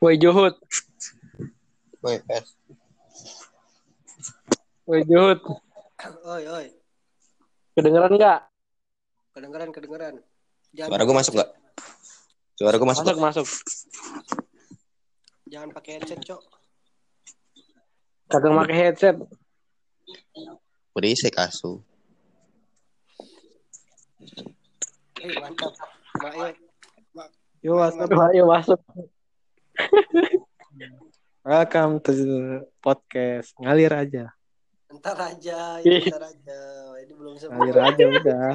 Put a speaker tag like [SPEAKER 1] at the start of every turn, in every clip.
[SPEAKER 1] Woi Juhud,
[SPEAKER 2] Woi, pes.
[SPEAKER 1] woi Juhud,
[SPEAKER 3] Oi, oi.
[SPEAKER 1] kedengeran nggak?
[SPEAKER 3] Kedengeran, kedengeran. Jangan
[SPEAKER 2] Suara gue masuk nggak? Suara gue masuk
[SPEAKER 1] Masuk
[SPEAKER 2] nggak?
[SPEAKER 1] masuk.
[SPEAKER 3] Jangan pakai headset, Cok.
[SPEAKER 1] Kagak pakai headset.
[SPEAKER 2] Berisik asu.
[SPEAKER 3] Eh, mantap. Mak, yuk.
[SPEAKER 1] Yo masuk, ayo masuk. Welcome to the podcast ngalir aja,
[SPEAKER 3] Ntar aja, ini ntar aja. Ini belum semua.
[SPEAKER 1] ngalir aja udah.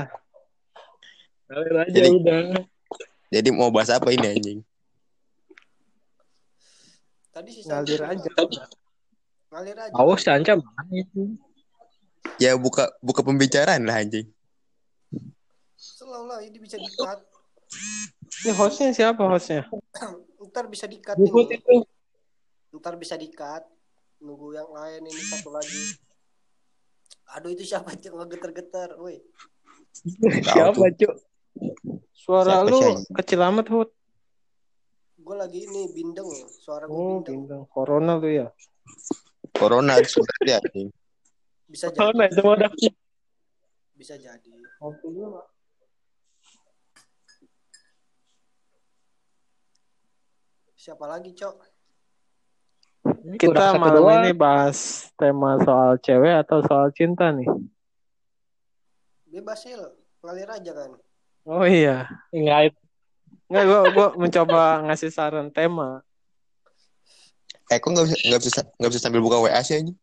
[SPEAKER 1] Ngalir aja
[SPEAKER 2] Jadi-
[SPEAKER 1] udah.
[SPEAKER 2] Jadi mau bahas apa ini anjing?
[SPEAKER 3] Tadi si
[SPEAKER 1] Ngalir aja.
[SPEAKER 3] Ngalir aja.
[SPEAKER 1] Awas Sanca mana itu?
[SPEAKER 2] Ya buka buka pembicaraan lah anjing.
[SPEAKER 3] Selalu lah, ini bisa di-cut.
[SPEAKER 1] Ini hostnya siapa hostnya?
[SPEAKER 3] Ntar bisa ini.
[SPEAKER 1] itu.
[SPEAKER 3] Ntar bisa di-cut. Nunggu yang lain ini satu lagi. Aduh, itu siapa, Cok? Nggak geter-geter. Woi.
[SPEAKER 1] Siapa cuk? Suara
[SPEAKER 2] Siapa
[SPEAKER 1] lu
[SPEAKER 2] anjing?
[SPEAKER 1] kecil amat Hud.
[SPEAKER 3] Gue lagi ini bindeng. Suara gue
[SPEAKER 1] Oh,
[SPEAKER 3] bindeng.
[SPEAKER 1] bintang corona lu ya.
[SPEAKER 2] Corona sebenarnya anjing.
[SPEAKER 3] Bisa jadi.
[SPEAKER 1] Corona itu.
[SPEAKER 3] Bisa jadi. Siapa lagi, Cok?
[SPEAKER 1] Kita malam ini bahas tema soal cewek atau soal cinta nih.
[SPEAKER 3] Bebas, Sil. Ngalir aja kan.
[SPEAKER 1] Oh iya. Enggak. Enggak gua gua mencoba ngasih saran tema.
[SPEAKER 2] Eh kok nggak bisa nggak bisa nggak bisa sambil buka WA sih anjing?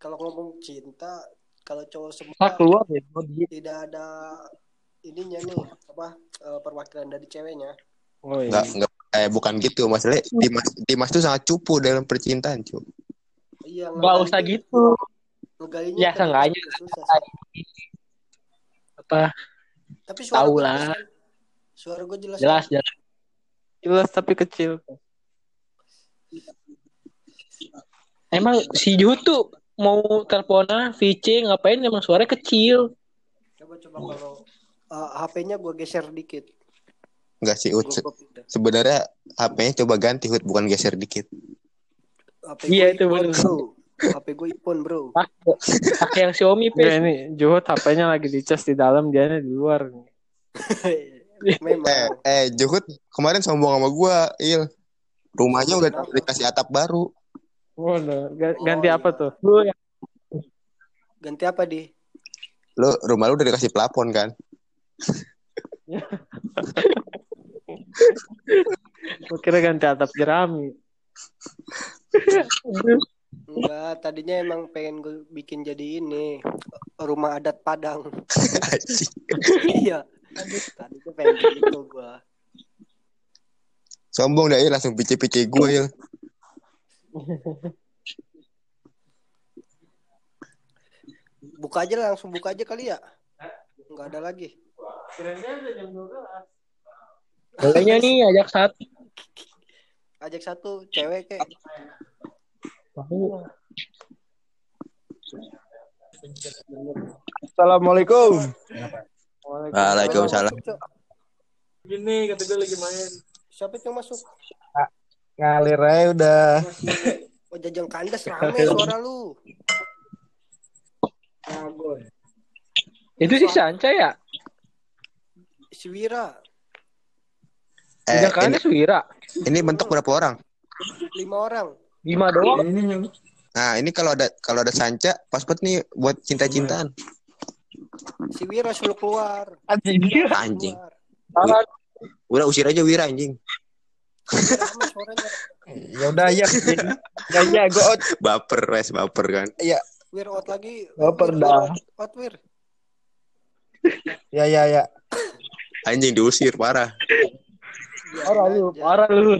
[SPEAKER 3] Kalau ngomong cinta, kalau cowok semua
[SPEAKER 1] Ah, keluar ya.
[SPEAKER 3] tidak ada ininya nih, apa eh, perwakilan dari ceweknya.
[SPEAKER 1] Oh
[SPEAKER 2] Nggak
[SPEAKER 1] iya.
[SPEAKER 2] nggak eh bukan gitu masalahnya Dimas Dimas tuh sangat cupu dalam percintaan cuy.
[SPEAKER 3] Iya,
[SPEAKER 1] Enggak
[SPEAKER 3] ngegalinya-
[SPEAKER 1] usah gitu. Ya,
[SPEAKER 3] kan susah sih.
[SPEAKER 1] Apa?
[SPEAKER 3] Tapi suara
[SPEAKER 1] Tahu
[SPEAKER 3] gue
[SPEAKER 1] lah.
[SPEAKER 3] jelas kan? Suara gue jelas.
[SPEAKER 1] Jelas
[SPEAKER 3] kan?
[SPEAKER 1] jelas. Jelas tapi kecil. Emang si Juhud tuh mau teleponan VC ngapain emang suaranya kecil.
[SPEAKER 3] Coba coba kalau eh, HP-nya gue geser dikit.
[SPEAKER 2] Enggak sih
[SPEAKER 3] Gue
[SPEAKER 2] Ut. Se-. Sebenarnya HP-nya coba ganti Hud bukan geser dikit.
[SPEAKER 3] HP
[SPEAKER 1] Iya,
[SPEAKER 3] gue
[SPEAKER 1] itu
[SPEAKER 3] bro. HP gue iPhone, bro.
[SPEAKER 1] Pakai yang Xiaomi
[SPEAKER 2] Iya,
[SPEAKER 1] Enggak, ini Juhud HP-nya lagi dicas di dalam dia di luar.
[SPEAKER 3] Memang.
[SPEAKER 2] Eh eh Juhud kemarin sombong sama gua, Il. Rumahnya udah dikasih atap baru.
[SPEAKER 1] Waduh, ga-
[SPEAKER 3] Oh,
[SPEAKER 1] ganti
[SPEAKER 3] iya.
[SPEAKER 1] apa tuh? Lu yang
[SPEAKER 3] Ganti apa di?
[SPEAKER 2] Lu rumah lu udah dikasih plafon kan?
[SPEAKER 1] gua kira ganti atap jerami.
[SPEAKER 3] Enggak, tadinya emang pengen gue bikin jadi ini rumah adat Padang. Iya. Tadi gue pengen gitu gue.
[SPEAKER 2] sombong dah Il langsung pici-pici gua, Il.
[SPEAKER 3] Buka aja langsung buka aja kali ya. Enggak ada lagi.
[SPEAKER 1] Bolehnya nih ajak satu.
[SPEAKER 3] Ajak satu cewek kek.
[SPEAKER 4] Assalamualaikum.
[SPEAKER 2] Waalaikumsalam.
[SPEAKER 1] Gini kata gue lagi main.
[SPEAKER 3] Siapa itu yang masuk?
[SPEAKER 4] Ngalir aja udah.
[SPEAKER 3] Oh jajang kandas rame suara lu.
[SPEAKER 1] Itu si Sanca ya?
[SPEAKER 3] Si Wira,
[SPEAKER 2] Eh,
[SPEAKER 1] kan
[SPEAKER 2] ini,
[SPEAKER 1] Suwira.
[SPEAKER 2] ini bentuk berapa orang?
[SPEAKER 3] lima orang.
[SPEAKER 1] Lima doang.
[SPEAKER 2] Nah, ini kalau ada kalau ada sanca pas banget nih buat cinta-cintaan.
[SPEAKER 3] Si Wira suruh keluar.
[SPEAKER 1] Anjing.
[SPEAKER 2] Anjing.
[SPEAKER 3] Keluar.
[SPEAKER 2] Udah usir aja Wira anjing.
[SPEAKER 4] Ya udah ya. Ya ya gue out.
[SPEAKER 2] Baper, wes baper kan.
[SPEAKER 3] Wir out lagi.
[SPEAKER 4] Baper dah.
[SPEAKER 3] out, out, Wir.
[SPEAKER 4] Ya ya ya.
[SPEAKER 2] Anjing diusir parah.
[SPEAKER 3] Biarin
[SPEAKER 1] Parah lu, parah lu.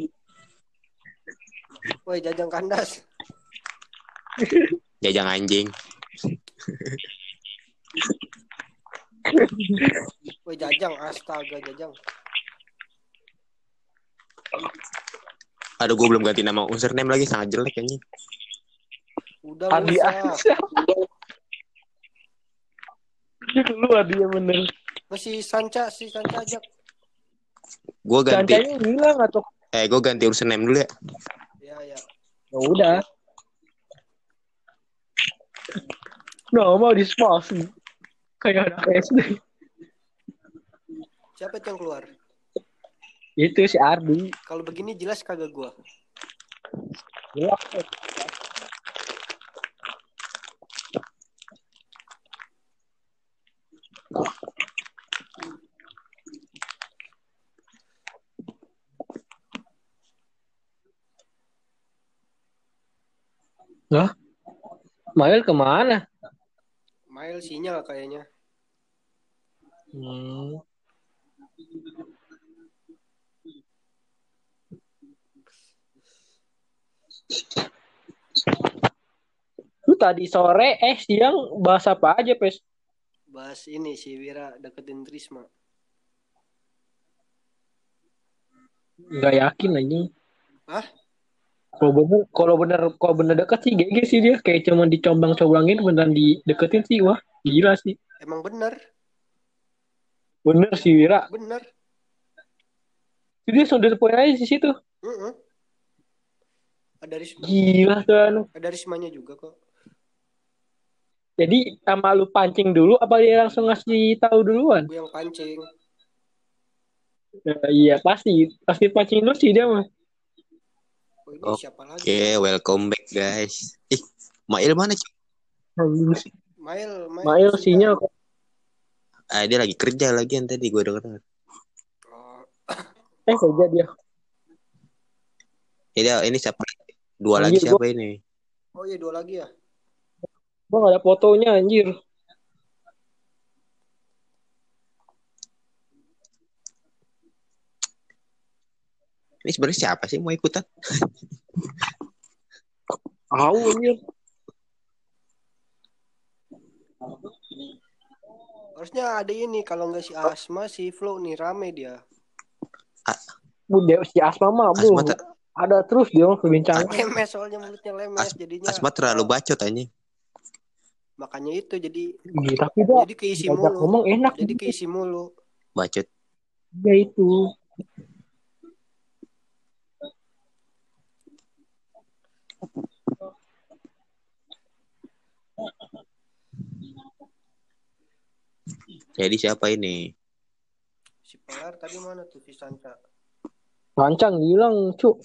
[SPEAKER 3] Woi jajang kandas.
[SPEAKER 2] Jajang anjing.
[SPEAKER 3] Woi jajang, astaga jajang.
[SPEAKER 2] Aduh, gue belum ganti nama username lagi sangat jelek anjing.
[SPEAKER 3] Udah
[SPEAKER 1] Adi
[SPEAKER 3] lu usah.
[SPEAKER 1] Lu dia bener.
[SPEAKER 3] Masih Sanca, si Sanca ajak.
[SPEAKER 2] Gue ganti
[SPEAKER 1] hilang atau
[SPEAKER 2] eh gue ganti username dulu ya.
[SPEAKER 1] Ya udah. No, mau di spasi. Kayak anak SD.
[SPEAKER 3] Siapa itu yang keluar?
[SPEAKER 1] Itu si Ardi.
[SPEAKER 3] Kalau begini jelas kagak gua.
[SPEAKER 1] Ya. Lah? Mail ke mana?
[SPEAKER 3] Mail sinyal kayaknya.
[SPEAKER 1] Hmm. Lu tadi sore eh siang bahas apa aja, Pes?
[SPEAKER 3] Bahas ini si Wira deketin Trisma.
[SPEAKER 1] Nggak yakin aja.
[SPEAKER 3] Hah?
[SPEAKER 1] Kalau bener, kalau bener, kalau bener deket sih GG sih dia kayak cuman dicombang-combangin beneran dideketin sih wah gila sih.
[SPEAKER 3] Emang bener,
[SPEAKER 1] Bener sih Wira.
[SPEAKER 3] bener.
[SPEAKER 1] Dia sudah poin aja di situ.
[SPEAKER 3] Heeh. Ada Risma,
[SPEAKER 1] Gila tuh anu.
[SPEAKER 3] ada Rismanya juga kok.
[SPEAKER 1] Jadi sama lu pancing dulu apa dia langsung ngasih tahu duluan?
[SPEAKER 3] Gue yang pancing.
[SPEAKER 1] Nah, iya pasti pasti pancing dulu sih dia mah.
[SPEAKER 3] Oh, ini siapa lagi?
[SPEAKER 2] Oke, welcome back guys. Ih, Mail mana?
[SPEAKER 3] Mail, Mail.
[SPEAKER 1] Mail sinyal kok.
[SPEAKER 2] Ah, dia lagi kerja lagi yang tadi gue denger.
[SPEAKER 3] Oh,
[SPEAKER 1] Eh kerja dia.
[SPEAKER 2] Ini ini siapa? Dua lagi
[SPEAKER 1] Anjir,
[SPEAKER 2] siapa ini?
[SPEAKER 3] oh iya dua lagi ya.
[SPEAKER 1] Gua gak ada fotonya anjir.
[SPEAKER 2] Ini sebenarnya siapa sih mau ikutan?
[SPEAKER 1] Tahu anjir.
[SPEAKER 3] Harusnya ada ini kalau nggak si Asma si Flo nih rame dia.
[SPEAKER 1] Bude si Asma mah bu.
[SPEAKER 2] Asma, ter-
[SPEAKER 1] Ada terus dia perbincangan.
[SPEAKER 3] Lemes soalnya mulutnya lemes
[SPEAKER 2] As-
[SPEAKER 3] jadinya.
[SPEAKER 2] Asma terlalu bacot anjing.
[SPEAKER 3] Makanya itu jadi
[SPEAKER 1] Iya, tapi dia
[SPEAKER 3] jadi keisi mulu.
[SPEAKER 1] ngomong enak.
[SPEAKER 3] Jadi keisi mulu.
[SPEAKER 2] Bacot.
[SPEAKER 1] Ya itu.
[SPEAKER 2] Jadi siapa ini?
[SPEAKER 3] Si Pelar tadi mana tuh si Sanca?
[SPEAKER 1] Rancang hilang, cuk.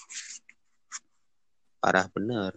[SPEAKER 2] Parah bener.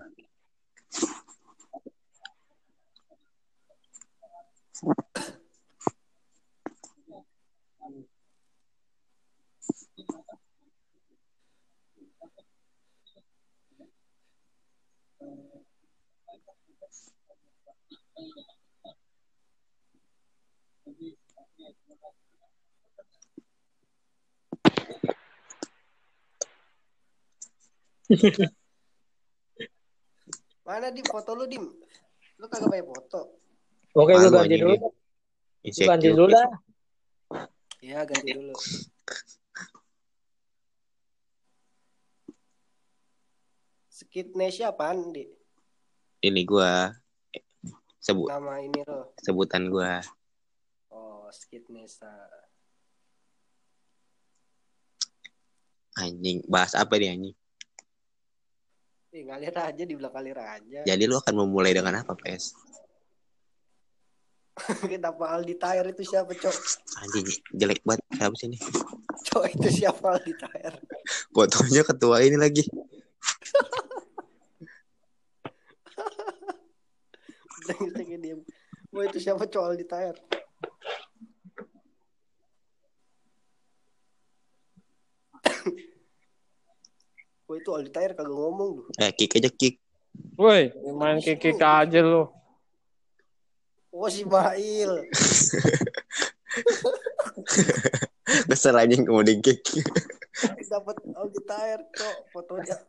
[SPEAKER 3] Mana di foto lu dim? Lu kagak pakai foto?
[SPEAKER 1] Oke, gue
[SPEAKER 2] Malu
[SPEAKER 1] ganti dulu.
[SPEAKER 2] dia.
[SPEAKER 1] Gue ganti dulu dah.
[SPEAKER 3] Iya ganti dulu. Skitnya siapaan di
[SPEAKER 2] Ini gua sebut
[SPEAKER 3] nama ini lo?
[SPEAKER 2] sebutan gua.
[SPEAKER 3] Oh Skitnesa.
[SPEAKER 2] Anjing, bahas apa nih anjing?
[SPEAKER 3] Ih ngalir aja di belakang ngalir aja.
[SPEAKER 2] Jadi lu akan memulai dengan apa, Pes?
[SPEAKER 3] Kenapa Aldi Tair itu siapa cok?
[SPEAKER 2] Anjing, jelek banget. Siapa sih ini?
[SPEAKER 3] Cok itu siapa Aldi Tair?
[SPEAKER 2] Fotonya ketua ini lagi.
[SPEAKER 3] Brengsek dia. Wah itu siapa cok Aldi Tair? Wah itu Aldi Tair kagak ngomong lu.
[SPEAKER 2] Eh, kick aja kick.
[SPEAKER 5] Woi, main kikik aja lu.
[SPEAKER 3] Oh si Mail.
[SPEAKER 2] Kesel anjing mau di kick.
[SPEAKER 3] Dapat Aldi Tair cok fotonya.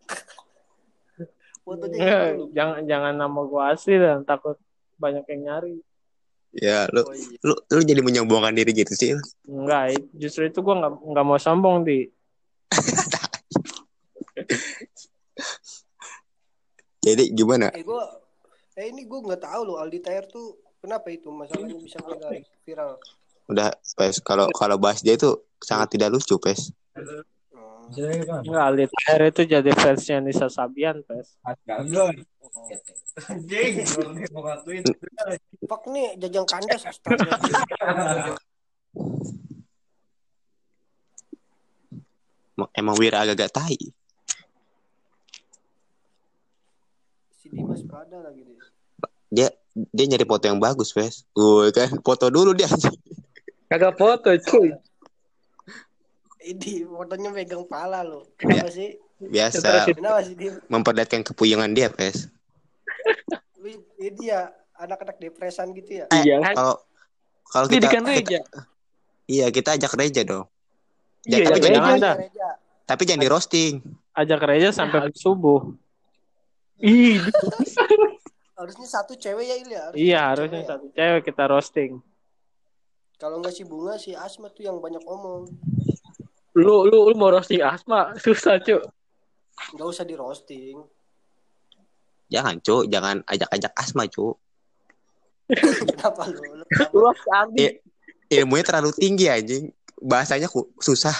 [SPEAKER 3] Fotonya
[SPEAKER 5] Eh,
[SPEAKER 3] itu lu.
[SPEAKER 5] jangan jangan nama gua asli dan takut banyak yang nyari.
[SPEAKER 2] ya, lu
[SPEAKER 3] Oh iya.
[SPEAKER 2] lu lu jadi menyombongkan diri gitu sih.
[SPEAKER 5] Enggak, justru itu gua nggak nggak mau sombong di.
[SPEAKER 2] Jadi gimana?
[SPEAKER 3] Eh gua eh ini gua nggak tahu loh Aldi Tair tuh kenapa itu masalahnya bisa viral viral.
[SPEAKER 2] Udah, Pes, kalau kalau bahas dia itu sangat tidak lucu, Pes.
[SPEAKER 5] Enggak, Aldi Taher itu jadi fansnya Nisa Sabian, Pes.
[SPEAKER 3] Fuck nih jajang kandas astaga.
[SPEAKER 2] Emang Wira agak-agak tai.
[SPEAKER 3] Dimas Prada lagi deh.
[SPEAKER 2] Dia dia nyari foto yang bagus, Wes. Gue kan foto dulu dia.
[SPEAKER 1] Kagak foto, cuy.
[SPEAKER 3] Ini fotonya megang pala lo. Kenapa sih?
[SPEAKER 2] Biasa
[SPEAKER 3] Kenapa sih dia?
[SPEAKER 2] memperlihatkan kepuyangan dia, Wes.
[SPEAKER 3] Wih, Ini ya anak-anak depresan gitu ya.
[SPEAKER 1] Iya.
[SPEAKER 2] Kalau kalau
[SPEAKER 1] Ini
[SPEAKER 2] kita, kita-
[SPEAKER 1] Reja.
[SPEAKER 2] iya kita ajak Reja dong.
[SPEAKER 1] Iya,
[SPEAKER 2] tapi
[SPEAKER 1] Reja.
[SPEAKER 2] jangan.
[SPEAKER 3] Gereja.
[SPEAKER 2] tapi jangan di roasting.
[SPEAKER 5] Ajak Reja sampai subuh.
[SPEAKER 1] Ih,
[SPEAKER 3] Harusnya satu cewek ya Ilya.
[SPEAKER 5] Iya, harusnya
[SPEAKER 3] cewek ya.
[SPEAKER 5] satu cewek kita roasting.
[SPEAKER 3] Kalau nggak si Bunga si Asma tuh yang banyak omong.
[SPEAKER 1] lu lu lu mau roasting Asma susah, cuy.
[SPEAKER 3] Nggak usah di roasting.
[SPEAKER 2] Jangan, Cuk. Jangan ajak-ajak Asma, Cuk.
[SPEAKER 3] Kenapa lu? Lu
[SPEAKER 1] Lu roasting Andi.
[SPEAKER 2] Iya. Ilmunya terlalu tinggi anjing. Bahasanya ku- susah.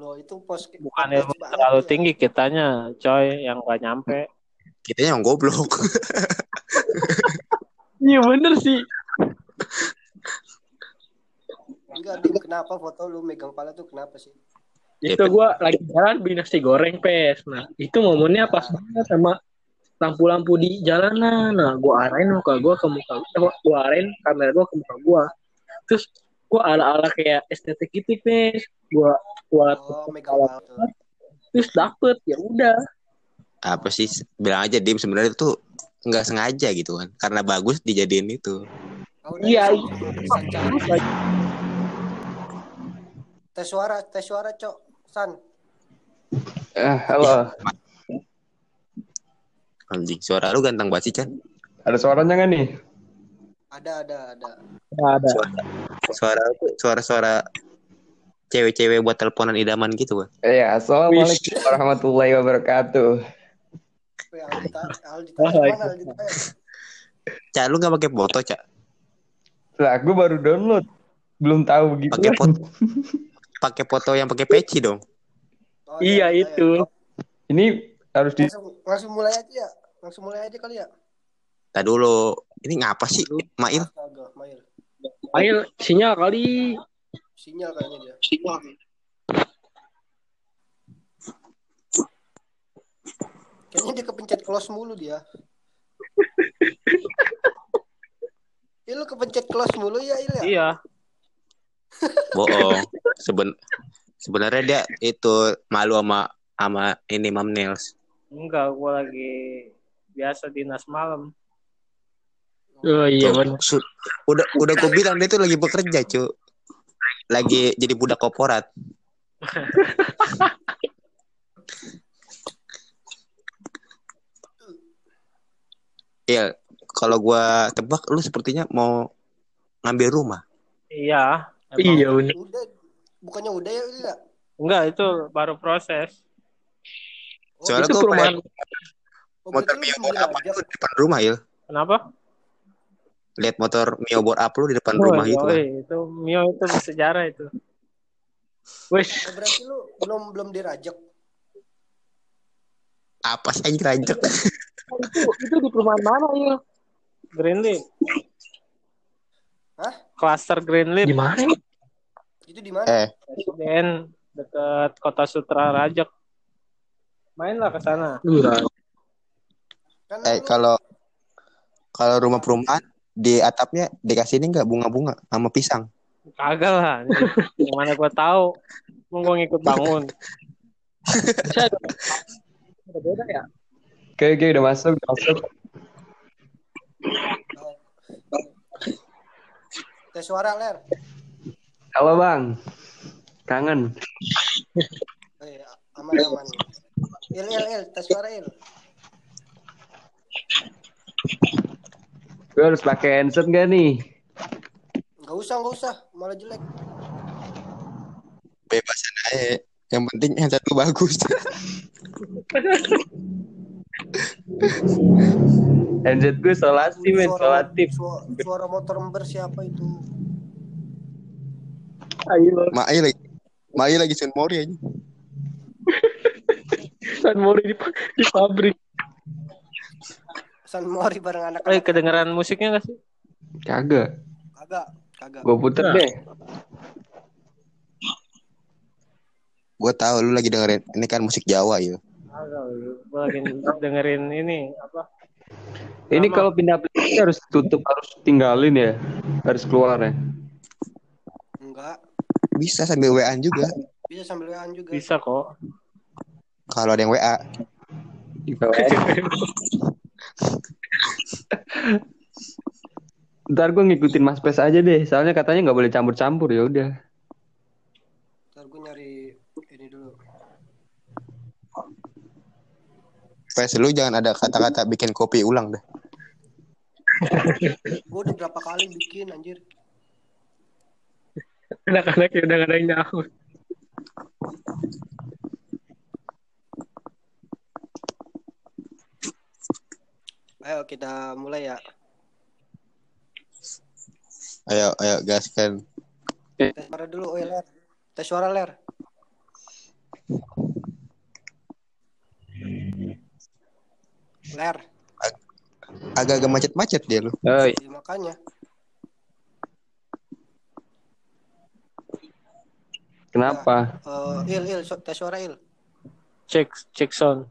[SPEAKER 3] Lo itu pos
[SPEAKER 5] Bukan ilmu terlalu
[SPEAKER 3] ya.
[SPEAKER 5] tinggi kitanya, coy, yang gak nyampe.
[SPEAKER 2] Kitanya yang goblok.
[SPEAKER 1] Iya bener sih.
[SPEAKER 3] Enggak. Kenapa foto lu megang pala tuh kenapa sih?
[SPEAKER 1] Itu gua lagi jalan beli nasi goreng pes. Nah, itu momennya pas banget sama lampu-lampu di jalanan. Nah, gua arahin muka gua ke muka gua, gua arahin kamera gua ke muka gua. Terus gua ala-ala kayak estetik gitu, pes. Gua gua
[SPEAKER 3] Oh, tuh.
[SPEAKER 1] terus dapet ya udah.
[SPEAKER 2] Apa sih? Bilang aja Dim sebenarnya itu nggak sengaja gitu kan. Karena bagus dijadiin itu.
[SPEAKER 3] Oh,
[SPEAKER 1] Iya,
[SPEAKER 3] cari. Tes suara, tes suara, Cok. San.
[SPEAKER 4] Ah, halo.
[SPEAKER 2] Anjing, suara lu ganteng banget sih, Chan.
[SPEAKER 4] Ada suaranya nggak nih?
[SPEAKER 3] Ada, ada, ada.
[SPEAKER 1] Ada.
[SPEAKER 2] Suara suara-suara cewek-cewek buat teleponan idaman gitu kan.
[SPEAKER 4] Iya, assalamualaikum warahmatullahi wabarakatuh.
[SPEAKER 1] Oh, iya.
[SPEAKER 2] Cak, lu nggak pakai foto, Cak?
[SPEAKER 4] Lah, gue baru download. Belum tahu begitu.
[SPEAKER 2] Pakai foto. pakai foto yang pakai peci dong.
[SPEAKER 3] Oh,
[SPEAKER 1] Iya,
[SPEAKER 3] Aldi
[SPEAKER 1] itu.
[SPEAKER 3] Taher.
[SPEAKER 4] Ini harus di
[SPEAKER 3] Langsung, langsung mulai aja ya. Langsung mulai aja kali ya.
[SPEAKER 2] Tak dulu. Ini ngapa sih, Mail?
[SPEAKER 3] Mail.
[SPEAKER 1] Sinyal kali.
[SPEAKER 3] Sinyal kayaknya dia. Kayaknya dia kepencet close mulu dia. Ih, lu kepencet close mulu ya, Il ya?
[SPEAKER 5] Iya,
[SPEAKER 2] Bohong. Seben sebenarnya dia itu malu sama sama ini Mam Nils.
[SPEAKER 5] enggak, gua lagi biasa dinas malam.
[SPEAKER 1] Oh iya
[SPEAKER 2] su- udah udah gue bilang dia tuh lagi bekerja, cu. Lagi jadi budak korporat. Iya, kalau gua tebak lu sepertinya mau ngambil rumah.
[SPEAKER 5] Iya. emang.
[SPEAKER 1] Iya bener.
[SPEAKER 3] Udah, bukannya udah ya, Il ya?
[SPEAKER 5] Enggak, itu baru proses.
[SPEAKER 3] Oh,
[SPEAKER 2] Soalnya
[SPEAKER 1] Itu
[SPEAKER 2] gua
[SPEAKER 1] perumahan.
[SPEAKER 3] oh,
[SPEAKER 2] Board
[SPEAKER 3] belum
[SPEAKER 2] apa di depan rumah, Il.
[SPEAKER 5] Kenapa?
[SPEAKER 2] Lihat motor Mio Board up lu di depan
[SPEAKER 5] Oh,
[SPEAKER 2] rumah itu. kan.
[SPEAKER 5] yoi, itu Mio itu bersejarah itu.
[SPEAKER 1] Wes,
[SPEAKER 3] Oh, berarti lu belum belum dirajak.
[SPEAKER 2] Apa sih anjing rajak?
[SPEAKER 1] itu itu di perumahan mana ya?
[SPEAKER 5] Greenleaf.
[SPEAKER 3] Hah?
[SPEAKER 5] Cluster Greenleaf.
[SPEAKER 1] Di mana?
[SPEAKER 3] Itu di mana?
[SPEAKER 2] eh,
[SPEAKER 5] Presiden dekat Kota Sutra Rajak. Mainlah ke sana.
[SPEAKER 3] Kan
[SPEAKER 2] eh kalau kalau rumah perumahan di atapnya dikasih ini enggak bunga-bunga sama pisang.
[SPEAKER 5] Kagak lah. anjing. Yang mana gua tahu. Mau gua ngikut bangun.
[SPEAKER 1] Bisa ada ada beda ya?
[SPEAKER 4] Oke, oke, udah masuk, udah masuk.
[SPEAKER 3] tes suara ler.
[SPEAKER 4] Halo, Bang. Kangen.
[SPEAKER 3] Eh, aman aman. Il il il tes suara il.
[SPEAKER 4] Gue harus pakai handset gak nih?
[SPEAKER 3] Enggak usah enggak usah, malah jelek.
[SPEAKER 2] Bebasan aja. Yang penting yang satu bagus.
[SPEAKER 4] Handset gue solasi, men. Solatif.
[SPEAKER 3] Suara, suara motor ember siapa itu?
[SPEAKER 1] Ayo.
[SPEAKER 2] Mak Ai lagi Mak Ai lagi Sun Mori aja.
[SPEAKER 1] San Mori di, di pabrik.
[SPEAKER 3] San Mori bareng
[SPEAKER 5] Eh,
[SPEAKER 3] anak-anak.
[SPEAKER 5] kedengeran musiknya gak sih?
[SPEAKER 4] Kagak.
[SPEAKER 3] Kagak, kagak.
[SPEAKER 4] Gue puter
[SPEAKER 1] Nah.
[SPEAKER 4] deh.
[SPEAKER 2] Gue tahu lu lagi dengerin ini kan musik Jawa ya.
[SPEAKER 5] Agak, gue lagi dengerin ini apa?
[SPEAKER 4] Ini
[SPEAKER 5] Lama.
[SPEAKER 4] kalau pindah aplikasi harus tutup, harus tinggalin ya. Harus keluar ya.
[SPEAKER 3] Enggak,
[SPEAKER 2] Bisa sambil WA juga.
[SPEAKER 3] bisa sambil WA juga.
[SPEAKER 5] Bisa kok.
[SPEAKER 2] Kalau ada yang WA.
[SPEAKER 4] Ntar gue ngikutin Mas Pes aja deh. Soalnya katanya nggak boleh campur-campur ya udah.
[SPEAKER 3] Ntar gue nyari ini dulu.
[SPEAKER 2] Pes lu jangan ada kata-kata bikin kopi ulang dah.
[SPEAKER 3] Gue udah berapa kali bikin anjir.
[SPEAKER 1] Anak-anak udah gak ada yang nyaut.
[SPEAKER 3] Ayo kita mulai ya.
[SPEAKER 2] Ayo, ayo gaskan.
[SPEAKER 3] Tes suara dulu, oh ler. Tes suara ler. Ler,
[SPEAKER 2] Agak-agak macet-macet dia lu.
[SPEAKER 4] Oi,
[SPEAKER 3] ya, makanya.
[SPEAKER 4] kenapa?
[SPEAKER 3] Eh, il, il, tes suara il.
[SPEAKER 5] Cek cek sound.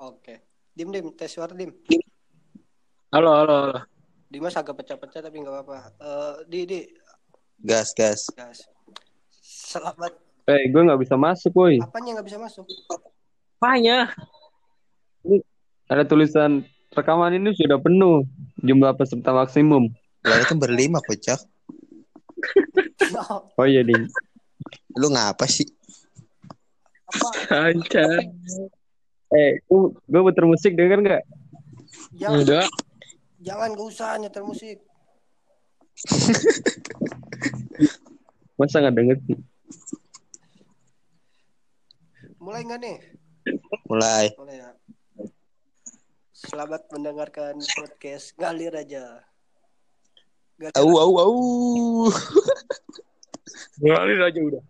[SPEAKER 3] Oke. Dim, dim, tes suara dim.
[SPEAKER 1] Halo, halo, halo.
[SPEAKER 3] Dimas agak pecah-pecah tapi nggak apa-apa. Eh, di, di,
[SPEAKER 2] Gas, gas.
[SPEAKER 3] guys. Selamat.
[SPEAKER 4] Eh, gue nggak bisa masuk, woi.
[SPEAKER 3] Apanya nggak bisa masuk?
[SPEAKER 1] Apanya?
[SPEAKER 4] Ada tulisan rekaman ini sudah penuh. Jumlah peserta maksimum.
[SPEAKER 2] Lah itu berlima kocak.
[SPEAKER 3] No,
[SPEAKER 4] Oh iya, Ding.
[SPEAKER 2] Lu ngapa sih?
[SPEAKER 3] apa?
[SPEAKER 1] Ancar.
[SPEAKER 4] Eh, gue gue puter musik denger nggak?
[SPEAKER 3] Jangan,
[SPEAKER 1] Enggak.
[SPEAKER 3] Jangan gak usah nyetel musik.
[SPEAKER 4] Masa nggak denger sih?
[SPEAKER 3] Mulai nggak nih?
[SPEAKER 2] Mulai.
[SPEAKER 3] Mulai ya. Selamat mendengarkan podcast ngalir aja. Gak
[SPEAKER 2] Au, au, au.
[SPEAKER 1] Ngalir aja udah.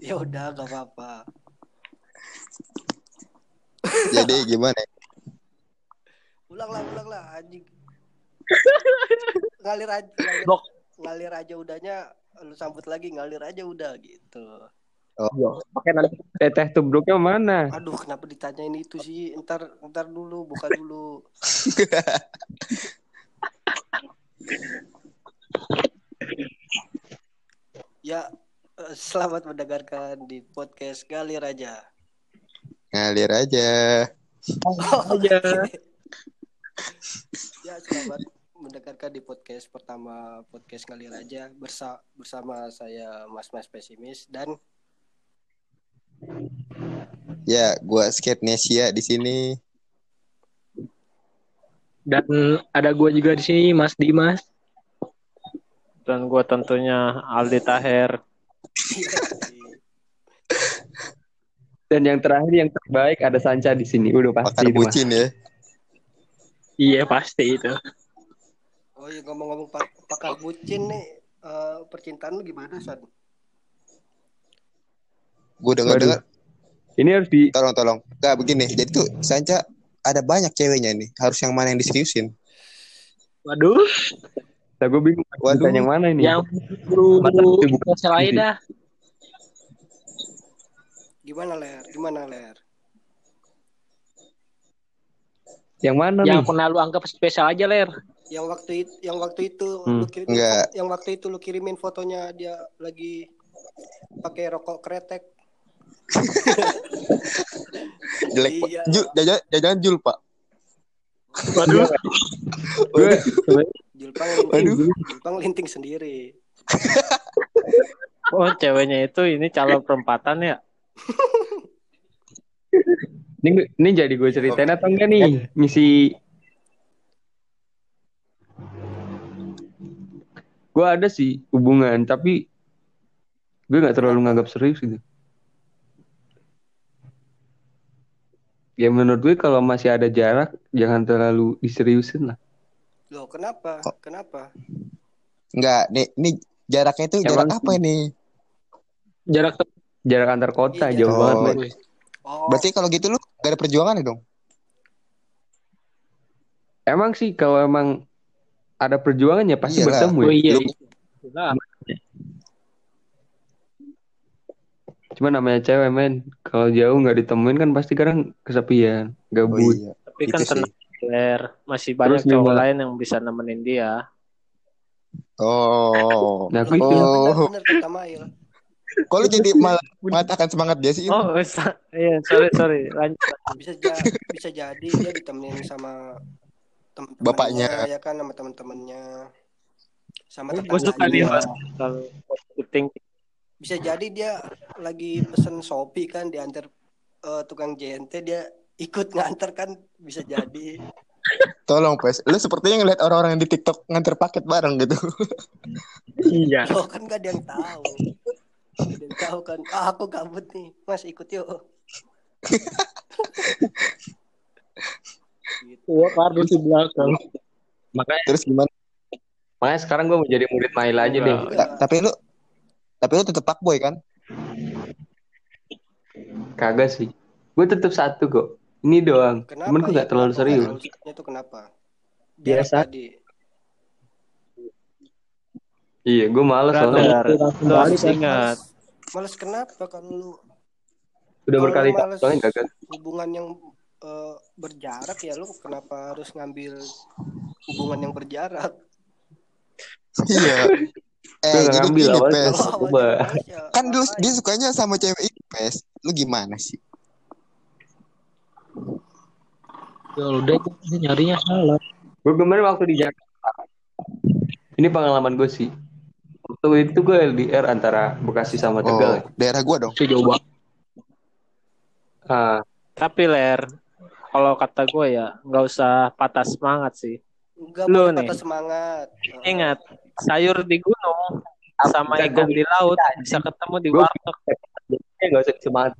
[SPEAKER 3] Ya udah, gak apa-apa.
[SPEAKER 2] Jadi gimana?
[SPEAKER 3] Ulang lah, ulang lah, anjing. ngalir aja, ngalir,
[SPEAKER 1] Blok.
[SPEAKER 3] ngalir aja udahnya. Lu sambut lagi, ngalir aja udah gitu.
[SPEAKER 1] Pakai nanti.
[SPEAKER 4] Eh, teh tubruknya mana?
[SPEAKER 3] Aduh, kenapa ditanyain itu sih? Ntar, ntar dulu, buka dulu. ya, eh, selamat mendengarkan di podcast Ngalir aja.
[SPEAKER 2] Ngalir aja.
[SPEAKER 3] ya, selamat mendengarkan di podcast pertama podcast Ngalir aja bersa bersama saya Mas Mas Pesimis dan
[SPEAKER 2] Ya, gua Skatnesia di sini.
[SPEAKER 1] Dan ada gua juga di sini, Mas Dimas.
[SPEAKER 5] Dan gue tentunya Aldi Taher.
[SPEAKER 4] Dan yang terakhir yang terbaik ada Sanca di sini. Udah pasti
[SPEAKER 2] Pakar
[SPEAKER 4] Mas.
[SPEAKER 2] bucin ya.
[SPEAKER 1] Iya, pasti itu.
[SPEAKER 3] oh iya ngomong-ngomong pak pakar bucin nih eh, percintaan lu gimana San?
[SPEAKER 2] Gue dengar-dengar
[SPEAKER 4] Ini harus di
[SPEAKER 2] tolong tolong. Gak begini. Jadi tuh Sanca ada banyak ceweknya nih. Harus yang mana yang diseriusin?
[SPEAKER 1] Waduh,
[SPEAKER 4] Nah, gue bingung
[SPEAKER 2] Waduh.
[SPEAKER 4] Yang mana ini.
[SPEAKER 1] yang buru aja
[SPEAKER 4] sendiri?
[SPEAKER 1] dah.
[SPEAKER 3] Gimana ler? Gimana ler?
[SPEAKER 4] Yang mana
[SPEAKER 1] Yang
[SPEAKER 4] nih?
[SPEAKER 1] pernah lu anggap spesial aja, Ler.
[SPEAKER 3] Yang waktu itu, yang waktu itu
[SPEAKER 4] Hmm.
[SPEAKER 3] lu kirimin,
[SPEAKER 2] Enggak.
[SPEAKER 3] fo- yang waktu itu lu kirimin fotonya dia lagi pakai rokok kretek.
[SPEAKER 2] Jelek.
[SPEAKER 3] Iya.
[SPEAKER 2] Jul, jajan, jajan Jul, Pak.
[SPEAKER 1] Waduh.
[SPEAKER 4] Sebenarnya
[SPEAKER 3] Julpang linting, Julpang linting sendiri.
[SPEAKER 5] Oh ceweknya itu ini calon perempatan ya?
[SPEAKER 4] ini, ini jadi gue ceritain atau enggak nih? Ngisi gue ada sih hubungan tapi gue nggak terlalu nganggap serius gitu. Ya menurut gue kalau masih ada jarak jangan terlalu diseriusin lah.
[SPEAKER 3] Loh, kenapa?
[SPEAKER 2] Kok?
[SPEAKER 3] Kenapa?
[SPEAKER 2] Enggak, nih, nih jaraknya itu jarak apa ini?
[SPEAKER 1] Jarak
[SPEAKER 4] Jarak antar kota
[SPEAKER 3] Iya,
[SPEAKER 4] jauh
[SPEAKER 2] jarak-
[SPEAKER 4] banget.
[SPEAKER 2] Oh.
[SPEAKER 3] Oh,
[SPEAKER 2] Berarti kalau gitu lu gak ada perjuangan ya dong?
[SPEAKER 4] Emang sih kalau emang ada perjuangan ya pasti
[SPEAKER 2] Iyalah.
[SPEAKER 4] bertemu
[SPEAKER 1] Oh
[SPEAKER 4] ya.
[SPEAKER 1] iya.
[SPEAKER 2] Lu-
[SPEAKER 1] iya. Nah,
[SPEAKER 4] Cuma namanya cewek men. Kalau jauh nggak ditemuin kan pasti kan kesepian,
[SPEAKER 2] Oh
[SPEAKER 4] gabut.
[SPEAKER 2] iya.
[SPEAKER 5] Tapi kan
[SPEAKER 2] Itu sih.
[SPEAKER 5] tenang, Ler. Masih banyak
[SPEAKER 4] Terus
[SPEAKER 5] cowok
[SPEAKER 4] gimana?
[SPEAKER 5] lain yang bisa nemenin dia.
[SPEAKER 2] Oh.
[SPEAKER 4] Nah, aku itu
[SPEAKER 3] iya
[SPEAKER 2] Oh.
[SPEAKER 3] benar-benar kata Mail.
[SPEAKER 2] Kok lu jadi malah mengatakan semangat dia sih?
[SPEAKER 5] Oh, sa- iya, sorry, sorry. Lanjut.
[SPEAKER 3] Bisa ja- bisa jadi dia ditemenin sama teman-temannya
[SPEAKER 2] Bapaknya.
[SPEAKER 3] ya kan sama teman-temannya sama
[SPEAKER 5] Gue suka dia
[SPEAKER 3] tetangganya.
[SPEAKER 5] Mas. kalau syuting.
[SPEAKER 3] Bisa jadi dia lagi pesen Shopee kan diantar eh, tukang JNT dia ikut nganter kan bisa jadi.
[SPEAKER 2] Tolong, Pes. Lu sepertinya ngeliat orang-orang yang di TikTok nganter paket bareng gitu.
[SPEAKER 1] iya.
[SPEAKER 3] Lo kan gak ada yang tahu. Yang tahu kan. Ah, aku gabut nih. Mas ikut yuk. gitu.
[SPEAKER 1] Gua kardus di belakang.
[SPEAKER 4] makanya
[SPEAKER 2] Terus gimana?
[SPEAKER 4] makanya sekarang gue mau jadi murid Mail aja deh.
[SPEAKER 2] Tapi lu tapi lu tetep pak boy kan?
[SPEAKER 4] Kagak sih. Gue tetap satu kok. Ini doang.
[SPEAKER 3] Kenapa?
[SPEAKER 4] Cuman gue
[SPEAKER 3] ya?
[SPEAKER 4] gak terlalu serius.
[SPEAKER 3] terlalu seriusnya tuh kenapa?
[SPEAKER 4] Biasa.
[SPEAKER 3] Tadi.
[SPEAKER 4] Iya, gue males soalnya.
[SPEAKER 5] Harus ingat.
[SPEAKER 3] Males, kenapa kalau lu
[SPEAKER 4] Udah berkali-kali soalnya gagal.
[SPEAKER 3] hubungan yang eh, berjarak ya lu kenapa harus ngambil hubungan yang berjarak?
[SPEAKER 2] Iya. Eh, jadi
[SPEAKER 4] ngambil
[SPEAKER 2] gini. Pes.
[SPEAKER 3] Kalau
[SPEAKER 4] Coba.
[SPEAKER 3] awalnya males ya
[SPEAKER 2] Kan dulu dia sukanya sama cewek itu, Pes. Lu gimana sih?
[SPEAKER 1] Ya udah dia nyarinya salah.
[SPEAKER 4] Gue kemarin waktu di Jakarta. Ini pengalaman gue sih. Waktu itu gue LDR antara Bekasi sama Tegal.
[SPEAKER 2] Oh, daerah gua dong.
[SPEAKER 1] Itu jauh banget.
[SPEAKER 4] Ah,
[SPEAKER 5] Tapi Ler, kalau kata gue ya nggak usah patah semangat sih.
[SPEAKER 3] Enggak
[SPEAKER 5] Lu nih.
[SPEAKER 3] patah semangat. Eh,
[SPEAKER 5] Ingat, sayur di gunung sama
[SPEAKER 4] Enggak,
[SPEAKER 5] ikan di laut bisa ketemu di
[SPEAKER 4] Gua-
[SPEAKER 5] warteg.
[SPEAKER 4] Jadi gak usah semangat.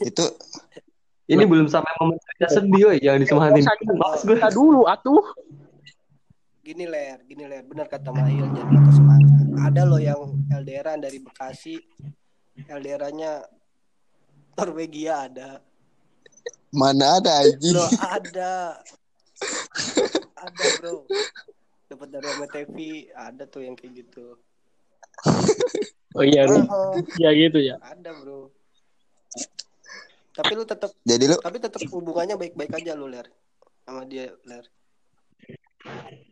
[SPEAKER 2] Itu
[SPEAKER 4] Ini belum sampai momen cerita sedih, woy. Jangan disemangatin. Males gue.
[SPEAKER 1] Dulu atuh.
[SPEAKER 3] Gini ler, gini ler, benar kata Mahil jangan patah semangat. Ada loh yang LDRan dari Bekasi, LDRannya Norwegia ada.
[SPEAKER 2] mana ada anjing?
[SPEAKER 3] Loh ada, ada bro. Dapat dari MTV ada tuh yang kayak gitu.
[SPEAKER 1] Oh iya, lu.
[SPEAKER 3] Oh,
[SPEAKER 1] Iya gitu ya.
[SPEAKER 3] ada bro. Tapi lu tetap,
[SPEAKER 2] Jadi lu
[SPEAKER 3] tapi tetap hubungannya baik-baik aja lu ler sama dia ler.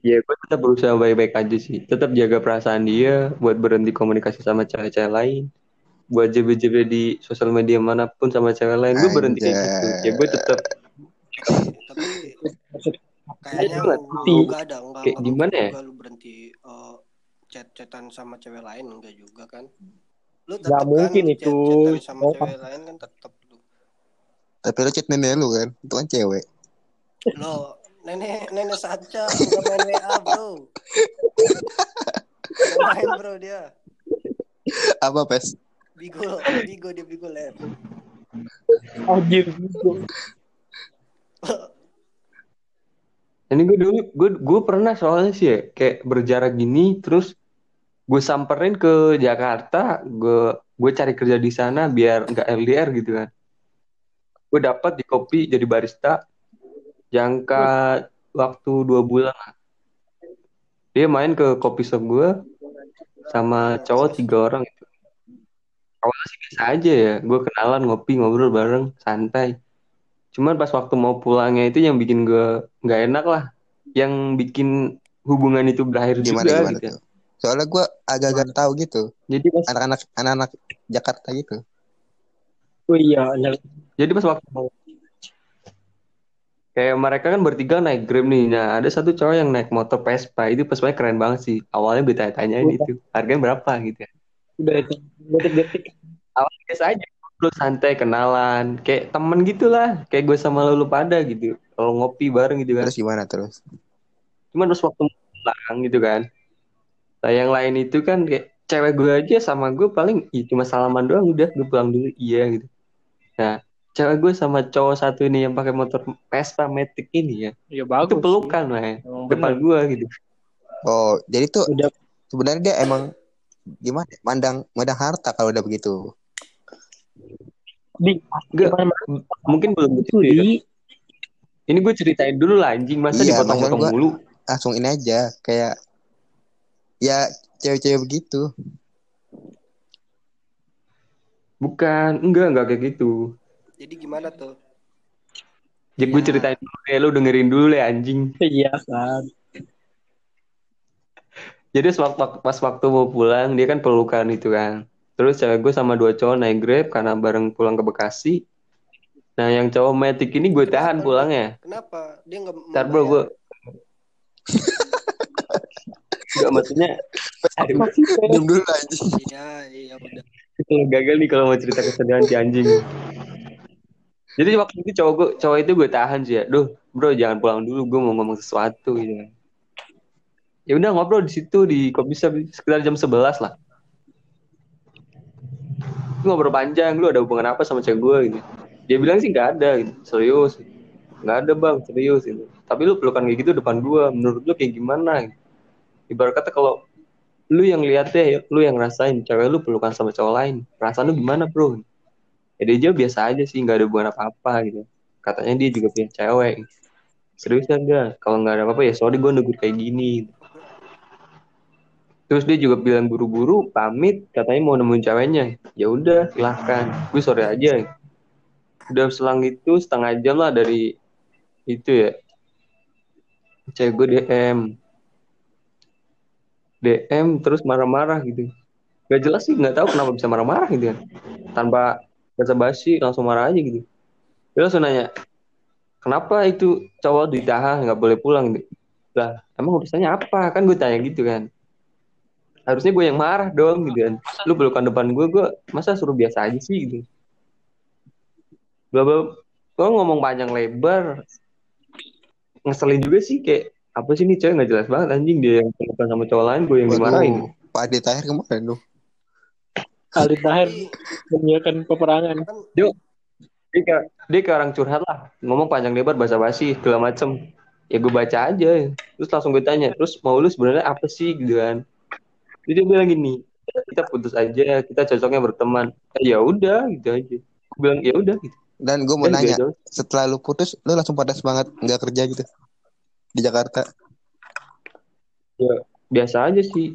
[SPEAKER 4] Ya gue tetap berusaha baik-baik aja sih. Tetap jaga perasaan dia buat berhenti komunikasi sama cewek-cewek lain. Buat JB-JB di sosial media mana pun sama cewek lain. Gue berhenti kayak gitu. Ya gue tetap
[SPEAKER 3] Tapi kayaknya
[SPEAKER 4] Enggak,
[SPEAKER 3] enggak ada, enggak,
[SPEAKER 4] kayak
[SPEAKER 3] enggak
[SPEAKER 4] gimana ya?
[SPEAKER 3] lu berhenti eh, chat-chatan sama cewek lain enggak juga kan? Lu tetap
[SPEAKER 1] mungkin
[SPEAKER 3] kan
[SPEAKER 1] itu.
[SPEAKER 3] sama
[SPEAKER 1] Oh.
[SPEAKER 3] cewek lain kan tetap lu.
[SPEAKER 2] tapi lu chat nenek lu kan? Itu kan cewek.
[SPEAKER 3] Lo nenek nenek saja enggak main WA, Bro. Main, Bro dia.
[SPEAKER 2] Apa, Pes?
[SPEAKER 3] Bigo, bigo dia bigo ler.
[SPEAKER 1] Anjir.
[SPEAKER 4] Ini gue dulu gue gue pernah soalnya sih ya kayak berjarak gini terus gue samperin ke Jakarta gue gue cari kerja di sana biar nggak LDR gitu kan gue dapat di kopi jadi barista jangka waktu dua bulan lah. dia main ke kopi shop gue sama cowok tiga orang gitu awalnya sih biasa aja ya gue kenalan ngopi ngobrol bareng santai Cuman pas waktu mau pulangnya itu yang bikin gue nggak enak lah. Yang bikin hubungan itu berakhir juga
[SPEAKER 2] gimana
[SPEAKER 4] gitu.
[SPEAKER 2] tuh? Soalnya gua agak-agak tahu gitu.
[SPEAKER 4] Jadi pas
[SPEAKER 2] Anak-anak anak-anak Jakarta gitu.
[SPEAKER 1] Oh iya,
[SPEAKER 4] jadi pas waktu mau kayak mereka kan bertiga naik Grab nih. Nah, ada satu cowok yang naik motor Vespa. Itu Vespa keren banget sih. Awalnya gue tanya-tanyain itu. Harganya berapa gitu ya.
[SPEAKER 1] Udah itu. Detik-detik.
[SPEAKER 4] Awalnya biasa aja. Terus santai kenalan. Kayak temen gitu lah. Kayak gue sama lu pada gitu. Kalau ngopi bareng gitu kan.
[SPEAKER 2] Terus gimana terus?
[SPEAKER 4] Cuman terus waktu pulang gitu kan. Nah yang lain itu kan kayak cewek gue aja sama gue paling ih, cuma salaman doang udah gue pulang dulu iya gitu. Nah cewek gue sama cowok satu ini yang pakai motor Vespa Matic ini ya
[SPEAKER 5] Ya
[SPEAKER 4] itu
[SPEAKER 5] bagus.
[SPEAKER 4] pelukan lah
[SPEAKER 5] Emang
[SPEAKER 4] depan
[SPEAKER 5] bener.
[SPEAKER 4] gue gitu.
[SPEAKER 2] Oh, jadi tuh
[SPEAKER 1] Udah
[SPEAKER 2] sebenarnya dia emang gimana? ya? Mandang mandang harta kalau udah begitu.
[SPEAKER 1] Di,
[SPEAKER 4] m- mungkin belum gitu
[SPEAKER 1] itu
[SPEAKER 4] ya. Ini gue ceritain dulu lah anjing, masa
[SPEAKER 2] Iya,
[SPEAKER 4] dipotong-potong mulu.
[SPEAKER 2] langsung ini aja kayak ya cewek-cewek begitu
[SPEAKER 4] Bukan, enggak, enggak kayak gitu.
[SPEAKER 3] Jadi gimana tuh?
[SPEAKER 4] Jadi gue
[SPEAKER 3] Ya.
[SPEAKER 4] ceritain dulu ya, lu dengerin dulu ya anjing.
[SPEAKER 1] iya kan.
[SPEAKER 4] Jadi sewaktu- pas waktu mau pulang, dia kan pelukan itu kan. Terus cewek gue sama dua cowok naik Grab karena bareng pulang ke Bekasi. Nah, yang cowok metik ini gue tahan
[SPEAKER 3] Kenapa?
[SPEAKER 4] pulangnya.
[SPEAKER 3] Kenapa? Dia nggak
[SPEAKER 4] Ntar bro, gue... Enggak, maksudnya...
[SPEAKER 2] Diam dulu aja
[SPEAKER 3] Iya, iya udah.
[SPEAKER 4] gagal nih kalau mau cerita kesedihan si anjing. Jadi waktu itu cowok gue, cowok itu gue tahan sih ya. Duh, bro jangan pulang dulu, gue mau ngomong sesuatu gitu. kan. Ya udah ngobrol di situ di kopi shop sekitar jam 11 lah. Gue ngobrol panjang, lu ada hubungan apa sama cewek gue gitu. Dia bilang sih nggak ada gitu, serius. Nggak ada bang, serius gitu. Tapi lu pelukan kayak gitu depan gue, menurut lu kayak gimana? Gitu. Ibarat kata kalau lu yang lihat deh, lu yang ngerasain cewek lu pelukan sama cowok lain, perasaan lu gimana bro? Ya dia jawab biasa aja sih, nggak ada hubungan apa-apa gitu. Katanya dia juga punya cewek. Serius kan dia? Kalau nggak ada apa-apa ya sorry gue negur kayak gini. Terus dia juga bilang buru-buru pamit, katanya mau nemuin ceweknya. Ya udah, silahkan. Gue sore aja. Udah selang itu setengah jam lah dari itu ya. Cewek gue DM. DM terus marah-marah gitu. Gak jelas sih, nggak tahu kenapa bisa marah-marah gitu kan. Tanpa basa-basi langsung marah aja gitu. Dia langsung nanya, kenapa itu cowok ditahan nggak boleh pulang gitu. Lah, emang urusannya apa? Kan gue tanya gitu kan. Harusnya gue yang marah dong gitu kan. Lu pelukan depan gue, gue masa suruh biasa aja sih gitu. Bla bla. Gue ngomong panjang lebar. Ngeselin juga sih kayak apa sih nih cewek nggak jelas banget anjing dia yang pelukan sama cowok lain gue yang dimarahin.
[SPEAKER 2] Pak Adi Tahir kemarin tuh
[SPEAKER 1] Aldi Tahir menyiapkan peperangan.
[SPEAKER 3] kan
[SPEAKER 4] Dia kayak, dia kayak orang curhat lah, ngomong panjang lebar basa-basi segala macem. Ya gue baca aja, terus langsung gue tanya, terus mau lu sebenarnya apa sih gitu kan? Jadi dia bilang gini, kita putus aja, kita cocoknya berteman. Eh, ya udah gitu aja. Gue bilang ya udah gitu.
[SPEAKER 2] dan gue mau
[SPEAKER 4] Dan
[SPEAKER 2] nanya
[SPEAKER 4] gitu.
[SPEAKER 2] setelah lu putus lu langsung pada semangat nggak kerja gitu di Jakarta
[SPEAKER 4] biasa aja sih.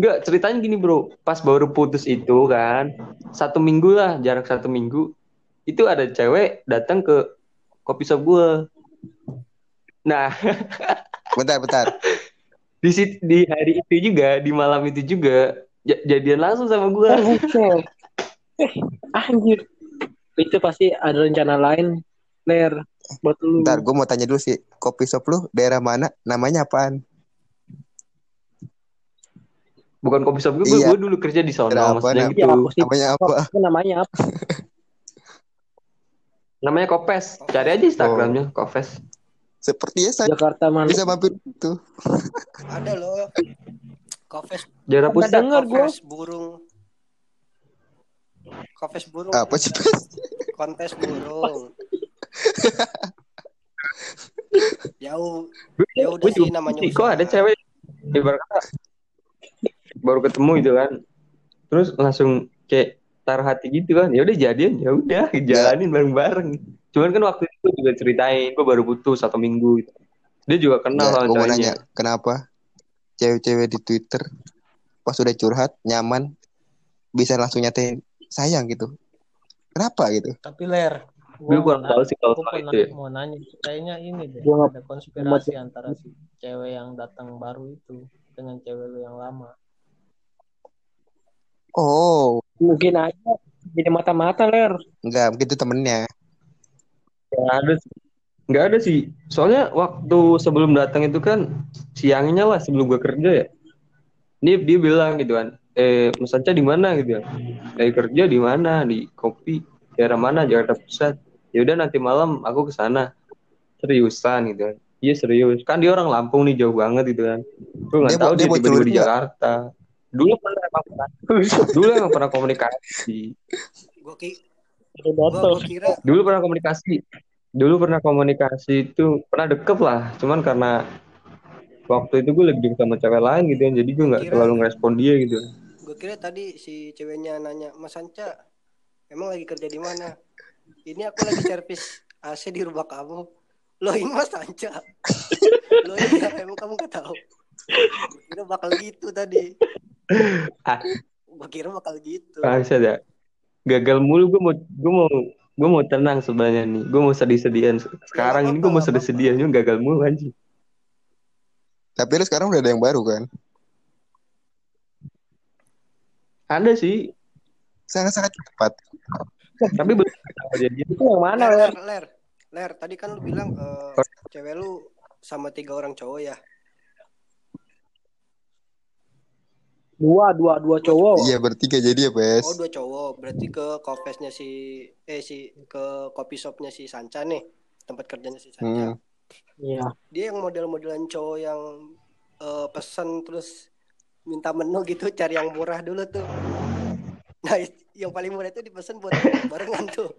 [SPEAKER 4] Enggak, ceritanya gini bro, pas baru putus itu kan, satu minggu lah, jarak satu minggu, itu ada cewek datang ke kopi shop gue. Nah,
[SPEAKER 2] bentar bentar
[SPEAKER 4] di sit- di hari itu juga, di malam itu juga, ja- jadian langsung sama gue.
[SPEAKER 1] Oh. Eh, anjir. Itu pasti ada rencana lain, Ler, buat lu.
[SPEAKER 2] bentar gue mau tanya dulu sih kopi shop lu daerah mana namanya apaan
[SPEAKER 4] Bukan kopi shop gue,
[SPEAKER 2] Iya.
[SPEAKER 4] gue dulu kerja di sono,
[SPEAKER 2] Daerah apa,
[SPEAKER 4] maksudnya gitu.
[SPEAKER 1] Ya, sih.
[SPEAKER 2] namanya apa
[SPEAKER 1] namanya apa?
[SPEAKER 4] Namanya Kopes, cari aja Instagramnya, Kopes.
[SPEAKER 2] sepertinya saya
[SPEAKER 1] Jakarta mana?
[SPEAKER 2] bisa mampir itu
[SPEAKER 3] ada loh. Kofes
[SPEAKER 4] Jarak pusat.
[SPEAKER 1] denger gue.
[SPEAKER 3] Burung. Kofes burung.
[SPEAKER 2] apa sih
[SPEAKER 3] Kontes burung. Jauh. Ya sih
[SPEAKER 4] juga
[SPEAKER 3] namanya
[SPEAKER 4] kok ada cewek ibarat baru ketemu gitu kan. Terus langsung kayak taruh hati gitu kan. Ya udah jadian ya udah jalanin bareng-bareng. Cuman kan waktu itu juga ceritain gue baru putus satu minggu gitu. dia juga kenal sama ceweknya
[SPEAKER 2] nanya kenapa cewek-cewek di Twitter pas udah curhat nyaman bisa langsung nyatain sayang gitu. Kenapa gitu?
[SPEAKER 5] Tapi ler,
[SPEAKER 4] gue
[SPEAKER 5] gua
[SPEAKER 4] kurang tahu sih kalau soal itu ya.
[SPEAKER 5] mau nanya, kayaknya ini deh,
[SPEAKER 1] Gua
[SPEAKER 5] ada konspirasi antara si cewek yang datang baru itu dengan cewek lu yang lama.
[SPEAKER 2] Oh
[SPEAKER 1] Mungkin aja jadi mata-mata, Ler.
[SPEAKER 2] enggak mungkin itu temennya
[SPEAKER 4] Nggak ada sih. Nggak ada sih. Soalnya waktu sebelum datang itu kan siangnya lah sebelum gue kerja ya. Dia dia bilang gitu kan, eh Mas Anca di mana gitu ya? Lagi kerja di mana? Di kopi daerah mana? Jakarta Pusat. Ya udah nanti malam aku ke sana. Seriusan gitu kan. Iya serius. Kan dia orang Lampung nih jauh banget gitu kan. Gue nggak tahu
[SPEAKER 2] dia
[SPEAKER 4] tiba-tiba di? Jakarta. Dulu pernah emang dulu emang pernah komunikasi.
[SPEAKER 3] Gue ki gua, gua kira
[SPEAKER 4] Dulu pernah komunikasi. Dulu pernah komunikasi itu pernah deket lah. Cuman karena waktu itu gue lagi sama cewek lain gitu kan. Jadi gue nggak
[SPEAKER 3] Kira-
[SPEAKER 4] terlalu ngerespon dia gitu.
[SPEAKER 3] gue kira tadi si ceweknya nanya Mas Anca emang lagi kerja di mana ini aku lagi servis AC di rumah kamu lo ini mas Anca lo iya emang kamu gak tahu kira bakal gitu tadi
[SPEAKER 4] Ah.
[SPEAKER 3] gua kira bakal gitu
[SPEAKER 4] Bangsa ya. Gagal mulu gue mau gue mau gue mau tenang sebenarnya nih. Gue mau sedih-sedihan. Sekarang
[SPEAKER 3] Ya,
[SPEAKER 4] ini gue mau sedih-sedihan juga gagal mulu anjing.
[SPEAKER 2] Tapi lu sekarang udah ada yang baru kan?
[SPEAKER 4] Ada sih,
[SPEAKER 2] Sangat-sangat cepat.
[SPEAKER 4] tapi belum jadi.
[SPEAKER 1] Itu yang mana
[SPEAKER 3] ler,
[SPEAKER 1] ya?
[SPEAKER 3] ler, ler, ler, tadi kan lu bilang eh, cewek lu sama tiga orang cowok ya
[SPEAKER 1] Dua, dua, dua cowok.
[SPEAKER 2] Iya bertiga jadi ya, Pes.
[SPEAKER 3] oh dua cowok berarti ke kofesnya si eh si ke kopi shopnya si Sanca nih tempat kerjanya si Sanca
[SPEAKER 2] Hmm.
[SPEAKER 1] Iya.
[SPEAKER 3] dia yang model-modelan cowok yang eh, pesan terus minta menu gitu cari yang murah dulu tuh nah yang paling murah itu dipesan buat barengan tuh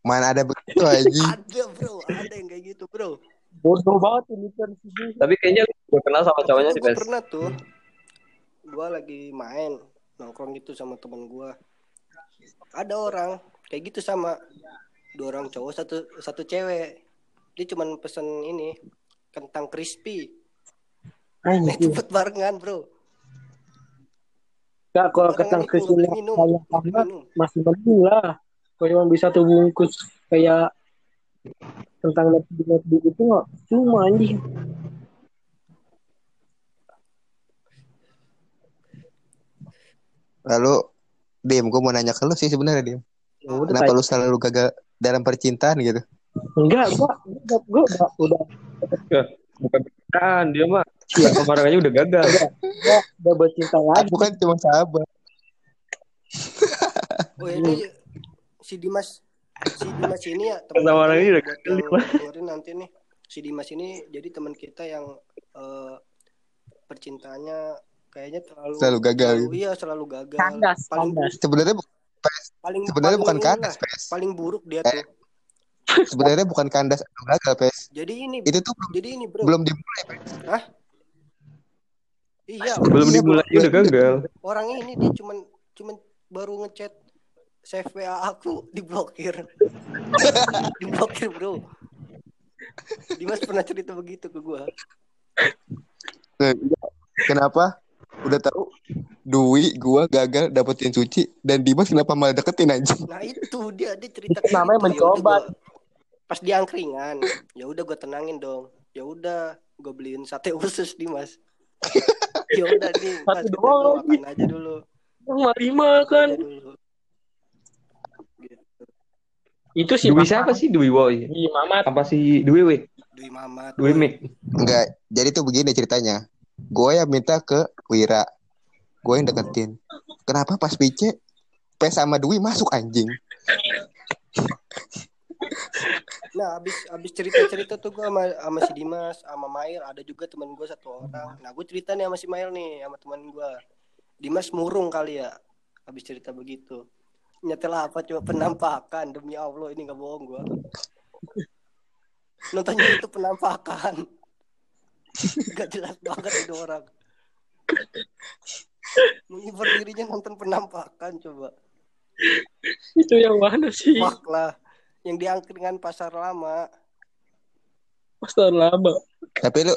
[SPEAKER 2] Mana ada begitu Haji?
[SPEAKER 3] ada bro ada yang kayak gitu bro
[SPEAKER 1] Bodoh banget ini kan sih.
[SPEAKER 4] Tapi kayaknya gue kenal sama cowoknya sih,
[SPEAKER 3] gue
[SPEAKER 4] Pes.
[SPEAKER 3] pernah tuh gue lagi main nongkrong gitu sama temen gue ada orang kayak gitu sama dua orang cowok satu satu cewek dia cuman pesen ini kentang crispy nah, itu
[SPEAKER 1] Anjir.
[SPEAKER 3] buat barengan bro
[SPEAKER 1] Gak, kalau
[SPEAKER 3] itu, Nggak boleh
[SPEAKER 1] banget
[SPEAKER 3] minum.
[SPEAKER 1] masih mending lah. Kalau cuma bisa tuh bungkus kayak tentang lebih-lebih gitu nggak cuma anjing.
[SPEAKER 2] Lalu, Dim, gue mau nanya ke lu sih sebenarnya, Dim.
[SPEAKER 1] Ya udah
[SPEAKER 2] Kenapa lu selalu gagal dalam percintaan gitu?
[SPEAKER 1] Enggak, gua gua, gua udah, udah
[SPEAKER 4] Bukan percintaan, dia mah. Kemarin aja udah gagal.
[SPEAKER 1] gua udah bercinta lagi.
[SPEAKER 2] Aku kan cuma sahabat.
[SPEAKER 3] oh ini si Dimas si Dimas ini ya teman
[SPEAKER 4] orang ini udah Dimas.
[SPEAKER 3] dengerin nanti nih si Dimas ini jadi teman kita yang eh, percintaannya kayaknya terlalu
[SPEAKER 2] Selalu gagal
[SPEAKER 3] terlalu-
[SPEAKER 2] gitu.
[SPEAKER 3] iya selalu gagal
[SPEAKER 1] Kandas,
[SPEAKER 3] paling
[SPEAKER 1] kandas.
[SPEAKER 2] Sebenarnya bu-
[SPEAKER 3] paling
[SPEAKER 2] sebenarnya
[SPEAKER 3] paling
[SPEAKER 2] bukan kandas, Pes.
[SPEAKER 3] paling buruk dia
[SPEAKER 2] Eh.
[SPEAKER 3] tuh
[SPEAKER 2] Sebenarnya bukan kandas atau gagal, Pes.
[SPEAKER 3] jadi ini
[SPEAKER 2] Itu tuh belum,
[SPEAKER 3] jadi ini bro
[SPEAKER 2] belum dimulai, Pes.
[SPEAKER 3] iya
[SPEAKER 4] Belum
[SPEAKER 2] Iya,
[SPEAKER 4] dimulai udah gagal.
[SPEAKER 3] orang ini dia cuman cuman baru ngechat save WA aku diblokir diblokir bro Dimas pernah cerita begitu ke gua
[SPEAKER 2] Nah, Kenapa? Udah tahu Dwi gua gagal dapetin suci dan Dimas kenapa malah deketin aja?
[SPEAKER 3] Nah itu dia dia cerita
[SPEAKER 1] Itu namanya
[SPEAKER 3] gitu. Ya
[SPEAKER 1] mencoba.
[SPEAKER 3] gua- pas di angkringan, ya udah gue tenangin dong. Ya udah gue beliin sate usus Dimas. ya udah nih, Mas
[SPEAKER 1] Satu
[SPEAKER 3] kita
[SPEAKER 1] doang
[SPEAKER 3] gua
[SPEAKER 1] lagi.
[SPEAKER 3] makan aja dulu.
[SPEAKER 1] Lima
[SPEAKER 3] Makan
[SPEAKER 1] kan.
[SPEAKER 3] Gitu.
[SPEAKER 1] Itu sih
[SPEAKER 4] Dwi siapa sih Dwi Woy?
[SPEAKER 1] Di Mamat.
[SPEAKER 4] Apa sih Dwi Wik?
[SPEAKER 3] Dwi Mamat.
[SPEAKER 4] Dwi. Mik?
[SPEAKER 2] Enggak. Jadi tuh begini ceritanya. Gue yang minta ke Wira. Gue yang deketin. Kenapa pas pice Pes sama Dwi masuk anjing?
[SPEAKER 3] Nah, abis abis cerita-cerita tuh gue sama, sama si Dimas, sama Mail, ada juga teman gue satu orang. Nah, gue cerita nih sama si Mail nih, sama teman gue. Dimas murung kali ya, abis cerita begitu. Nyetel apa coba penampakan demi Allah ini gak bohong gue. Nontonnya itu penampakan. Gak jelas banget itu orang. Menghibur dirinya nonton penampakan coba.
[SPEAKER 1] Itu yang mana sih?
[SPEAKER 3] Wah lah. Yang diangkringan pasar lama.
[SPEAKER 1] Pas tahun lama.
[SPEAKER 2] Tapi lu,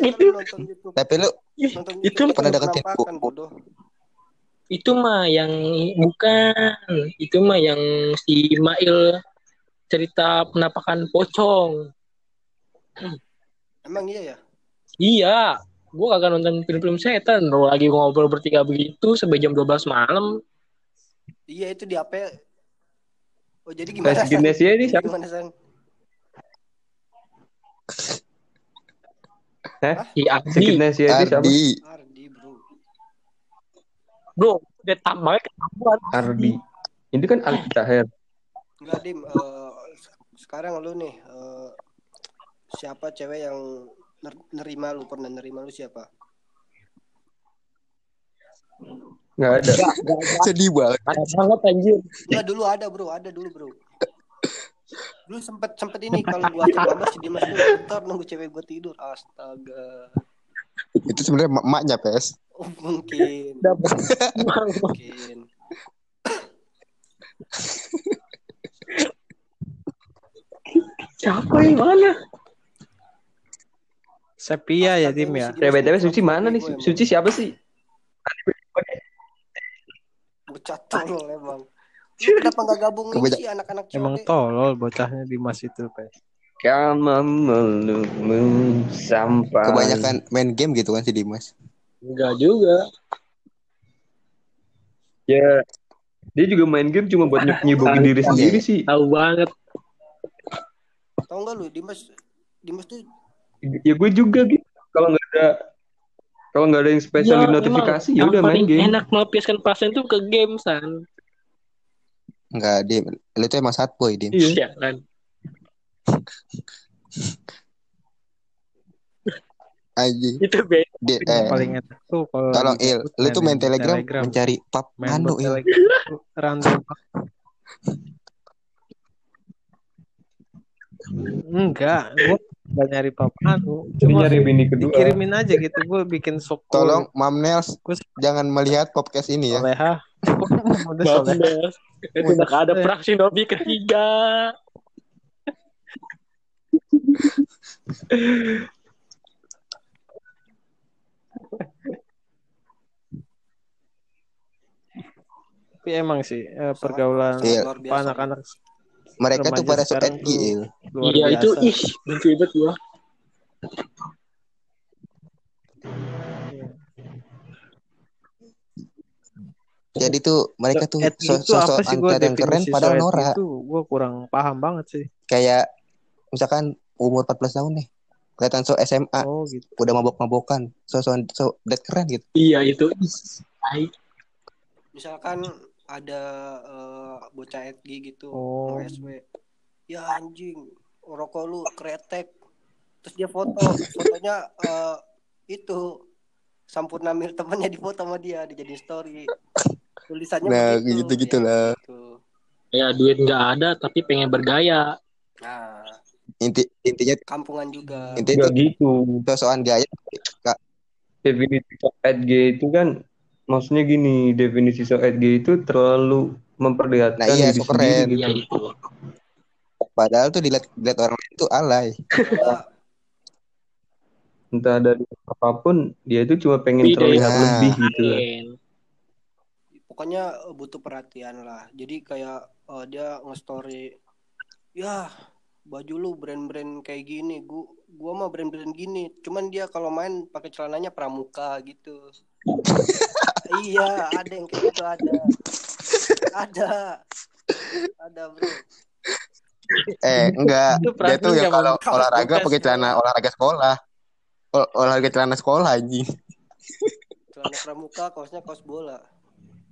[SPEAKER 3] kan lu nonton YouTube.
[SPEAKER 2] tapi lu
[SPEAKER 3] Nonton
[SPEAKER 1] Itu
[SPEAKER 2] pernah
[SPEAKER 3] ada
[SPEAKER 2] deketin
[SPEAKER 3] bodoh.
[SPEAKER 1] Itu mah yang bukan. Itu mah yang si Mail cerita penampakan pocong.
[SPEAKER 3] Emang iya ya?
[SPEAKER 1] Iya, gue kagak nonton film-film setan. Lo lagi ngobrol bertiga begitu sampai jam 12 malam.
[SPEAKER 3] Iya itu di apa? Oh jadi gimana?
[SPEAKER 4] Tes Genesia ini
[SPEAKER 3] Jadi
[SPEAKER 4] siapa?
[SPEAKER 3] Gimana San?
[SPEAKER 4] Hah?
[SPEAKER 1] Si Ardi.
[SPEAKER 4] Segitnesia itu siapa?
[SPEAKER 2] Ardi.
[SPEAKER 3] Ardi bro.
[SPEAKER 1] Bro, udah tambahnya ketahuan.
[SPEAKER 4] Ardi. Ini kan Aldi Taher.
[SPEAKER 3] Enggak dim. eh, sekarang lu nih eh, siapa cewek yang nerima lu pernah nerima lu siapa?
[SPEAKER 4] Nggak ada.
[SPEAKER 2] Sedih banget.
[SPEAKER 1] Banget anjir.
[SPEAKER 3] Ya dulu ada bro. Ada dulu bro. Dulu sempet sempet ini kalau gua terlambat sedih mas kantor nunggu cewek gua tidur. Astaga.
[SPEAKER 2] Itu sebenarnya emaknya pes.
[SPEAKER 3] Oh, mungkin. Mungkin.
[SPEAKER 1] Siapa yang mana?
[SPEAKER 5] Sepia ya tim ya.
[SPEAKER 3] Dimas
[SPEAKER 4] BTW
[SPEAKER 3] nih
[SPEAKER 4] Suci mana nih? Suci siapa sih?
[SPEAKER 3] Bocah tolol emang. Lu kenapa nggak gabung ini
[SPEAKER 2] Kebanyak-
[SPEAKER 3] sih anak-anak
[SPEAKER 5] Emang tolol bocahnya Dimas itu, Pes.
[SPEAKER 4] Kamu melukmu sampai
[SPEAKER 2] Kebanyakan main game gitu kan si Dimas.
[SPEAKER 1] Enggak juga.
[SPEAKER 4] Ya, dia juga main game cuma buat nyibukin diri sendiri sih.
[SPEAKER 1] Tahu banget.
[SPEAKER 3] Tahu nggak lu Dimas Dimas tuh
[SPEAKER 4] Ya gue juga gitu. Kalau nggak ada kalau nggak ada yang spesial di
[SPEAKER 1] Ya,
[SPEAKER 4] notifikasi
[SPEAKER 1] emang
[SPEAKER 4] ya udah main
[SPEAKER 1] paling
[SPEAKER 4] game.
[SPEAKER 1] Enak melampiaskan pasien tuh ke game san.
[SPEAKER 2] Enggak, Dim. Lu tuh emang sad boy, Dim.
[SPEAKER 4] Iya.
[SPEAKER 1] Sialan.
[SPEAKER 2] Anjing.
[SPEAKER 1] Itu beda.
[SPEAKER 2] Di,
[SPEAKER 5] Yang
[SPEAKER 2] eh,
[SPEAKER 5] paling enak tuh kalau
[SPEAKER 2] tolong Il, lu tuh main Telegram,
[SPEAKER 5] Telegram.
[SPEAKER 2] mencari pap anu
[SPEAKER 5] bot
[SPEAKER 2] Il.
[SPEAKER 5] Random. Enggak, gua enggak nyari papan lu.
[SPEAKER 4] Dia
[SPEAKER 5] Cuma
[SPEAKER 4] nyari bini kedua.
[SPEAKER 5] dikirimin aja gitu gua bikin sok
[SPEAKER 2] Tolong Mam Nels
[SPEAKER 5] Gua-
[SPEAKER 2] jangan melihat podcast ini ya.
[SPEAKER 5] soleha. Udah
[SPEAKER 1] Maaf,
[SPEAKER 5] soleha.
[SPEAKER 1] Itu udah ada praksi Nobi ketiga.
[SPEAKER 5] Tapi emang sih eh, pergaulan
[SPEAKER 2] Iya.
[SPEAKER 5] anak-anak
[SPEAKER 2] Mereka tuh pada suka
[SPEAKER 5] tuh-
[SPEAKER 2] Il.
[SPEAKER 5] luar
[SPEAKER 1] Iya itu ih benci banget gua.
[SPEAKER 2] Jadi tuh mereka tuh so- sosok
[SPEAKER 5] gua
[SPEAKER 2] angkat yang keren padahal
[SPEAKER 5] so edgy
[SPEAKER 2] Nora.
[SPEAKER 5] Itu gua kurang paham banget sih.
[SPEAKER 2] Kayak misalkan umur 14 tahun nih. Kelihatan so SMA,
[SPEAKER 5] Oh gitu.
[SPEAKER 2] udah mabok-mabokan. Sosok so dead keren gitu.
[SPEAKER 1] Iya itu.
[SPEAKER 3] Misalkan ada eh, bocah edgy gitu
[SPEAKER 5] Oh.
[SPEAKER 3] SW ya anjing rokok lu kretek terus dia foto fotonya eh, itu sampurna mil temannya di foto sama dia dijadiin story tulisannya
[SPEAKER 2] Nah,
[SPEAKER 3] begitu
[SPEAKER 2] gitu-gitu
[SPEAKER 3] ya,
[SPEAKER 2] lah.
[SPEAKER 3] gitu.
[SPEAKER 1] Ya duit nggak ada tapi pengen bergaya.
[SPEAKER 3] nah
[SPEAKER 2] Inti intinya
[SPEAKER 3] kampungan juga
[SPEAKER 2] intinya
[SPEAKER 4] gitu.
[SPEAKER 2] sosokan gaya
[SPEAKER 4] Definisi edgy itu kan maksudnya gini, definisi so edgy itu terlalu memperlihatkan
[SPEAKER 2] Nah, iya,
[SPEAKER 4] diri
[SPEAKER 2] so keren.
[SPEAKER 4] sendiri gitu.
[SPEAKER 1] Itu.
[SPEAKER 2] padahal tuh dilihat dilihat orang lain tuh alay.
[SPEAKER 4] Entah dari apa pun, dia itu cuma pengen terlihat
[SPEAKER 2] iya.
[SPEAKER 4] lebih gitu. lah.
[SPEAKER 3] Pokoknya eh, butuh perhatian lah jadi kayak eh, dia nge-story ya baju lu brand-brand kayak gini gua gua mah brand-brand gini cuman dia kalau main pakai celananya pramuka gitu iya ada yang kayak gitu ada ada ada bro
[SPEAKER 2] Eh, enggak.
[SPEAKER 1] Itu
[SPEAKER 2] Dia tuh yang
[SPEAKER 1] zaman
[SPEAKER 2] kalau olahraga pakai
[SPEAKER 3] ya.
[SPEAKER 2] celana olahraga sekolah. Ol- olahraga celana sekolah anjing.
[SPEAKER 3] celana pramuka kaosnya kaos bola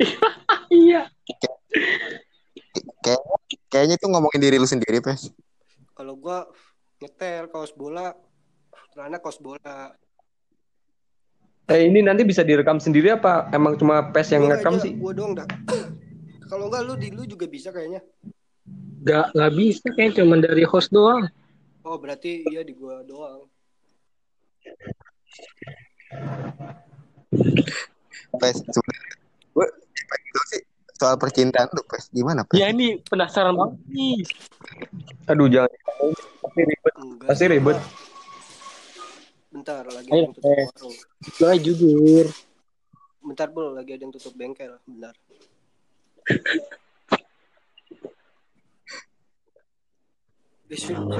[SPEAKER 1] Iya.
[SPEAKER 2] Kayak kayaknya tuh ngomongin diri lu sendiri, Pes.
[SPEAKER 3] kalau gua nyetel kaos bola celana kaos bola
[SPEAKER 4] Eh ini nanti bisa direkam sendiri apa emang cuma pes yang ngerekam sih?
[SPEAKER 3] gua doang dah kalau enggak lu di lu juga bisa kayaknya
[SPEAKER 1] Gak nggak bisa kayak cuma dari host doang.
[SPEAKER 3] Oh berarti iya di gua doang.
[SPEAKER 2] Pes. Gue itu sih soal percintaan lu, Pes. Gimana, Pes?
[SPEAKER 1] Ya ini penasaran banget nih.
[SPEAKER 4] Aduh jangan. Pasti ribet.
[SPEAKER 3] Enggak.
[SPEAKER 4] Pasti
[SPEAKER 3] sih,
[SPEAKER 4] ribet.
[SPEAKER 3] gua- Bentar lagi
[SPEAKER 1] Ayo,
[SPEAKER 3] tutup
[SPEAKER 1] eh.
[SPEAKER 3] warung.
[SPEAKER 1] Lo jujur.
[SPEAKER 3] Bentar bro lagi ada yang tutup bengkel. Bentar.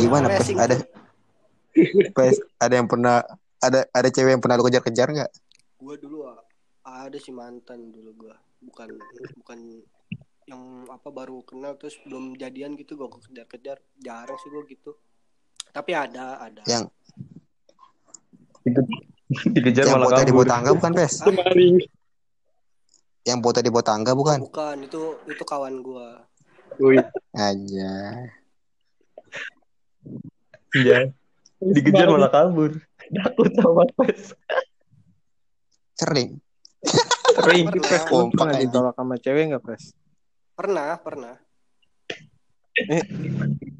[SPEAKER 2] Gimana, Pes? Ada Pes, ada yang pernah ada ada cewek yang pernah lu kejar-kejar nggak?
[SPEAKER 3] Gua dulu ah, ada si mantan dulu gua. Bukan bukan yang apa baru kenal terus belum jadian gitu gua kejar-kejar. Jarang sih gua gitu. Tapi ada, ada.
[SPEAKER 2] Yang
[SPEAKER 4] dikejar
[SPEAKER 2] yang
[SPEAKER 4] malah
[SPEAKER 2] foto di
[SPEAKER 4] kabur.
[SPEAKER 2] bawah tangga bukan, Pes?
[SPEAKER 1] Kemarin.
[SPEAKER 2] Yang foto di bawah tangga bukan?
[SPEAKER 3] Bukan, itu itu kawan gua.
[SPEAKER 2] Aja.
[SPEAKER 4] Iya. Dikejar malah kabur. Takut sama pes.
[SPEAKER 2] Sering.
[SPEAKER 4] Sering.
[SPEAKER 5] Pes,
[SPEAKER 2] Kompak
[SPEAKER 5] ditolak sama cewek nggak, Pes?
[SPEAKER 3] Pernah, pernah.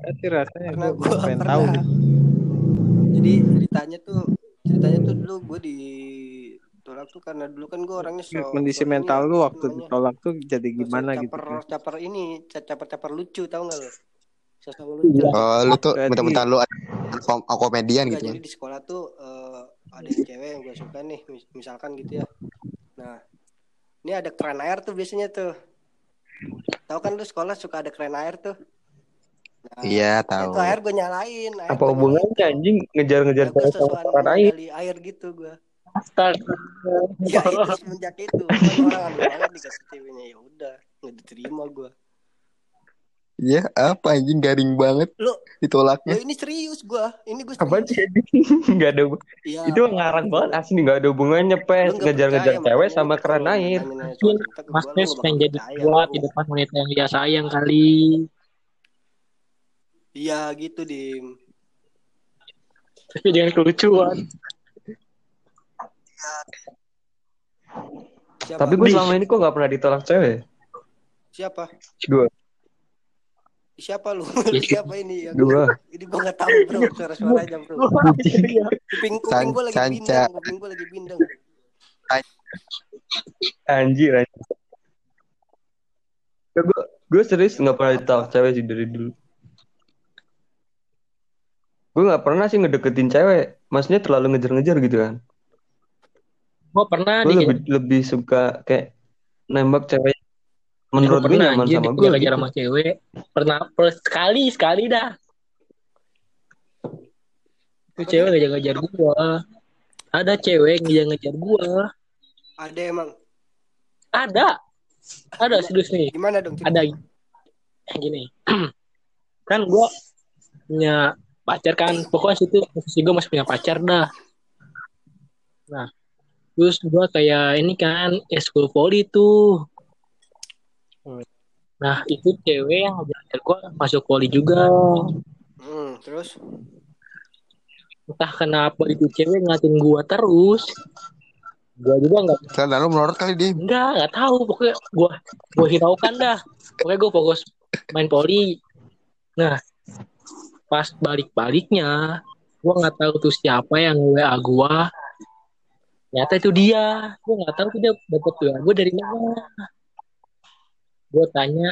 [SPEAKER 5] Tapi rasanya
[SPEAKER 3] Pernah
[SPEAKER 5] gue
[SPEAKER 3] gua
[SPEAKER 5] pengen
[SPEAKER 3] pernah.
[SPEAKER 5] tahu.
[SPEAKER 3] Jadi ceritanya tuh ceritanya tuh dulu gue di tolak tuh karena dulu kan gue orangnya so,
[SPEAKER 5] kondisi
[SPEAKER 3] so
[SPEAKER 5] mental
[SPEAKER 3] ya,
[SPEAKER 5] lu waktu
[SPEAKER 3] namanya,
[SPEAKER 5] ditolak tuh jadi gimana gitu
[SPEAKER 3] caper,
[SPEAKER 5] Pes?
[SPEAKER 3] caper ini ca- caper caper lucu tau gak lo sosok lucu.
[SPEAKER 2] Oh, lu tuh mentang-mentang lu ada kom- komedian gitu
[SPEAKER 3] jadi
[SPEAKER 2] kan.
[SPEAKER 3] di sekolah tuh eh, ada yang cewek yang gue suka nih mis- misalkan gitu ya. Nah ini ada keran air tuh biasanya tuh. Tahu kan lu sekolah suka ada keran air tuh nah,
[SPEAKER 2] Iya,
[SPEAKER 3] itu
[SPEAKER 2] tahu.
[SPEAKER 3] air gue nyalain air
[SPEAKER 4] Apa hubungannya anjing ngejar-ngejar.
[SPEAKER 3] Nah, gua
[SPEAKER 4] cewek sama keran air?
[SPEAKER 3] air gitu gue
[SPEAKER 1] Astaga.
[SPEAKER 3] ya itu semenjak itu orang banget dikasih ceweknya ya udah nggak diterima gue
[SPEAKER 2] Iya, apa anjing garing banget
[SPEAKER 3] Lu-
[SPEAKER 2] ditolaknya.
[SPEAKER 3] lo ini serius gue ini gue
[SPEAKER 4] Apa sih? Nggak ada.
[SPEAKER 3] Iya,
[SPEAKER 4] itu ngarang banget asli nggak ada hubungannya pes ngejar-ngejar cewek sama keran air.
[SPEAKER 1] Mas Pes pengen jadi kuat di depan wanita yang dia sayang kali.
[SPEAKER 3] Iya gitu dim.
[SPEAKER 1] Tapi dengan kelucuan.
[SPEAKER 3] Siapa?
[SPEAKER 4] Tapi gue selama ini kok nggak pernah ditolak cewek.
[SPEAKER 3] Siapa?
[SPEAKER 4] Gue,
[SPEAKER 3] Siapa lu?
[SPEAKER 1] Ya,
[SPEAKER 3] Siapa ini? Yang...
[SPEAKER 4] gue.
[SPEAKER 3] Ini gua nggak tahu bro suara-suaranya bro.
[SPEAKER 1] Iya.
[SPEAKER 3] Kuping gua lagi
[SPEAKER 2] Sanca.
[SPEAKER 3] bindeng, kuping gua lagi bindeng.
[SPEAKER 4] Anjir, anjir. Gue, gue serius nggak pernah ditolak cewek sih dari dulu. Gue nggak pernah sih ngedeketin cewek. Maksudnya terlalu ngejar-ngejar gitu kan.
[SPEAKER 1] Gue pernah
[SPEAKER 4] Gue lebih lebih suka kayak nembak cewek.
[SPEAKER 1] Menurut
[SPEAKER 4] gue
[SPEAKER 1] pernah
[SPEAKER 4] nyaman sama gue.
[SPEAKER 1] dikejar
[SPEAKER 4] gitu.
[SPEAKER 1] sama cewek. Pernah per sekali sekali dah. Itu cewek ngejar-ngejar gua. Ada cewek ngejar-ngejar gua.
[SPEAKER 3] Ada emang.
[SPEAKER 1] Ada. Ada serius nih.
[SPEAKER 3] Gimana dong?
[SPEAKER 1] Ada gini. kan gua punya pacar kan. Pokoknya situ posisi gua masih punya pacar dah. Nah, terus gua kayak ini kan eskul poli tuh. Nah, itu cewek yang ngajar gua masuk poli juga.
[SPEAKER 3] Hmm, terus
[SPEAKER 1] entah kenapa itu cewek ngatin gua terus gua juga nggak
[SPEAKER 2] Karena lu melorot kali dia.
[SPEAKER 1] nggak nggak tahu pokoknya gua gua hiraukan dah pokoknya gua fokus main poli nah pas balik baliknya gua nggak tahu tuh siapa yang wa gua ternyata itu dia gua nggak tahu tuh dia dapet wa gua dari mana gua tanya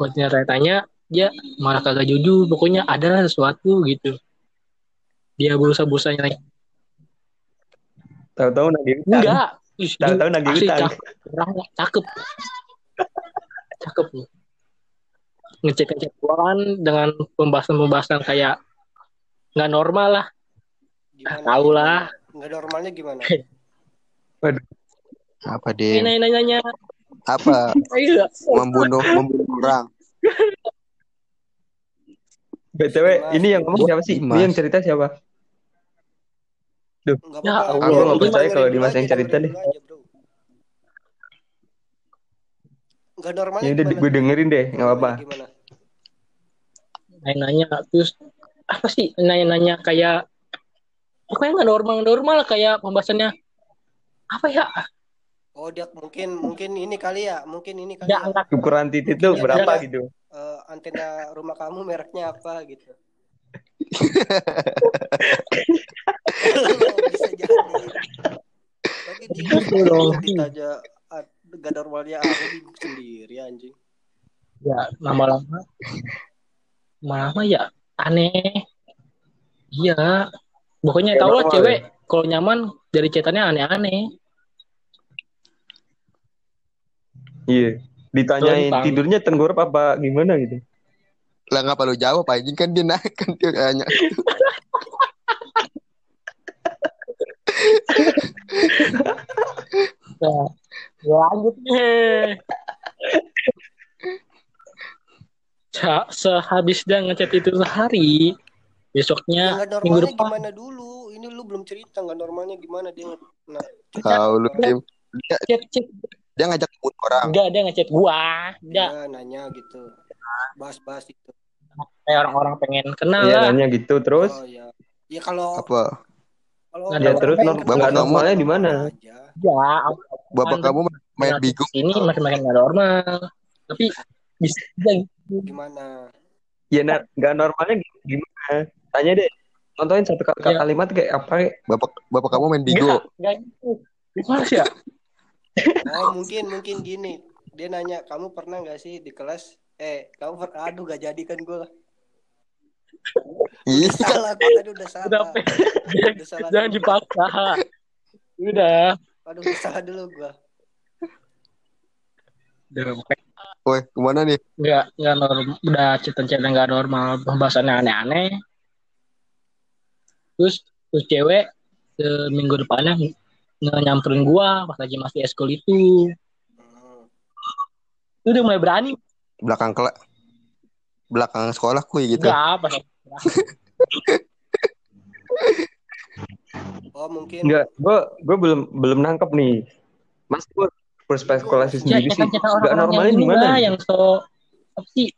[SPEAKER 1] gua tanya tanya dia malah kagak jujur pokoknya ada sesuatu gitu dia berusaha-berusaha nyari
[SPEAKER 4] Tahu-tahu nagih utang.
[SPEAKER 1] Enggak.
[SPEAKER 4] Tahu-tahu nagih utang.
[SPEAKER 1] cakep. Cakep. Cakep loh. Ngecek-ngecek gua kan dengan pembahasan-pembahasan kayak nggak normal lah.
[SPEAKER 3] gimana?
[SPEAKER 1] tahu lah.
[SPEAKER 3] Nggak normalnya gimana?
[SPEAKER 2] Apa
[SPEAKER 1] Ini
[SPEAKER 2] dia?
[SPEAKER 1] nanya-nanya.
[SPEAKER 2] Apa membunuh membunuh orang?
[SPEAKER 4] BTW, ini yang ngomong siapa sih? Ini yang cerita siapa?
[SPEAKER 3] Nggak
[SPEAKER 1] Ya. Allah, gua nggak
[SPEAKER 4] percaya kalau Dimas yang cerita deh.
[SPEAKER 3] bro. Nggak normalnya
[SPEAKER 4] Ini udah gue dengerin deh, nggak apa-apa.
[SPEAKER 1] Nanya-nanya. Terus apa sih nanya-nanya kayak pokoknya nggak normal normal kayak pembahasannya apa ya
[SPEAKER 3] Oh dia mungkin mungkin ini kali ya, mungkin ini kali
[SPEAKER 1] ya
[SPEAKER 3] ya.
[SPEAKER 1] anak
[SPEAKER 4] Ukuran titik tuh
[SPEAKER 3] Mungkin
[SPEAKER 4] berapa
[SPEAKER 3] ada-
[SPEAKER 4] gitu?
[SPEAKER 3] Eh, antena rumah kamu mereknya apa gitu. bisa jadi. Tapi di ah, gak normalnya aku bingung sendiri anjing.
[SPEAKER 1] ya lama-lama lama-lama ya aneh iya pokoknya
[SPEAKER 4] Ya,
[SPEAKER 1] tau lah cewek kalau nyaman dari cetannya aneh-aneh
[SPEAKER 4] Iya. Ditanyain
[SPEAKER 1] Tentang.
[SPEAKER 4] tidurnya tenggorok apa gimana gitu.
[SPEAKER 2] Lah ngapa lu jawab anjing kan dia naik kan dia tanya.
[SPEAKER 1] Nah, ya lanjut nih. Se- sehabis dia ngechat itu sehari, besoknya
[SPEAKER 3] Ya,
[SPEAKER 1] minggu depan
[SPEAKER 3] gimana dulu? Ini lu belum cerita nggak normalnya gimana dia. Nah,
[SPEAKER 2] Tahu lu dia, dia,
[SPEAKER 1] chat chat
[SPEAKER 2] dia ngajak orang.
[SPEAKER 1] enggak dia ngechat gua, dia
[SPEAKER 3] dia nanya gitu. Bahas-bahas itu.
[SPEAKER 1] kayak orang-orang pengen kenal
[SPEAKER 4] Iya
[SPEAKER 1] lah.
[SPEAKER 4] nanya gitu terus.
[SPEAKER 3] Oh ya. Ya kalau
[SPEAKER 2] Apa?
[SPEAKER 3] kalau
[SPEAKER 1] ada.
[SPEAKER 4] terus
[SPEAKER 2] nggak
[SPEAKER 3] ya
[SPEAKER 2] normalnya
[SPEAKER 4] di mana?
[SPEAKER 1] Ya,
[SPEAKER 2] Bapak kamu main
[SPEAKER 1] Nah,
[SPEAKER 2] bigo.
[SPEAKER 1] ini makin-makin nggak normal. Tapi bisa aja gitu.
[SPEAKER 3] Gimana?
[SPEAKER 4] Ya nggak normalnya gimana? Tanya deh. Contohin satu kal-
[SPEAKER 1] Iya.
[SPEAKER 4] kalimat kayak apa? kayak,
[SPEAKER 2] Bapak bapak kamu main bigo.
[SPEAKER 1] Enggak, enggak gitu. Gimana sih ya?
[SPEAKER 3] Oh mungkin mungkin gini. Dia nanya kamu pernah nggak sih di kelas Eh, kamu per- aduh gak jadi kan gue.
[SPEAKER 2] Ih,
[SPEAKER 3] Salah, gue tadi udah salah.
[SPEAKER 1] Udah,
[SPEAKER 3] salah
[SPEAKER 1] Jangan
[SPEAKER 3] dulu.
[SPEAKER 1] dipaksa. Udah.
[SPEAKER 3] Aduh, salah dulu gue.
[SPEAKER 1] Udah,
[SPEAKER 2] Woi, ke mana nih?
[SPEAKER 1] nggak nggak normal udah cerita-cerita nggak normal pembahasannya aneh-aneh terus terus cewek seminggu depannya ng- nyamperin gua pas lagi masih eskul itu itu udah mulai berani
[SPEAKER 2] Belakang kela belakang sekolah kuy gitu.
[SPEAKER 1] nggak apa
[SPEAKER 3] Oh, mungkin
[SPEAKER 4] Enggak, gue gue belum belum nangkep nih. Mas gue perspekulasi
[SPEAKER 1] ya
[SPEAKER 4] sendiri sih.
[SPEAKER 1] cerita
[SPEAKER 4] Gak
[SPEAKER 1] orang-orang yang
[SPEAKER 4] normalnya
[SPEAKER 1] ini
[SPEAKER 4] di mana?
[SPEAKER 1] lah yang so apa sih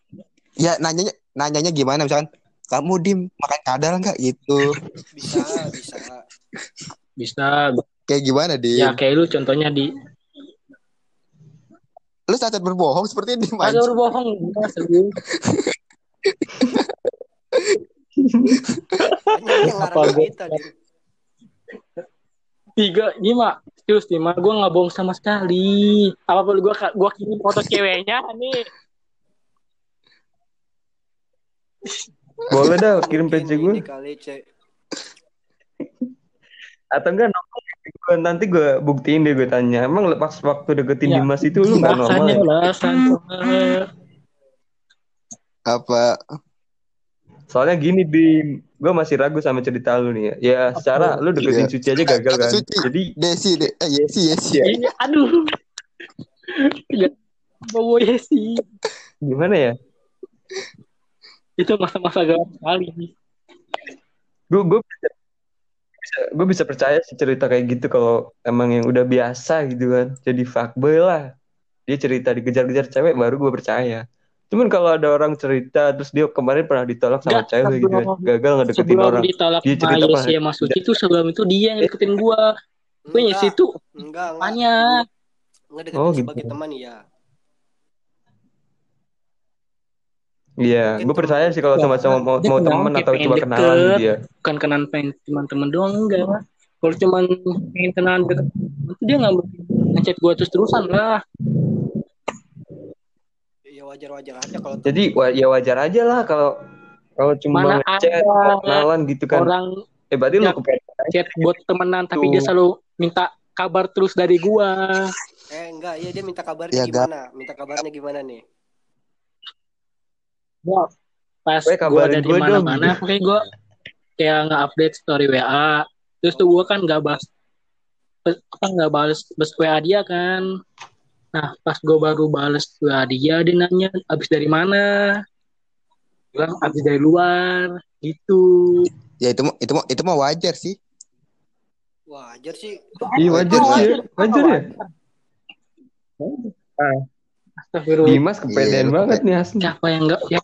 [SPEAKER 2] Ya nanyanya nanyanya gimana misalkan kamu dim makan kadal nggak gitu?
[SPEAKER 3] bisa, bisa.
[SPEAKER 1] bisa
[SPEAKER 2] Kayak gimana dim?
[SPEAKER 1] ya kayak lu contohnya di
[SPEAKER 2] Lu saat berbohong seperti ini
[SPEAKER 1] ada
[SPEAKER 2] Mas.
[SPEAKER 1] berbohong
[SPEAKER 3] Banyak yang
[SPEAKER 1] Apa
[SPEAKER 3] kita, Dim.
[SPEAKER 1] Tiga serius nih mah gue nggak bohong sama sekali apa perlu gue gua kirim foto ceweknya nih
[SPEAKER 4] Boleh dah kirim PC gue.
[SPEAKER 3] ini kali, Cek.
[SPEAKER 4] Atau enggak gua, nanti gue buktiin deh gue tanya. Emang lepas waktu deketin
[SPEAKER 1] Ya.
[SPEAKER 4] Dimas itu lu nggak normal ya?
[SPEAKER 2] Apa?
[SPEAKER 4] Soalnya gini Dim, gue masih ragu sama cerita lu nih ya. Ya secara lu deketin
[SPEAKER 2] Iya.
[SPEAKER 4] Suci aja gagal kan.
[SPEAKER 2] Suci.
[SPEAKER 4] Jadi
[SPEAKER 2] Desi, de eh Yesi, Yesi. ya.
[SPEAKER 1] Ini aduh. Bawa ya sih.
[SPEAKER 4] gimana ya?
[SPEAKER 1] Itu masa-masa gelap sekali.
[SPEAKER 4] Gue gue bisa, gue bisa percaya sih cerita kayak gitu kalau emang yang udah biasa gitu kan. Jadi fuckboy lah. Dia cerita dikejar-kejar cewek baru gue percaya. Cuman kalau ada orang cerita terus dia kemarin pernah ditolak sama
[SPEAKER 1] Nggak,
[SPEAKER 4] cewek gitu kan.
[SPEAKER 1] sebelum-
[SPEAKER 4] Gagal ngedeketin
[SPEAKER 1] Sebelum
[SPEAKER 4] orang.
[SPEAKER 1] ditolak
[SPEAKER 4] Dia
[SPEAKER 1] sama
[SPEAKER 4] cerita
[SPEAKER 1] sama Suci itu sebelum itu dia yang deketin gua. Gue
[SPEAKER 3] Enggak,
[SPEAKER 1] Yesi itu
[SPEAKER 3] enggak, enggak.
[SPEAKER 1] banyak.
[SPEAKER 3] Ngedeketin
[SPEAKER 4] Oh, gitu.
[SPEAKER 3] sebagai teman ya.
[SPEAKER 4] Iya,
[SPEAKER 3] Mungkin
[SPEAKER 4] gue percaya sih kalau sama-sama mau, mau
[SPEAKER 1] kayak
[SPEAKER 4] atau cuma kenalan
[SPEAKER 1] deket.
[SPEAKER 4] gitu ya.
[SPEAKER 1] Bukan kenalan pengen teman-teman doang enggak. Kalau cuman pengen kenalan deket, dia nggak mungkin ngechat gua terus-terusan lah.
[SPEAKER 3] Ya wajar-wajar aja kalau
[SPEAKER 4] Jadi wa- ya wajar aja lah kalau kalau cuma mau kenalan gitu kan.
[SPEAKER 1] Orang
[SPEAKER 4] Eh berarti lu
[SPEAKER 1] Ya. chat buat temenan tapi
[SPEAKER 4] Tuh.
[SPEAKER 1] dia selalu minta kabar terus dari gua.
[SPEAKER 3] Eh enggak, iya dia minta kabarnya
[SPEAKER 2] Ya,
[SPEAKER 3] gimana? Minta kabarnya gimana nih?
[SPEAKER 1] Gua pas
[SPEAKER 4] Weh,
[SPEAKER 1] gua ada di mana-mana pokoknya gua kayak nggak update story WA terus tuh gua kan nggak bahas apa nggak balas balas WA dia kan nah pas gua baru balas WA dia dia nanya abis dari mana bilang abis dari luar gitu
[SPEAKER 2] Ya itu mah itu mah itu mah wajar sih.
[SPEAKER 3] Wajar sih.
[SPEAKER 4] Iya wajar
[SPEAKER 1] Oh,
[SPEAKER 4] sih ya. Wajar ya.
[SPEAKER 1] Astagfirullah
[SPEAKER 4] Dimas kepedean
[SPEAKER 2] Iya,
[SPEAKER 4] banget nih asli.
[SPEAKER 1] siapa yang enggak ya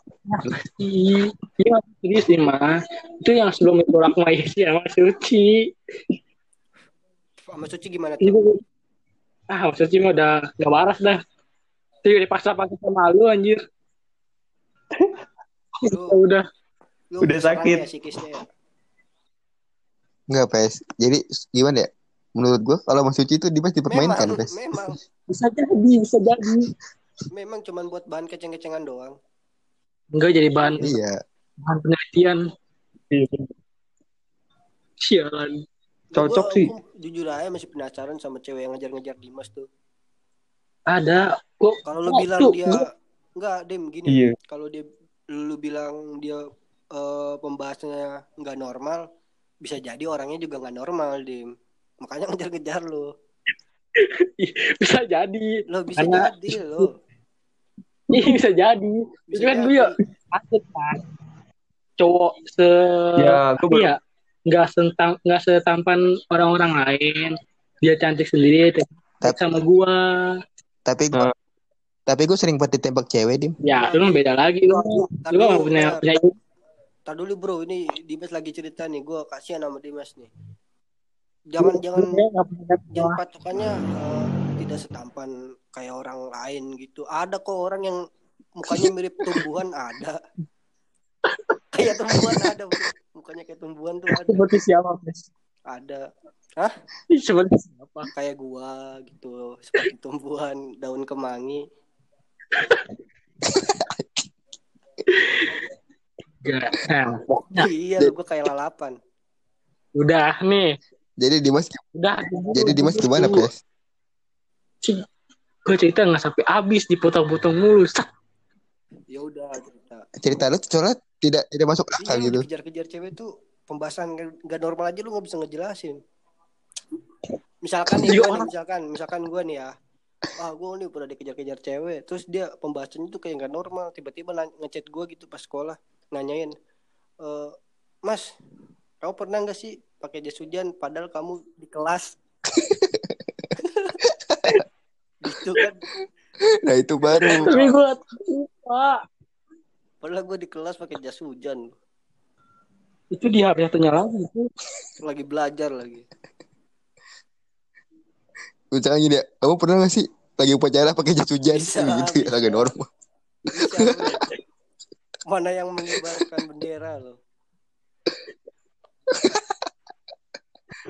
[SPEAKER 1] iya serius sih mah itu yang sebelum itu aku Yesi sama Suci
[SPEAKER 3] Sama Suci gimana
[SPEAKER 1] itu
[SPEAKER 3] tuh?
[SPEAKER 1] Ah sama Suci mah udah nggak waras dah itu udah paksa-paksa sama lu anjir
[SPEAKER 3] Lu,
[SPEAKER 1] udah
[SPEAKER 3] lu
[SPEAKER 4] Udah sakit.
[SPEAKER 3] ya ya?
[SPEAKER 2] Enggak, Pes. Jadi gimana ya? Menurut gua kalau Mas Suci itu Dimas dipermainkan,
[SPEAKER 3] Memang,
[SPEAKER 2] Pes.
[SPEAKER 3] memang,
[SPEAKER 1] bisa jadi bisa jadi
[SPEAKER 3] memang cuman buat bahan keceng-kecengan doang.
[SPEAKER 1] enggak jadi bahan
[SPEAKER 2] Iya.
[SPEAKER 1] bahan penelitian sialan
[SPEAKER 4] Cocok
[SPEAKER 3] Gua-
[SPEAKER 4] sih.
[SPEAKER 3] gua jujur aja masih penasaran sama cewek yang ngejar-ngejar Dimas tuh.
[SPEAKER 1] ada kok
[SPEAKER 3] Kalau lu
[SPEAKER 1] Oh,
[SPEAKER 3] bilang
[SPEAKER 1] tuh,
[SPEAKER 3] dia
[SPEAKER 1] gua-
[SPEAKER 3] enggak, Dim, gini.
[SPEAKER 4] Iya.
[SPEAKER 3] Kalau dia lu bilang dia eh, pembahasannya nggak normal, bisa jadi orangnya juga nggak normal, Dim. Makanya ngejar-ngejar lu.
[SPEAKER 1] bisa jadi
[SPEAKER 3] Lo bisa
[SPEAKER 1] Karena-
[SPEAKER 3] jadi lo.
[SPEAKER 1] Iya bisa jadi.
[SPEAKER 3] Bisa
[SPEAKER 1] kan
[SPEAKER 3] jadi.
[SPEAKER 1] gue ya kan. Cowok se
[SPEAKER 4] Ya, gue baru
[SPEAKER 1] iya nggak sentang nggak setampan orang-orang lain. Dia cantik sendiri tapi
[SPEAKER 2] Tapi-
[SPEAKER 1] sama gua.
[SPEAKER 2] Tapi gua tapi gua sering banget ditembak cewek, Dim.
[SPEAKER 1] Ya, lu mah beda lagi lu. Lu mah punya
[SPEAKER 3] tar-
[SPEAKER 1] punya
[SPEAKER 3] tar dulu bro, ini Dimas lagi cerita nih, gue kasihan sama Dimas nih. Jangan jangan
[SPEAKER 1] nggak punya
[SPEAKER 3] jangan patokannya eh, tidak setampan kayak orang lain gitu. Ada kok orang yang mukanya mirip tumbuhan ada. kayak tumbuhan ada, bro. Mukanya kayak tumbuhan tuh ada.
[SPEAKER 1] seperti siapa, Mas?
[SPEAKER 3] Ada.
[SPEAKER 1] Seperti siapa?
[SPEAKER 3] Kayak gua gitu, seperti tumbuhan daun kemangi.
[SPEAKER 1] Gak. Nah, pokoknya
[SPEAKER 3] iya lu gue kayak lalapan
[SPEAKER 1] udah nih.
[SPEAKER 2] Jadi Dimas
[SPEAKER 1] Udah.
[SPEAKER 2] jadi Dimas gimana, Pes?
[SPEAKER 1] Gue cerita nggak sampai habis dipotong-potong mulu.
[SPEAKER 3] Ya udah cerita
[SPEAKER 2] Cerita lu soalnya tidak tidak masuk akal
[SPEAKER 3] iya
[SPEAKER 2] gitu.
[SPEAKER 3] dikejar-kejar cewek tuh pembahasan nggak- nggak normal aja lu nggak bisa ngejelasin misalkan nih gua nih, misalkan misalkan gue nih ya ah gue nih pernah dikejar-kejar cewek terus dia pembahasannya tuh kayak nggak normal tiba-tiba ngechat gue gitu pas sekolah nanyain "Eh, mas kamu pernah nggak sih pakai jas hujan padahal kamu di kelas gitu kan
[SPEAKER 2] Nah, itu baru.
[SPEAKER 1] Tapi gue lupa.
[SPEAKER 3] Padahal gue di kelas pakai jas hujan
[SPEAKER 1] Itu di HP satunya lagi. itu.
[SPEAKER 3] lagi belajar lagi
[SPEAKER 2] Misalnya gini ya, kamu pernah gak sih lagi upacara pakai jas hujan
[SPEAKER 3] Bisa,
[SPEAKER 2] gitu
[SPEAKER 3] bisa.
[SPEAKER 2] ya, agak normal.
[SPEAKER 3] Bisa, mana yang mengibarkan bendera loh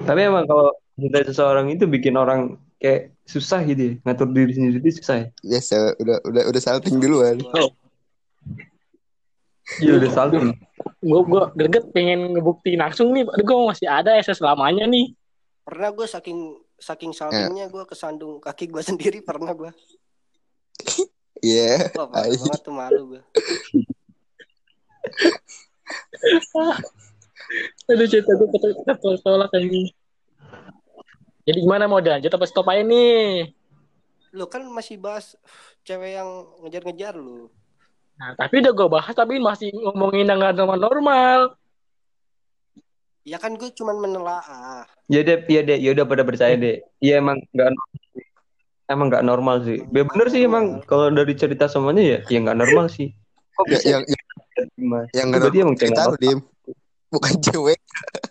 [SPEAKER 4] Tapi emang kalau cinta seseorang itu bikin orang kayak susah gitu ya. Ngatur diri sendiri susah ya.
[SPEAKER 2] Biasa udah udah udah salting duluan.
[SPEAKER 4] Iya udah salting.
[SPEAKER 1] Gue gue greget pengen ngebuktiin langsung nih. Gue masih ada SS lamanya nih.
[SPEAKER 3] pernah gue saking saking saltingnya gue kesandung kaki gue sendiri pernah gue
[SPEAKER 2] Iya.
[SPEAKER 3] wah parah
[SPEAKER 2] Ai.
[SPEAKER 3] banget tuh malu gue
[SPEAKER 1] Aduh cerita gue ketolak kayak gini. Jadi gimana mau lanjut apa stop aja nih?
[SPEAKER 3] lu kan masih bahas cewek yang ngejar-ngejar lu
[SPEAKER 1] Nah, tapi udah gue bahas tapi masih ngomongin yang gak normal-normal.
[SPEAKER 3] ya kan gue cuman menelaah
[SPEAKER 4] Ya deh, ya deh, ya udah pada percaya deh. Iya emang nggak emang nggak normal sih. Ya bener sih emang kalau dari cerita semuanya ya, ya nggak normal sih. Kok
[SPEAKER 2] Ya,
[SPEAKER 4] bisa
[SPEAKER 2] yang yang, yang
[SPEAKER 4] berarti emang
[SPEAKER 2] cerita lu, Dim. Bukan cewek.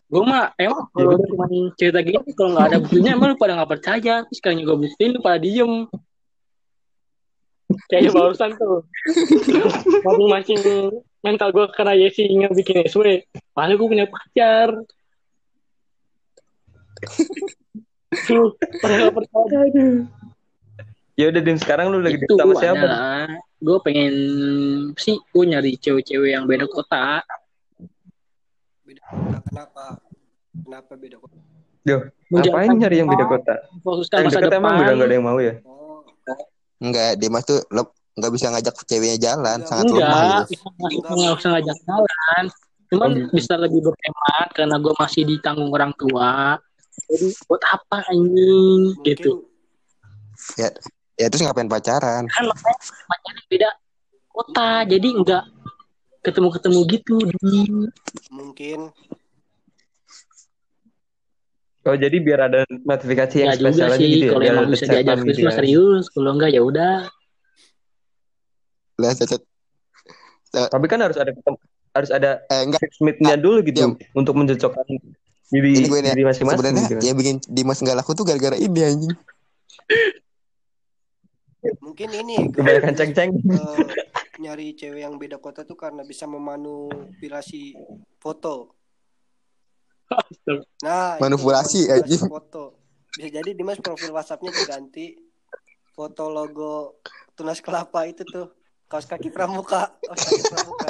[SPEAKER 1] Gue mah emang kalau udah cuma cerita gini kalau nggak ada buktinya emang lu pada nggak percaya. Terus sekarang gue buktiin lu pada diem. Kayak barusan tuh. Masing-masing mental gue karena Yesi nggak bikin SW. Padahal gue punya pacar. Lu percaya.
[SPEAKER 4] Ya udah Dim sekarang lu lagi
[SPEAKER 1] Itu
[SPEAKER 4] sama siapa?
[SPEAKER 1] adalah gue pengen sih gue nyari cewek-cewek yang beda kota.
[SPEAKER 3] beda kota kenapa kenapa beda kota
[SPEAKER 4] Duh, ngapain nyari yang beda kota?
[SPEAKER 1] Fokuskan
[SPEAKER 4] Yang
[SPEAKER 1] masa
[SPEAKER 4] deket emang
[SPEAKER 1] depan.
[SPEAKER 4] udah nggak ada yang mau ya?
[SPEAKER 3] oh
[SPEAKER 2] Enggak, Dimas tuh lep, nggak bisa ngajak ceweknya jalan,
[SPEAKER 3] Enggak.
[SPEAKER 2] sangat lemah
[SPEAKER 1] Enggak,
[SPEAKER 2] gitu.
[SPEAKER 1] nggak nggak usah ngajak jalan. Cuman
[SPEAKER 4] Oh, gitu.
[SPEAKER 1] bisa lebih berhemat karena gue masih ditanggung orang tua. Jadi buat apa anjing
[SPEAKER 3] mungkin
[SPEAKER 1] gitu.
[SPEAKER 2] Ya, ya terus ngapain pacaran?
[SPEAKER 1] Kan makanya pacarnya beda kota, jadi enggak ketemu-ketemu gitu. Di...
[SPEAKER 3] mungkin
[SPEAKER 4] Oh jadi biar ada notifikasi yang
[SPEAKER 1] Ya juga
[SPEAKER 4] spesial aja
[SPEAKER 1] sih,
[SPEAKER 4] gitu ya?
[SPEAKER 1] kalau emang bisa diajak
[SPEAKER 4] gitu
[SPEAKER 1] terus
[SPEAKER 4] ya?
[SPEAKER 1] serius, kalau enggak ya udah.
[SPEAKER 2] Lah, cacat.
[SPEAKER 4] Tapi kan harus ada harus ada
[SPEAKER 2] Eh, enggak.
[SPEAKER 4] meet-nya dulu gitu
[SPEAKER 2] diam.
[SPEAKER 4] untuk mencocokkan diri
[SPEAKER 2] Ini gue
[SPEAKER 4] diri masing-masing
[SPEAKER 2] sebenarnya
[SPEAKER 4] gitu.
[SPEAKER 2] yang bikin Dimas nggak laku tuh gara-gara ini anjing.
[SPEAKER 3] mungkin ini
[SPEAKER 4] Kebanyakan ceng-ceng.
[SPEAKER 3] eh, nyari cewek yang beda kota tuh karena bisa memanipulasi foto nah
[SPEAKER 2] Manipulasi, anjing.
[SPEAKER 3] foto bisa jadi Dimas profil WhatsAppnya diganti foto logo tunas kelapa itu tuh kaos kaki pramuka kaos kaki pramuka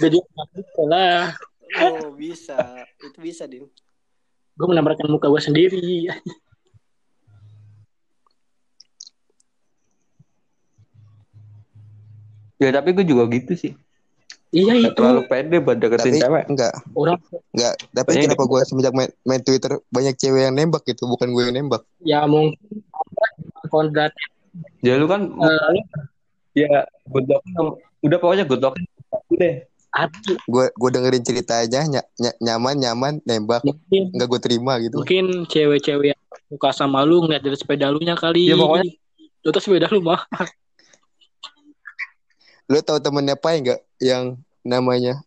[SPEAKER 1] Jadi lah,
[SPEAKER 3] oh bisa itu bisa dim
[SPEAKER 1] gue menambahkan muka gue sendiri.
[SPEAKER 4] Ya tapi gue juga gitu sih.
[SPEAKER 1] Iya itu
[SPEAKER 4] terlalu pede buat deketin
[SPEAKER 2] Tapi
[SPEAKER 4] cewek.
[SPEAKER 2] enggak,
[SPEAKER 1] orang
[SPEAKER 2] enggak. Tapi
[SPEAKER 4] Banyak
[SPEAKER 2] kenapa gue semenjak main, main Twitter banyak cewek yang nembak gitu, bukan gue yang nembak.
[SPEAKER 1] ya mungkin kontrak
[SPEAKER 4] Ya lu kan
[SPEAKER 1] eh,
[SPEAKER 4] ya good luck udah pokoknya good luck deh.
[SPEAKER 2] Gue gue dengerin ceritanya ny- ny- nyaman nyaman nembak,
[SPEAKER 1] mungkin
[SPEAKER 2] enggak gue terima gitu.
[SPEAKER 1] mungkin cewek-cewek yang suka sama lu ngeliat dari sepeda lu nya kali
[SPEAKER 4] Ya, pokoknya-
[SPEAKER 1] Lu tuh sepeda lu mah
[SPEAKER 2] Lu tahu temennya apa enggak yang namanya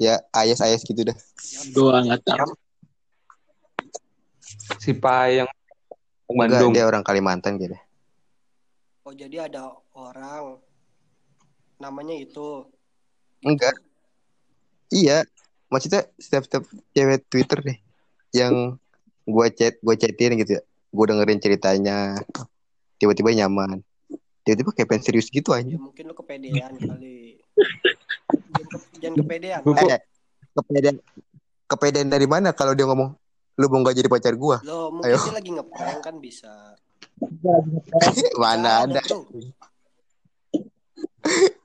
[SPEAKER 2] ya ayas ayas gitu dah.
[SPEAKER 1] gua nggak tahu
[SPEAKER 4] Si Pai yang
[SPEAKER 2] Enggak,
[SPEAKER 4] Bandung.
[SPEAKER 2] dia orang Kalimantan gitu.
[SPEAKER 3] oh jadi ada orang namanya itu
[SPEAKER 2] Enggak. Iya, maksudnya setiap-setiap cewek Twitter deh yang gue chat, gue chatin gitu ya. Gue dengerin ceritanya, tiba-tiba nyaman. Tiba-tiba kayak pengen serius gitu
[SPEAKER 3] Ya
[SPEAKER 2] aja
[SPEAKER 3] mungkin lu kepedean kali. Jangan, ke- jangan kepedean.
[SPEAKER 4] Gua-
[SPEAKER 2] eh kepedean kepedean dari mana kalau dia ngomong lu mau gak jadi pacar gua
[SPEAKER 3] Lo mungkin
[SPEAKER 2] Ayo.
[SPEAKER 3] dia lagi ngeprank kan bisa.
[SPEAKER 2] mana
[SPEAKER 3] Nggak
[SPEAKER 2] ada
[SPEAKER 3] bro.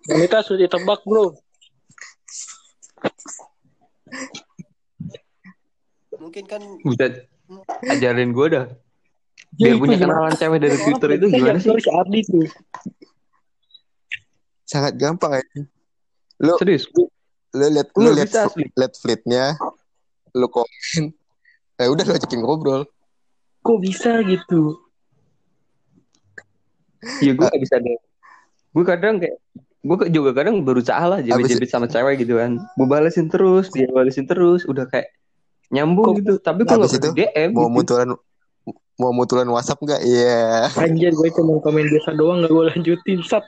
[SPEAKER 1] Wanita sudah ditebak bro.
[SPEAKER 3] Mungkin kan
[SPEAKER 4] Bisa ajarin gue dah.
[SPEAKER 1] Ya,
[SPEAKER 4] Biar
[SPEAKER 1] itu
[SPEAKER 4] punya kenalan cewek dari Twitter itu gimana sih?
[SPEAKER 1] si Ardi tuh.
[SPEAKER 2] sangat gampang aja lu
[SPEAKER 4] Serius?
[SPEAKER 2] lu lihat
[SPEAKER 4] Lu
[SPEAKER 2] lu lihat lihat fleetnya lu komen eh udah lu ajakin ngobrol
[SPEAKER 1] Kok bisa gitu?
[SPEAKER 4] Iya gue gak bisa deh. Gue kadang kayak gue juga kadang berusaha lah jebet-jebet sama cewek gitu kan. Gue balesin terus, dia balesin terus, udah kayak nyambung
[SPEAKER 1] Kok-
[SPEAKER 4] gitu. Tapi gue gak
[SPEAKER 2] itu,
[SPEAKER 4] DM
[SPEAKER 2] mau
[SPEAKER 4] gitu.
[SPEAKER 2] mutulan mau mutulan WhatsApp nggak iya
[SPEAKER 1] Anjir gue cuma komen biasa doang gak gue lanjutin sat.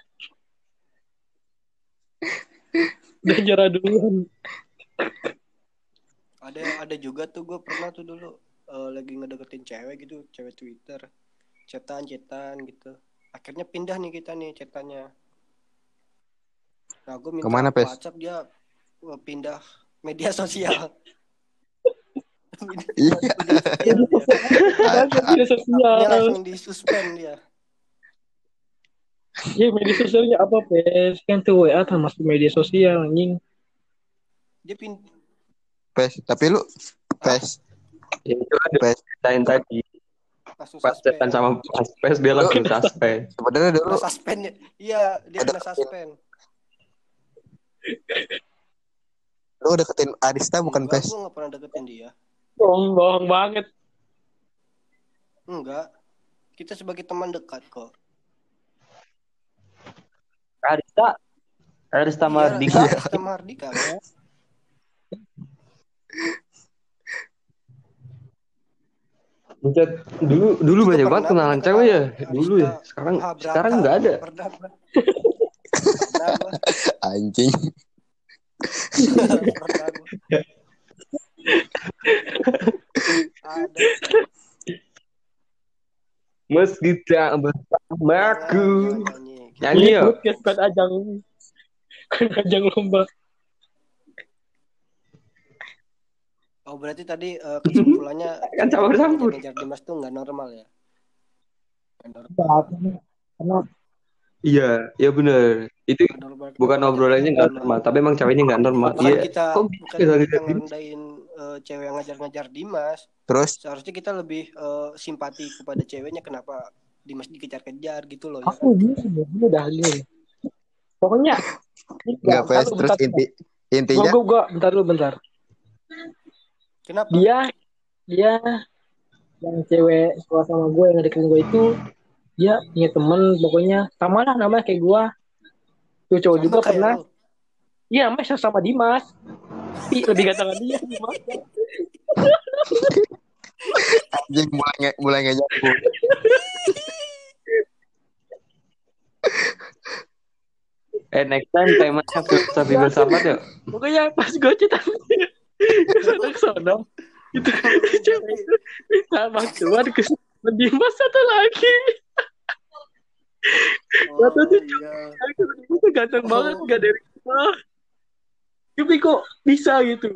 [SPEAKER 1] Udah nyerah duluan.
[SPEAKER 3] ada ada juga tuh gue pernah tuh dulu eh, lagi ngedeketin cewek gitu, cewek Twitter. Cetan, cetan gitu. Akhirnya pindah nih kita nih cetannya. Nah, gue minta
[SPEAKER 2] Ke mana, Pes?
[SPEAKER 3] WhatsApp dia eh, pindah media sosial.
[SPEAKER 2] Iya
[SPEAKER 3] Iya, dia.
[SPEAKER 1] Media sosial.
[SPEAKER 3] Dia langsung disuspend dia.
[SPEAKER 1] Ya media sosialnya apa pes? Kan tuh WA termasuk media sosial anjing.
[SPEAKER 3] Dia pin
[SPEAKER 2] pes tapi lu pes
[SPEAKER 4] Ya, itu kan
[SPEAKER 2] Pes.
[SPEAKER 4] ceritain tadi. Pas
[SPEAKER 3] suspend.
[SPEAKER 4] cetan sama pas pes dia langsung suspend.
[SPEAKER 2] sebenarnya dulu
[SPEAKER 3] suspend ya. Iya, dia kena suspend.
[SPEAKER 2] lu deketin Arista bukan pes
[SPEAKER 3] gue gak pernah deketin dia.
[SPEAKER 1] Bohong, bohong banget.
[SPEAKER 3] Enggak. Kita sebagai teman dekat kok.
[SPEAKER 4] Arista Arista Mardika
[SPEAKER 3] Iya, Arista Mardika. kan?
[SPEAKER 4] Buset, dulu dulu banyak banget kenalan cewek ya dulu ya sekarang sekarang nggak ada
[SPEAKER 3] Pernah, pernah.
[SPEAKER 2] Anjing.
[SPEAKER 4] Meski tak bersamaku
[SPEAKER 3] Nyanyi,
[SPEAKER 4] ya
[SPEAKER 1] podcast kan ajang kan ajang lomba.
[SPEAKER 3] Oh berarti tadi eh, kesimpulannya
[SPEAKER 4] Kan campur-campur.
[SPEAKER 3] ngejar Dimas tuh nggak normal ya? Nggak normal.
[SPEAKER 1] Karena
[SPEAKER 4] iya iya bener itu
[SPEAKER 3] Nggak normal.
[SPEAKER 4] bukan obrolannya nggak normal tapi emang ceweknya nggak normal iya
[SPEAKER 3] kita
[SPEAKER 4] kok
[SPEAKER 3] bukan
[SPEAKER 4] bisa
[SPEAKER 3] kita
[SPEAKER 4] gitu?
[SPEAKER 3] ngerendahin eh, cewek yang ngajar-ngajar Dimas.
[SPEAKER 2] terus
[SPEAKER 3] Seharusnya kita lebih eh, simpati kepada ceweknya kenapa Dimas dikejar-kejar gitu loh ya.
[SPEAKER 1] aku ini sebenarnya udah gini. Pokoknya
[SPEAKER 2] nggak
[SPEAKER 1] bentar,
[SPEAKER 2] terus
[SPEAKER 1] bentar,
[SPEAKER 2] inti intinya
[SPEAKER 1] Gua, gua, gua, bentar dulu bentar.
[SPEAKER 3] Kenapa?
[SPEAKER 1] Dia dia yang cewek suka sama gue yang deketin gue itu dia punya temen pokoknya sama lah namanya kayak gue tuh cowok
[SPEAKER 3] Sama
[SPEAKER 1] juga pernah iya namanya sama Dimas lebih ganteng dia Dimas
[SPEAKER 2] anjing mulai nge mulai ngejak
[SPEAKER 4] eh next time temanya filosofi bersahabat ya?
[SPEAKER 1] Pokoknya pas gue cerita ke sana ke sana. Itu cewek itu sama keluar ke Dimas satu lagi.
[SPEAKER 3] Oh,
[SPEAKER 1] Satu tuh
[SPEAKER 3] iya.
[SPEAKER 1] Ganteng banget gak dari rumah tapi kok bisa gitu?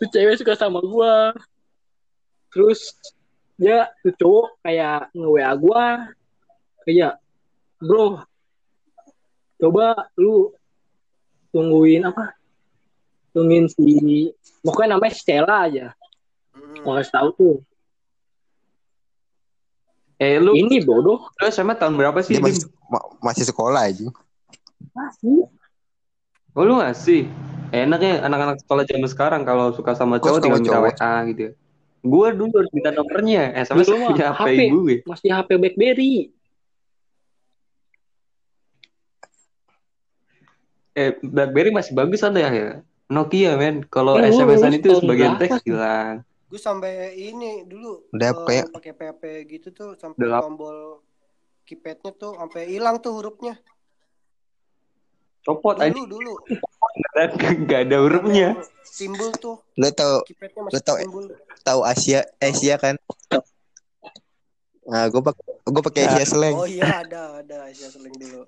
[SPEAKER 1] Tuh cewek suka sama gua. Terus dia tuh cowok kayak nge WA gua. Kayak bro coba lu tungguin apa? Tungguin si pokoknya namanya Stella aja. Mau kasih tahu tuh.
[SPEAKER 4] Eh lu
[SPEAKER 1] ini bodoh.
[SPEAKER 4] Lu SMA tahun berapa sih
[SPEAKER 2] masih ma- masih sekolah aja
[SPEAKER 1] masih
[SPEAKER 4] oh lu ngasih enaknya anak-anak sekolah zaman sekarang kalau suka sama cowok tinggal
[SPEAKER 2] sama
[SPEAKER 4] minta
[SPEAKER 2] cowok.
[SPEAKER 4] WA gitu ya. Gue dulu harus minta nomornya SMS
[SPEAKER 1] Dulu mah
[SPEAKER 4] punya HP gue.
[SPEAKER 1] Masih HP BlackBerry.
[SPEAKER 4] Eh BlackBerry masih bagus ada ya? Nokia men. Kalau
[SPEAKER 1] Eh,
[SPEAKER 4] SMS-an itu sebagian teks hilang.
[SPEAKER 3] Gue sampai ini dulu
[SPEAKER 2] Udah,
[SPEAKER 3] eh,
[SPEAKER 2] apa ya?
[SPEAKER 3] pakai PP gitu tuh sampai tombol keypadnya tuh sampai hilang tuh hurufnya.
[SPEAKER 4] Copot aja
[SPEAKER 3] Dulu dulu.
[SPEAKER 4] nggak ada hurufnya
[SPEAKER 3] Timbul tuh
[SPEAKER 2] lu tau
[SPEAKER 3] masih
[SPEAKER 2] tau, tahu Asia Asia kan Nah, gue pakai gue pakai Asia slang.
[SPEAKER 3] Oh iya ada ada Asia Sling dulu.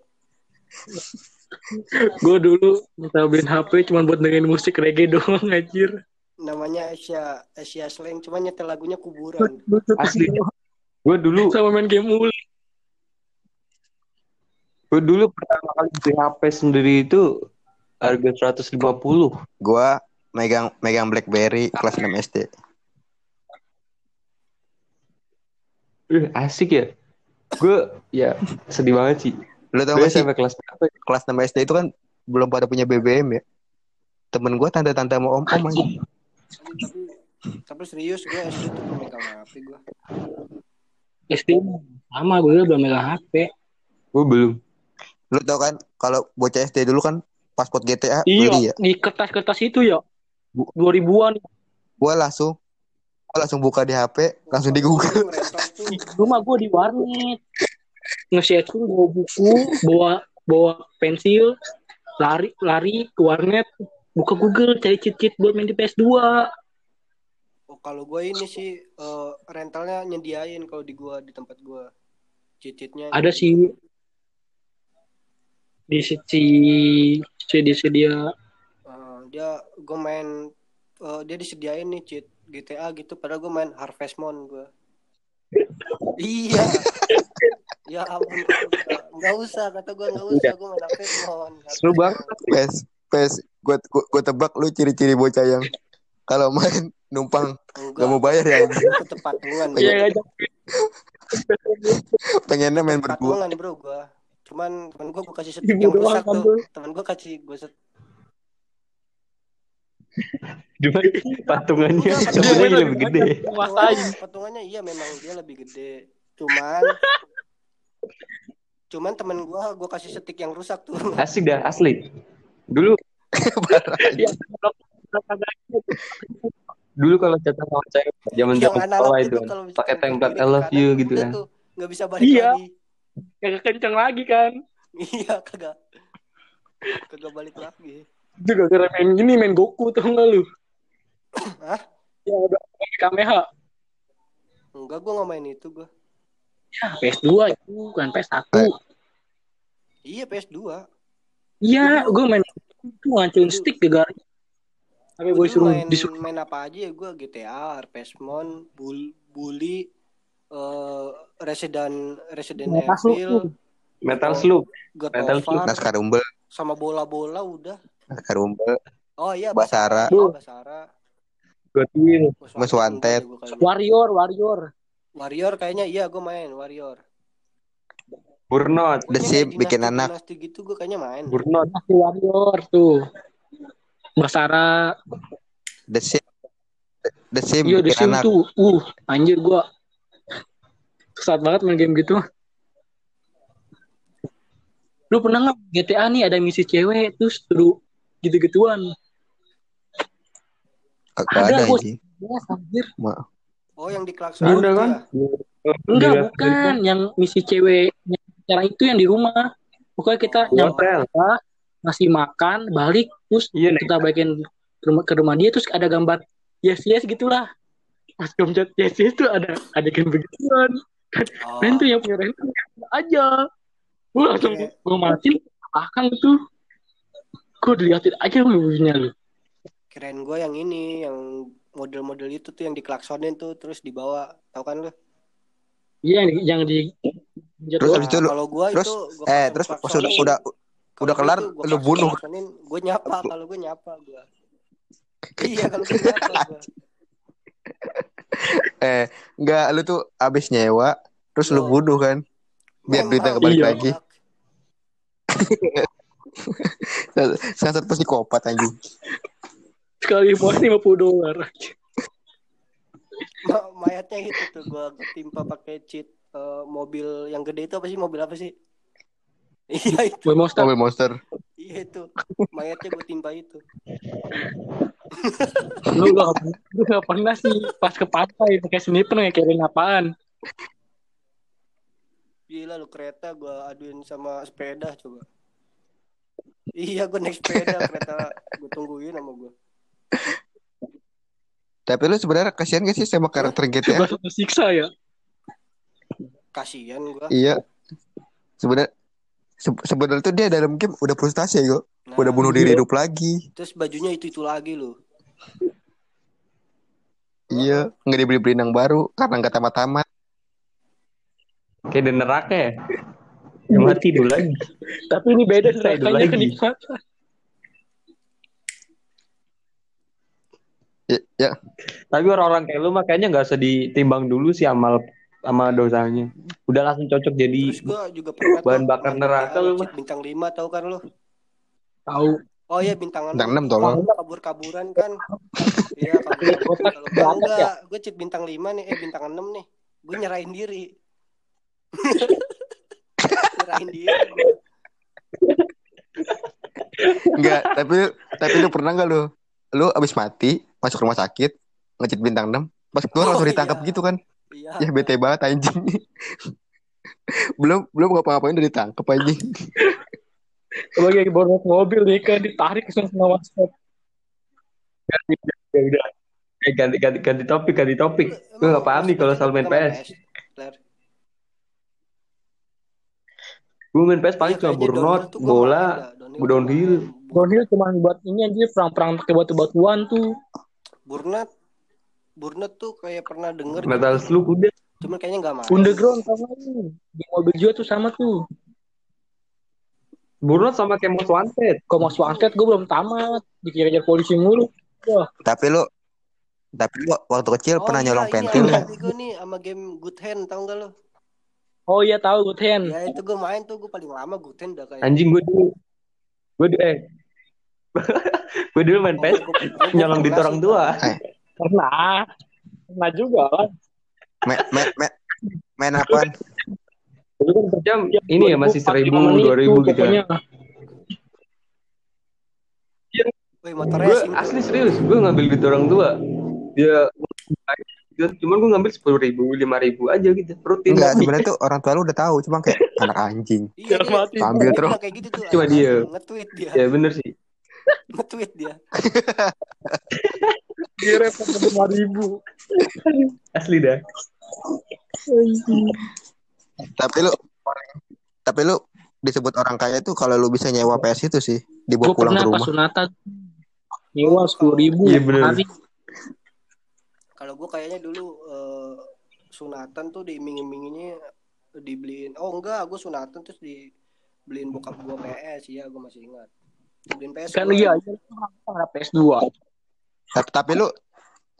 [SPEAKER 1] Gue dulu minta beliin HP cuma buat dengerin musik reggae doang anjir.
[SPEAKER 3] Namanya Asia Asia Slang cuma nyetel lagunya kuburan.
[SPEAKER 4] Asli. Gue dulu,
[SPEAKER 1] Sama main game mulu.
[SPEAKER 4] Gue dulu pertama kali beli HP sendiri itu harga 150.
[SPEAKER 2] Gue megang megang BlackBerry kelas 6 SD.
[SPEAKER 4] Eh, asik ya. Gue ya sedih banget sih.
[SPEAKER 2] Lu tau gak sih
[SPEAKER 4] sampai kelas ya?
[SPEAKER 2] kelas 6 SD itu kan belum pada punya BBM ya. Temen gue tante-tante sama om-om aja.
[SPEAKER 3] tapi tapi serius gue SD tuh belum megang HP gue.
[SPEAKER 1] SD sama gue belum megang HP.
[SPEAKER 4] Gue belum.
[SPEAKER 2] Lu tau kan kalau bocah SD dulu kan paspor GTA
[SPEAKER 1] Iya,
[SPEAKER 2] beli ya.
[SPEAKER 1] di kertas-kertas itu ya.
[SPEAKER 2] Bu-
[SPEAKER 1] 2000-an.
[SPEAKER 2] Gue langsung gua langsung buka di HP, langsung di Google.
[SPEAKER 1] Rumah gue di warnet. Nge-setting bawa buku, bawa bawa pensil, lari lari ke warnet, buka Google cari cheat-cheat buat main di PS2.
[SPEAKER 3] Oh, kalau gue ini sih eh, rentalnya nyediain kalau di gua di tempat gua. Cicitnya
[SPEAKER 1] Ada sih di si sedia sedia
[SPEAKER 3] Eh, dia gue main eh, dia disediain nih cheat GTA gitu padahal gue main Harvest Moon gue iya. Ya ampun nggak usah kata gue nggak usah gue main Harvest Moon.
[SPEAKER 4] Seru banget.
[SPEAKER 2] Pes, pes, gue gue tebak lu ciri-ciri bocah yang kalau main numpang gak mau bayar ya
[SPEAKER 3] bro.
[SPEAKER 1] Iya ngajak
[SPEAKER 2] pengennya main berdua.
[SPEAKER 3] bro gue cuman temen gue gue kasih setik
[SPEAKER 1] Ibu
[SPEAKER 3] yang rusak
[SPEAKER 1] kan,
[SPEAKER 3] tuh temen gue kasih gue set
[SPEAKER 4] Cuma patungannya sebenarnya
[SPEAKER 1] patungannya
[SPEAKER 4] lebih gede.
[SPEAKER 3] Patungannya, patungannya iya memang dia lebih gede cuman cuman temen gue gue kasih setik yang rusak tuh
[SPEAKER 4] Asik dah, asli. Dulu dulu kalau chat sama cewek zaman zaman sekolah
[SPEAKER 3] itu
[SPEAKER 4] kan pakai template I love you gitu kan.
[SPEAKER 3] nggak bisa balik
[SPEAKER 1] Iya.
[SPEAKER 3] lagi
[SPEAKER 1] kagak kenceng lagi kan.
[SPEAKER 3] iya kagak kagak balik lagi
[SPEAKER 1] Itu gara-gara main gini main Goku tau gak lu?
[SPEAKER 3] Hah?
[SPEAKER 1] Ya udah pakai Kameha.
[SPEAKER 3] enggak gue nggak main itu gue
[SPEAKER 1] Ya, PS2 itu kan PS1.
[SPEAKER 3] iya PS2
[SPEAKER 1] Iya, gue main itu ngancurin stick gara Sampai gue
[SPEAKER 3] Gua
[SPEAKER 1] suruh
[SPEAKER 3] main
[SPEAKER 1] disuruh
[SPEAKER 3] main apa aja ya gue GTA Harvest Moon Bull, Bully eh Resident Resident
[SPEAKER 1] Metal Slug
[SPEAKER 3] Evil
[SPEAKER 1] tuh.
[SPEAKER 4] Metal Slug.
[SPEAKER 3] God
[SPEAKER 4] Metal
[SPEAKER 3] of
[SPEAKER 4] Slug.
[SPEAKER 3] War
[SPEAKER 2] Laskar Umbel,
[SPEAKER 3] sama bola-bola udah
[SPEAKER 2] Laskar Umbel,
[SPEAKER 3] oh iya
[SPEAKER 2] Basara.
[SPEAKER 3] Basara Basara
[SPEAKER 4] God Wheel.
[SPEAKER 2] Most Wanted.
[SPEAKER 1] Warrior, Warrior.
[SPEAKER 3] Warrior kayaknya iya gue main Warrior
[SPEAKER 4] Burnout.
[SPEAKER 2] The bikin
[SPEAKER 3] dinasti-
[SPEAKER 2] anak.
[SPEAKER 3] dinasti gitu gue kayaknya main
[SPEAKER 4] Burnout.
[SPEAKER 1] Masih Warrior tuh. Basara.
[SPEAKER 2] The Sim, The Sim
[SPEAKER 1] Iya, The
[SPEAKER 2] bikin
[SPEAKER 1] Sim
[SPEAKER 2] anak.
[SPEAKER 1] tuh. Uh, anjir gua kesat banget main game gitu. Lu pernah nggak GTA nih ada misi cewek terus suruh gitu-gituan? Ada,
[SPEAKER 2] ada.
[SPEAKER 1] Ya, anjir.
[SPEAKER 3] oh yang di klakson
[SPEAKER 4] Ada
[SPEAKER 3] itu
[SPEAKER 4] kan?
[SPEAKER 3] ya?
[SPEAKER 1] Enggak,
[SPEAKER 4] Dilihat
[SPEAKER 1] bukan yang misi cewek yang cara itu yang di rumah. Pokoknya kita
[SPEAKER 3] Oh.
[SPEAKER 1] nyampe ngasih makan, balik, terus
[SPEAKER 4] Iya, Nek.
[SPEAKER 1] kita balikin ke rumah, ke rumah dia, terus ada gambar yes yes gitulah. Pas pencet yes yes tuh ada adegan begituan.
[SPEAKER 3] Oh.
[SPEAKER 1] Ren tuh yang punya tuh aja. Gue langsung
[SPEAKER 3] Oke.
[SPEAKER 1] gue matiin belakang tuh. Gue diliatin aja mobilnya lu.
[SPEAKER 3] keren gue yang ini yang model-model itu tuh yang diklaksonin tuh terus dibawa tahu kan lu
[SPEAKER 1] Iya yang di, yang di
[SPEAKER 2] Terus
[SPEAKER 3] Nah,
[SPEAKER 2] habis itu lu-
[SPEAKER 3] kalau gua
[SPEAKER 2] terus,
[SPEAKER 3] itu gua
[SPEAKER 2] eh, terus pas udah udah udah kelar, lu bunuh.
[SPEAKER 3] gua nyapa kalau gua nyapa gua iya kalau gua nyapa gua
[SPEAKER 2] eh enggak lu tuh abis nyewa terus lu
[SPEAKER 3] Yo.
[SPEAKER 2] bunuh kan? Biar
[SPEAKER 3] Memang,
[SPEAKER 2] duitnya kembali
[SPEAKER 1] Iya.
[SPEAKER 2] lagi. Sangat psikopat anjing.
[SPEAKER 1] Sekali muat 50 dolar.
[SPEAKER 3] Ma- mayatnya itu tuh gua ketimpa pakai cheat eh, mobil yang gede itu apa sih? Mobil apa sih? Iya itu.
[SPEAKER 1] Boy monster.
[SPEAKER 2] mobil monster
[SPEAKER 3] iya itu. Mayatnya gua timpa itu
[SPEAKER 1] lu gak, lu gak pernah sih pas ke pantai pakai sniper ngekirin apaan?
[SPEAKER 3] Gila lu kereta gua aduin sama sepeda coba. Iya gua naik sepeda kereta gua tungguin sama gua.
[SPEAKER 2] Tapi lu sebenarnya kasihan gak sih sama karakter GTA
[SPEAKER 1] Bahasa tersiksa ya.
[SPEAKER 3] Kasihan gua.
[SPEAKER 2] Iya. Sebenarnya se- sebenarnya tuh dia dalam game udah frustasi ya, kok.
[SPEAKER 3] Nah,
[SPEAKER 2] Udah bunuh diri hidup lagi.
[SPEAKER 3] terus bajunya itu itu lagi loh
[SPEAKER 2] Iya, nggak dibeli benang baru karena nggak tamat-tamat.
[SPEAKER 4] Kayak di neraka ya. Yang mati dulu lagi.
[SPEAKER 1] Tapi ini beda nerakanya
[SPEAKER 4] lagi.
[SPEAKER 1] kenikmatan.
[SPEAKER 2] Ya, ya.
[SPEAKER 4] Tapi orang-orang kayak lu mah kayaknya nggak usah ditimbang dulu sih amal sama dosanya. Udah langsung cocok jadi
[SPEAKER 3] terus gua juga pernah
[SPEAKER 4] bahan bakar neraka lu,
[SPEAKER 3] Cheat bintang 5 tahu kan lu
[SPEAKER 1] Tahu.
[SPEAKER 3] oh iya bintang
[SPEAKER 2] Bintang
[SPEAKER 3] 6
[SPEAKER 2] enam tolong.
[SPEAKER 3] kabur-kaburan kan iya kabur-kaburan kalau gua enggak gue cheat bintang 5 nih eh bintang 6 nih gue nyerahin diri nyerahin diri
[SPEAKER 2] Enggak, tapi tapi lu pernah nggak lu? Lu abis mati, masuk rumah sakit, ngecit bintang 6, pas keluar
[SPEAKER 3] Oh,
[SPEAKER 2] langsung ditangkap
[SPEAKER 3] iya.
[SPEAKER 2] gitu kan.
[SPEAKER 3] Iya
[SPEAKER 2] Ya bete banget anjing. belum belum ngapa-ngapain udah ditangkap anjing.
[SPEAKER 1] Sebagai baru naik mobil nih kan ditarik ke sama WhatsApp.
[SPEAKER 4] ya udah. Eh, ganti ganti ganti topik ganti topik. Gue nggak paham nih kalau soal main PS. Gue main PS paling
[SPEAKER 3] Iya,
[SPEAKER 4] cuma burnout, bola,
[SPEAKER 3] downhill
[SPEAKER 4] downhill.
[SPEAKER 1] cuma buat ini aja perang-perang pakai batu-batuan tuh.
[SPEAKER 3] Burnet Burnet tuh kayak pernah denger
[SPEAKER 4] Metal
[SPEAKER 3] gitu.
[SPEAKER 4] Slug udah.
[SPEAKER 3] Cuman kayaknya nggak main.
[SPEAKER 1] Underground sama nih. Di mobil juga tuh sama tuh.
[SPEAKER 4] Burnout sama kayak Most Wanted.
[SPEAKER 1] Kalau mau angket gue belum tamat. Dikejar-kejar polisi mulu.
[SPEAKER 2] Tapi lu tapi lu waktu kecil
[SPEAKER 3] Oh
[SPEAKER 2] pernah
[SPEAKER 3] iya,
[SPEAKER 2] nyolong
[SPEAKER 3] ini
[SPEAKER 2] pentil
[SPEAKER 3] hati gua nih sama game Good Hand tau gak lo?
[SPEAKER 1] Oh iya tahu Good Hand.
[SPEAKER 3] Ya itu gue main tuh gue paling lama Good Hand udah kayak
[SPEAKER 4] Anjing gue dulu. Gue dulu eh. gue dulu main
[SPEAKER 3] Oh, gua
[SPEAKER 4] nyolong
[SPEAKER 3] pernah
[SPEAKER 4] orang tua.
[SPEAKER 1] Pernah. Pernah juga kan.
[SPEAKER 2] main, main, main, main?
[SPEAKER 4] Dulu kan jam ini ya masih
[SPEAKER 1] 2000,
[SPEAKER 4] seribu,
[SPEAKER 1] 45 menit
[SPEAKER 4] dua ribu gitu kan.
[SPEAKER 1] pokoknya.
[SPEAKER 3] Wih, motor
[SPEAKER 4] Gue asli serius, gue ngambil duit orang tua. Dia cuman gue ngambil sepuluh ribu, lima ribu aja gitu, rutin.
[SPEAKER 2] Enggak, sebenarnya tuh orang tua lu udah tahu, cuma kayak anak anjing.
[SPEAKER 3] Iya,
[SPEAKER 1] mati.
[SPEAKER 2] Ambil
[SPEAKER 3] dia
[SPEAKER 2] terus.
[SPEAKER 3] kayak gitu tuh.
[SPEAKER 4] Cuma dia.
[SPEAKER 3] Nge-tweet dia.
[SPEAKER 4] Ya bener sih.
[SPEAKER 3] Nge-tweet dia.
[SPEAKER 1] Dia repot lima ribu.
[SPEAKER 4] Asli dah.
[SPEAKER 2] Tapi lu tapi lu disebut orang kaya tuh kalau lu bisa nyewa PS itu sih, dibawa
[SPEAKER 1] Gue
[SPEAKER 2] pulang ke
[SPEAKER 1] pas
[SPEAKER 2] rumah.
[SPEAKER 1] sunatan. Nyewa sepuluh ribu.
[SPEAKER 4] Iya, bener.
[SPEAKER 1] Hari.
[SPEAKER 3] Kalau gue kayaknya dulu eh, sunatan tuh diiming-iminginnya dibeliin. Oh enggak, gue sunatan terus dibeliin bokap gue PS. Iya, gue masih ingat. Dibeliin PS.
[SPEAKER 1] Kan
[SPEAKER 3] gua.
[SPEAKER 1] iya, iya. Ada PS2.
[SPEAKER 2] Tapi, tapi lu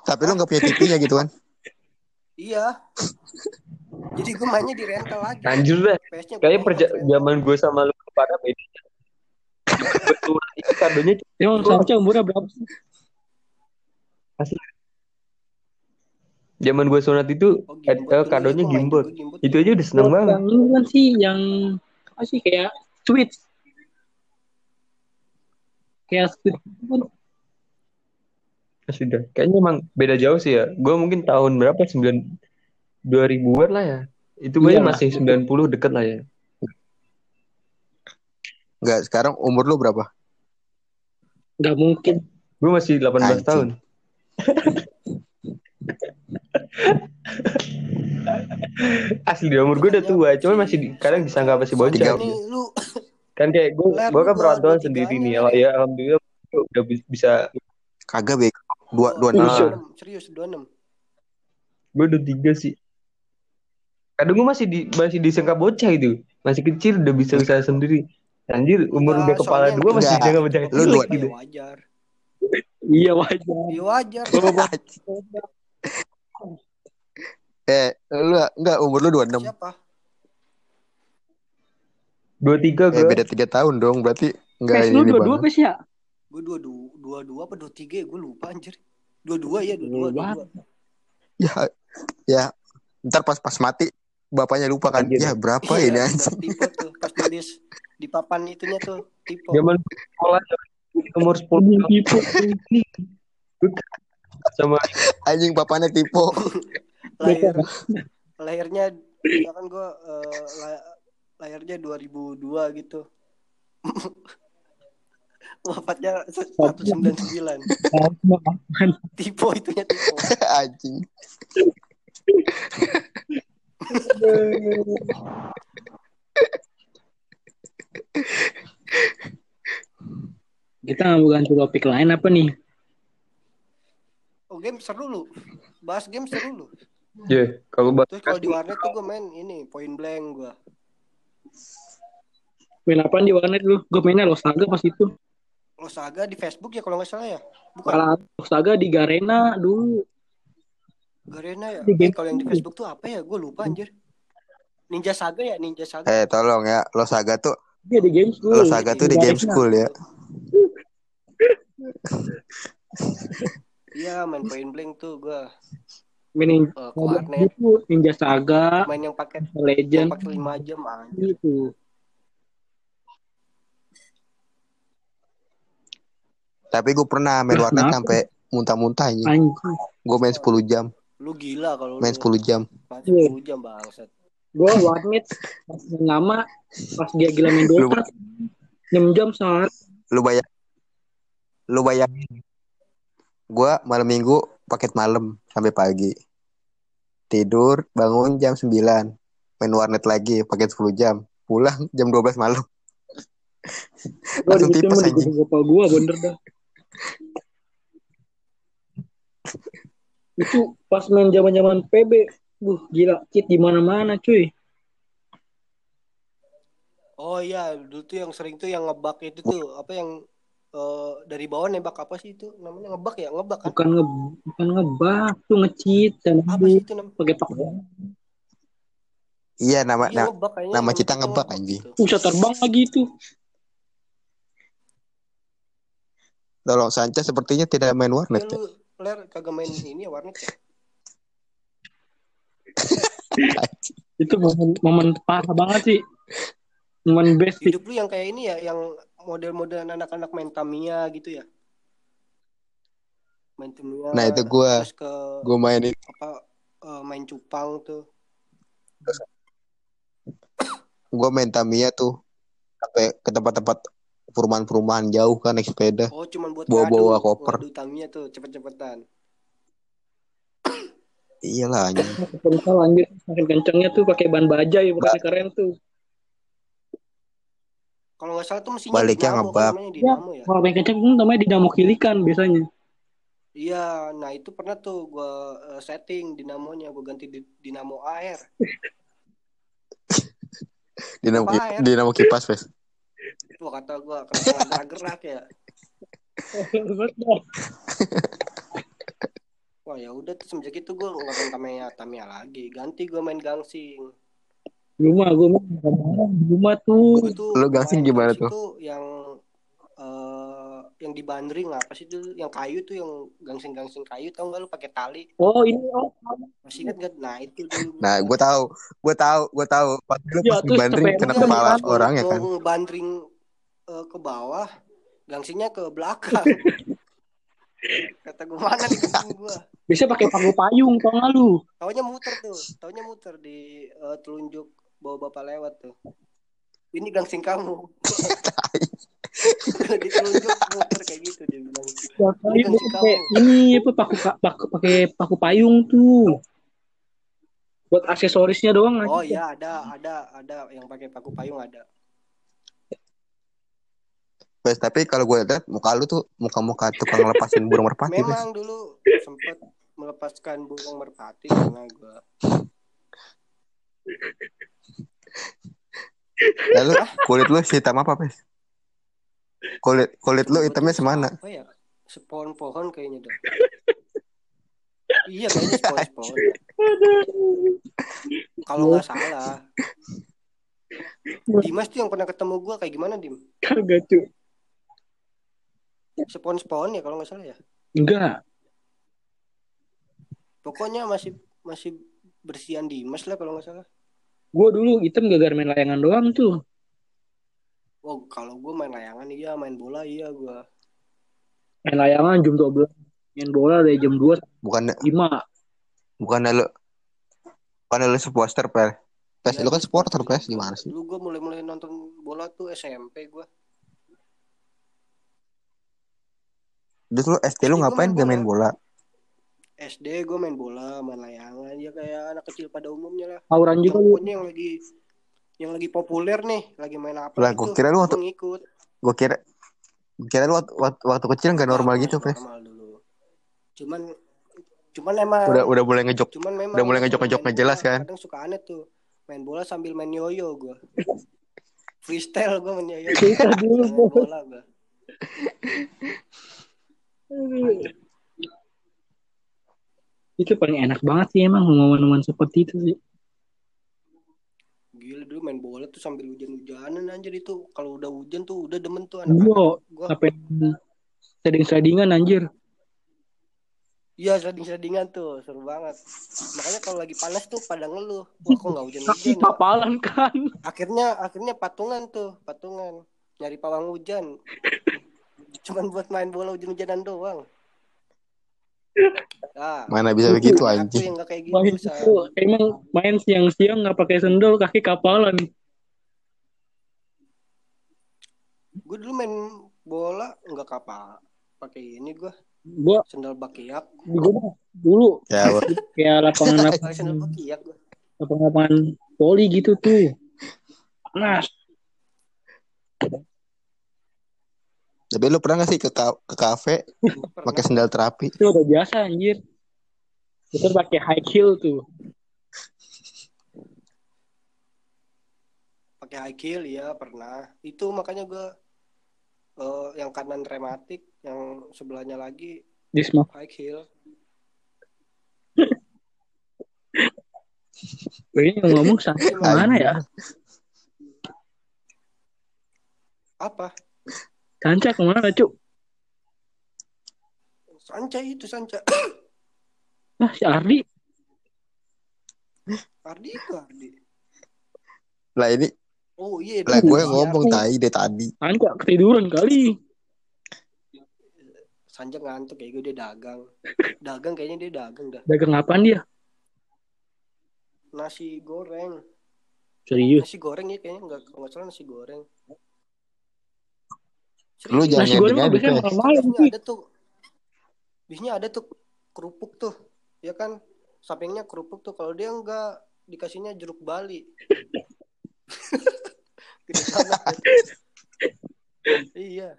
[SPEAKER 2] tapi lu nggak punya TV-nya gitu kan?
[SPEAKER 3] Iya. Jadi gue mainnya di rental lagi.
[SPEAKER 4] Dah.
[SPEAKER 3] PS-nya gua
[SPEAKER 4] Kayaknya perja- zaman gue sama lu pada beda. Betul, itu kadonya
[SPEAKER 1] Emang seharusnya umurnya berapa sih?
[SPEAKER 4] zaman gue sunat itu
[SPEAKER 3] Oh, Gimbot.
[SPEAKER 4] eh, kadonya
[SPEAKER 3] juga Gimbot.
[SPEAKER 4] Itu aja udah seneng banget.
[SPEAKER 1] Yang ini kan sih yang apa sih kayak tweet. Kayak tweet itu kan
[SPEAKER 4] Sudah. Kayaknya emang beda jauh sih ya. Gue mungkin tahun berapa? 9 2000-an lah ya. Itu gue
[SPEAKER 1] Iya lah.
[SPEAKER 4] masih 90 deket lah ya.
[SPEAKER 2] Enggak, sekarang umur lu berapa?
[SPEAKER 1] nggak mungkin.
[SPEAKER 4] Gue masih 18
[SPEAKER 2] Anjing.
[SPEAKER 4] tahun. Asli di umur gue udah tua, cuman masih di- kadang disangka masih bocah.
[SPEAKER 3] Lu
[SPEAKER 4] Kan kayak gue, gue kan perantauan sendiri nih.
[SPEAKER 3] Ler.
[SPEAKER 4] Ya alhamdulillah udah bi- bisa,
[SPEAKER 2] Kagak bego. Dua dua
[SPEAKER 4] enam.
[SPEAKER 3] 26, serius 26.
[SPEAKER 4] gue udah tiga sih. Kadang gue masih di masih disangka bocah itu, masih kecil udah bisa usaha sendiri. Anjir, umur udah kepala dua masih disangka bocah
[SPEAKER 2] Lu dua-
[SPEAKER 4] gitu.
[SPEAKER 3] Ya wajar.
[SPEAKER 1] Iya wajar.
[SPEAKER 3] Ya wajar.
[SPEAKER 2] eh, lu enggak umur lu 26.
[SPEAKER 3] Siapa?
[SPEAKER 4] Dua tiga
[SPEAKER 2] Eh,
[SPEAKER 4] gue.
[SPEAKER 2] beda 3 tahun dong, berarti enggak
[SPEAKER 1] lu
[SPEAKER 2] ini
[SPEAKER 1] dua-dua
[SPEAKER 2] banget.
[SPEAKER 1] PS ya?
[SPEAKER 3] Gue dua dua dua dua apa dua tiga? Gue lupa anjir. Dua dua ya dua dua.
[SPEAKER 1] Dua.
[SPEAKER 3] dua.
[SPEAKER 2] Ya, ya. Ntar pas pas mati bapaknya lupa kan.
[SPEAKER 4] Anjir.
[SPEAKER 2] Ya, berapa
[SPEAKER 3] Iya,
[SPEAKER 2] ini anjing?
[SPEAKER 3] Tipe tuh pas tulis di papan itunya tuh tipe.
[SPEAKER 4] Zaman sekolah umur 10 tahun
[SPEAKER 1] Tipe.
[SPEAKER 4] sama
[SPEAKER 2] Anjing bapaknya tipe.
[SPEAKER 3] Lahir lahirnya ya kan gue lahirnya 2002 gitu. Wafatnya 199. Tipe itunya tipe.
[SPEAKER 2] anjing.
[SPEAKER 1] Kita mau ganti topik lain apa nih?
[SPEAKER 3] Oh game seru lu. Bahas game seru lu.
[SPEAKER 4] Ya, kalau bahas
[SPEAKER 3] Terus kalau di warnet tuh gue main ini point blank gue.
[SPEAKER 1] Main apaan di warnet lu? Gue mainnya Losaga pas itu.
[SPEAKER 3] Losaga di Facebook ya kalau nggak salah ya. Bukan.
[SPEAKER 1] Malah Losaga di Garena dulu.
[SPEAKER 3] Garena ya.
[SPEAKER 1] Di
[SPEAKER 3] Eh,
[SPEAKER 1] game-
[SPEAKER 3] kalau yang di Facebook tuh apa ya? Gue lupa anjir. Ninja Saga ya, Ninja Saga.
[SPEAKER 2] Eh tolong ya, lo saga tuh
[SPEAKER 1] Dia di game school.
[SPEAKER 2] lo saga tuh di game school ya.
[SPEAKER 3] Iya, main point blank tuh gue.
[SPEAKER 1] Main
[SPEAKER 3] Eh, ke warnet.
[SPEAKER 1] gitu Ninja Saga,
[SPEAKER 3] Main yang pakai
[SPEAKER 1] Legend
[SPEAKER 3] pakai 5 jam anjir.
[SPEAKER 1] gitu.
[SPEAKER 2] Tapi gue pernah main warnet sampai muntah-muntah aja.
[SPEAKER 1] Anjing.
[SPEAKER 2] Gue main 10 jam,
[SPEAKER 3] Lu gila kalau
[SPEAKER 2] main
[SPEAKER 3] lu
[SPEAKER 2] 10 jam.
[SPEAKER 3] main 10 jam bangsat.
[SPEAKER 1] Gue warnet pas lama pas dia gila main Dota 6 jam sehari.
[SPEAKER 2] Lu bayar Lu bayangin. Gue malam minggu paket malam sampai pagi. Tidur, bangun jam 9. Main warnet lagi paket 10 jam. Pulang jam 12 malam.
[SPEAKER 1] Gue
[SPEAKER 2] Langsung tipes anjing.
[SPEAKER 1] gopal gue bener dah. Itu pas main zaman-zaman PB, buh gila cheat di mana-mana cuy.
[SPEAKER 3] Oh iya, dulu tuh yang sering tuh yang ngebak itu tuh apa yang eh, dari bawah nembak apa sih itu namanya ngebak ya ngebak kan
[SPEAKER 1] Bukan nge bukan ngebak, tuh nge-cheat dan
[SPEAKER 3] apa sih itu namanya
[SPEAKER 1] pakai pakai
[SPEAKER 2] Iya nama
[SPEAKER 3] iya
[SPEAKER 2] na-
[SPEAKER 3] ngebak kayaknya
[SPEAKER 2] nama
[SPEAKER 3] yang
[SPEAKER 2] cita
[SPEAKER 3] kita
[SPEAKER 2] ngebak, anjing.
[SPEAKER 3] gitu.
[SPEAKER 1] bisa terbang lagi itu.
[SPEAKER 2] Tolong Sanchez sepertinya tidak main warnet ya.
[SPEAKER 3] lu ler kagak main ini ya warnet ya
[SPEAKER 1] Itu momen, momen parah banget sih. Momen best sih.
[SPEAKER 3] hidup lu yang kayak ini ya yang model-model anak-anak main Tamiya gitu ya main Tamiya
[SPEAKER 2] Nah, itu gua.
[SPEAKER 3] terus ke
[SPEAKER 2] Gue main ini.
[SPEAKER 3] apa eh, main cupang tuh
[SPEAKER 2] Gue main Tamiya tuh sampai ke tempat-tempat perumahan-perumahan jauh kan naik sepeda.
[SPEAKER 3] oh cuman buat
[SPEAKER 2] Bawa-bawa
[SPEAKER 3] ngadu
[SPEAKER 2] koper.
[SPEAKER 3] ngadu Tamiya tuh cepet-cepetan
[SPEAKER 2] Iyalah anjing.
[SPEAKER 1] Anjir, makin kencengnya tuh pakai ban bajai, bukan keren tuh.
[SPEAKER 3] kalau nggak salah tuh mesinnya
[SPEAKER 2] Baliknya ngebak.
[SPEAKER 3] dinamo ya
[SPEAKER 1] Kalau main kenceng tuh namanya dinamo kilikan biasanya.
[SPEAKER 3] Iya, nah itu pernah tuh gua eh, setting dinamonya, gua ganti di dinamo air.
[SPEAKER 2] Dinamo,
[SPEAKER 3] air?
[SPEAKER 2] dinamo kipas, Pes.
[SPEAKER 3] Tuh kata gua kenapa nggak gerak ya. Wah ya udah tuh semenjak itu gua nggak main Tamiya Tamiya lagi, ganti gua main gangsing.
[SPEAKER 1] Rumah gue di rumah tuh.
[SPEAKER 3] Gua tuh
[SPEAKER 2] Lu gangsing gimana tuh?
[SPEAKER 3] yang yang di bandring apa sih tuh yang kayu tuh yang gangsing-gangsing kayu tau nggak lu pakai tali?
[SPEAKER 1] Oh ini oh
[SPEAKER 3] masih ingat nggak? Nah itu dulu.
[SPEAKER 2] Nah, gue tahu, gue tahu, gue tahu. Pas lu
[SPEAKER 1] Ya,
[SPEAKER 2] pas
[SPEAKER 1] terus
[SPEAKER 2] bandring kena kepala
[SPEAKER 1] kan.
[SPEAKER 2] orang ya kan.
[SPEAKER 3] bandring eh, ke bawah gangsingnya ke belakang. Kata gue mana nih gue
[SPEAKER 1] bisa pakai paku payung tau gak lu?
[SPEAKER 3] taunya muter tuh taunya muter di eh, telunjuk bawa bapak lewat tuh. Ini gangsing kamu kayak gitu dia bilang.
[SPEAKER 1] Ini pakai apa paku paku pakai paku payung tuh. Buat aksesorisnya doang
[SPEAKER 3] oh
[SPEAKER 1] aja.
[SPEAKER 3] iya ada ada ada. Yang pakai paku payung ada.
[SPEAKER 2] Pes, tapi kalau gue lihat muka lu tuh muka-muka tukang lepasin burung merpati,
[SPEAKER 3] memang dulu sempat melepaskan burung merpati karena gue
[SPEAKER 2] Lalu kulit lu hitam apa, Pes? Kulit kulit lu hitamnya semana?
[SPEAKER 3] apa ya? Sepohon pohon kayaknya dah iya kayaknya sepohon pohon kalau nggak salah. Dimas tuh yang pernah ketemu gua kayak gimana Dim?
[SPEAKER 1] Kagak
[SPEAKER 3] sepohon pohon ya kalau nggak salah ya?
[SPEAKER 1] Enggak.
[SPEAKER 3] pokoknya masih masih bersihan Dimas lah kalau nggak salah.
[SPEAKER 1] Gue dulu hitam gara main layangan doang tuh.
[SPEAKER 3] Oh kalau gua main layangan iya main bola iya gua
[SPEAKER 1] Main layangan jam 12. Main bola dari jam 2
[SPEAKER 2] Bukan
[SPEAKER 1] 5.
[SPEAKER 2] bukan lu bukan lu supporter, Pes. Pes,
[SPEAKER 3] Iya,
[SPEAKER 2] lu kan
[SPEAKER 3] gua
[SPEAKER 2] supporter, Pes. Gimana sih?
[SPEAKER 3] dulu gua mulai-mulai nonton bola tuh SMP gua
[SPEAKER 2] Terus lu SD lu ngapain
[SPEAKER 3] main
[SPEAKER 2] gak main bola?
[SPEAKER 3] SD gue main bola, main layangan ya kayak anak kecil pada umumnya lah.
[SPEAKER 1] Tawuran juga lu.
[SPEAKER 3] Pokoknya yang lagi yang lagi populer nih, lagi main apa
[SPEAKER 2] Lah,
[SPEAKER 3] gitu.
[SPEAKER 2] gua kira lu waktu-
[SPEAKER 3] ngikut.
[SPEAKER 2] Gue kira gua kira lu waktu, waktu, waktu kecil nggak normal
[SPEAKER 3] Normal,
[SPEAKER 2] gitu, Pes.
[SPEAKER 3] Normal dulu. Cuman cuman emang
[SPEAKER 2] Udah udah mulai ngejok.
[SPEAKER 3] cuman memang
[SPEAKER 2] udah mulai
[SPEAKER 3] kalau
[SPEAKER 2] ngejok-ngejok
[SPEAKER 3] main
[SPEAKER 2] nggak jelas kan?
[SPEAKER 3] Kadang suka aneh tuh. Main bola sambil main yoyo gue. Freestyle gue main yoyo.
[SPEAKER 1] Kita dulu,
[SPEAKER 3] Main bola gue.
[SPEAKER 1] Itu paling enak banget sih emang momen-momen seperti itu sih.
[SPEAKER 3] Gila dulu main bola tuh sambil hujan-hujanan anjir itu. Kalau udah hujan tuh udah demen tuh anak
[SPEAKER 1] Iya,
[SPEAKER 3] Gua
[SPEAKER 1] sampai seding-sedingan anjir.
[SPEAKER 3] Iya sliding-slidingan tuh seru banget. Makanya kalau lagi panas tuh pada ngeluh. Wah kok nggak hujan-hujan
[SPEAKER 1] Kaki
[SPEAKER 3] ya?
[SPEAKER 1] kapalan kan.
[SPEAKER 3] Akhirnya akhirnya patungan tuh patungan nyari pawang hujan. Cuman buat main bola hujan-hujanan doang. Nah,
[SPEAKER 2] Mana bisa begitu anjing.
[SPEAKER 3] yang nggak kayak gitu.
[SPEAKER 1] Main itu emang main siang-siang nggak pakai sendal kaki kapalan.
[SPEAKER 3] Gue dulu main bola nggak kapal. Pakai ini gue
[SPEAKER 1] Gua
[SPEAKER 3] sendal bakiak.
[SPEAKER 1] gua dulu
[SPEAKER 2] Ya,
[SPEAKER 1] kayak lapangan
[SPEAKER 3] Pakai sendal bakiak gue.
[SPEAKER 1] lapangan poli gitu tuh. Panas.
[SPEAKER 2] Tapi lu pernah gak sih ke ka- ke kafe pakai sendal terapi?
[SPEAKER 1] Itu udah biasa anjir. Kita pakai high heel tuh.
[SPEAKER 3] pakai high heel ya pernah itu makanya gue eh, yang kanan rematik yang sebelahnya lagi
[SPEAKER 1] Disma.
[SPEAKER 3] high heel
[SPEAKER 1] Ini ngomong sampai mana ya?
[SPEAKER 3] apa
[SPEAKER 1] Sanca ke mana cuk?
[SPEAKER 3] sanca itu sanca
[SPEAKER 1] Nah si Ardi.
[SPEAKER 3] Ardi itu Ardi
[SPEAKER 2] Lah ini
[SPEAKER 3] oh iya
[SPEAKER 2] lah gue ngomong tai deh tadi.
[SPEAKER 1] Sanca ketiduran kali.
[SPEAKER 3] Sanca ngantuk kayak gue dia dagang dagang kayaknya dia dagang dah
[SPEAKER 1] Dagang apaan dia?
[SPEAKER 3] nasi goreng
[SPEAKER 1] Serius.
[SPEAKER 3] nasi goreng ya kayaknya nggak kalau nggak salah nasi goreng
[SPEAKER 2] Lu jangan
[SPEAKER 1] Nasi goreng biasanya malam-malam sih.
[SPEAKER 3] ada tuh biasanya ada tuh kerupuk tuh ya kan sampingnya kerupuk tuh kalau dia enggak dikasihnya jeruk bali banget iya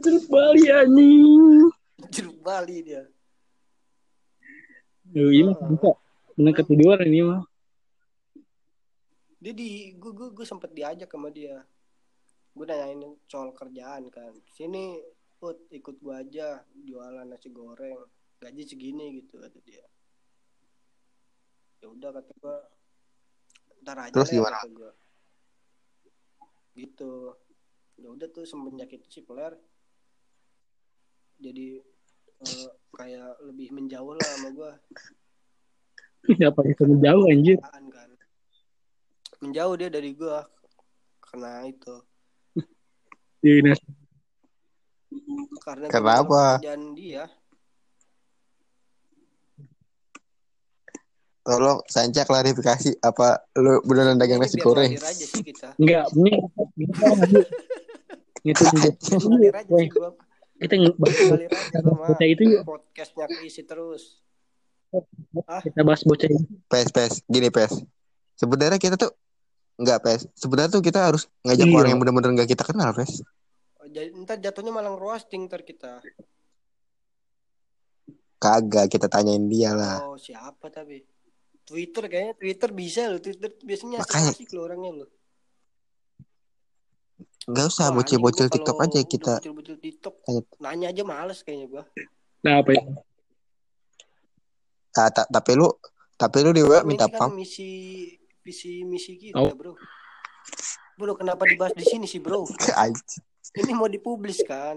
[SPEAKER 1] Terus Bali anjing.
[SPEAKER 3] jeruk bali dia
[SPEAKER 1] Duh, ini mah Sanca. Bener ketiduran ini mah.
[SPEAKER 3] dia di gue gue gue sempet diajak sama dia gue nanyain soal kerjaan kan. Sini put ikut gue aja jualan nasi goreng. Gaji segini gitu kata dia. Ya udah kata gue ntar aja
[SPEAKER 2] Terus gimana?
[SPEAKER 3] kata gue gitu. Ya udah tuh semenjak itu si peler jadi eh, kayak lebih menjauh lah sama gue
[SPEAKER 1] Siapa itu menjauh anjir.
[SPEAKER 3] kan. Menjauh dia dari gue karena itu
[SPEAKER 1] Di nasi.
[SPEAKER 3] karena
[SPEAKER 2] Kenapa?
[SPEAKER 3] kerjaan dia
[SPEAKER 2] Tolong Sanca klarifikasi apa lu beneran dagang
[SPEAKER 3] Ini
[SPEAKER 2] nasi goreng?
[SPEAKER 1] Enggak, ini
[SPEAKER 3] gua
[SPEAKER 1] Kita bocah itu yuk.
[SPEAKER 3] podcastnya keisi terus
[SPEAKER 1] Kita bahas bocah itu.
[SPEAKER 2] Pes, pes, gini pes. Sebenarnya kita tuh nggak pes. Sebenarnya tuh kita harus ngajak
[SPEAKER 1] Iya.
[SPEAKER 2] orang yang bener-bener nggak kita kenal pes.
[SPEAKER 3] Oh, jadi ntar jatuhnya malah roasting ntar kita
[SPEAKER 2] Kagak kita tanyain dia lah.
[SPEAKER 3] oh siapa tapi Twitter kayaknya Twitter bisa loh Twitter biasanya
[SPEAKER 2] Makanya.
[SPEAKER 3] asik loh orangnya loh
[SPEAKER 2] Nggak usah bocil-bocil TikTok aja kita.
[SPEAKER 3] bocil-bocil TikTok nanya aja males kayaknya gua
[SPEAKER 1] Nah, apa ya?
[SPEAKER 2] Ah, ta- tapi lu tapi lu di minta
[SPEAKER 3] kan
[SPEAKER 2] pam.
[SPEAKER 3] misi visi misi kita
[SPEAKER 1] Oh.
[SPEAKER 3] bro bro kenapa dibahas di sini sih bro ini mau dipublis kan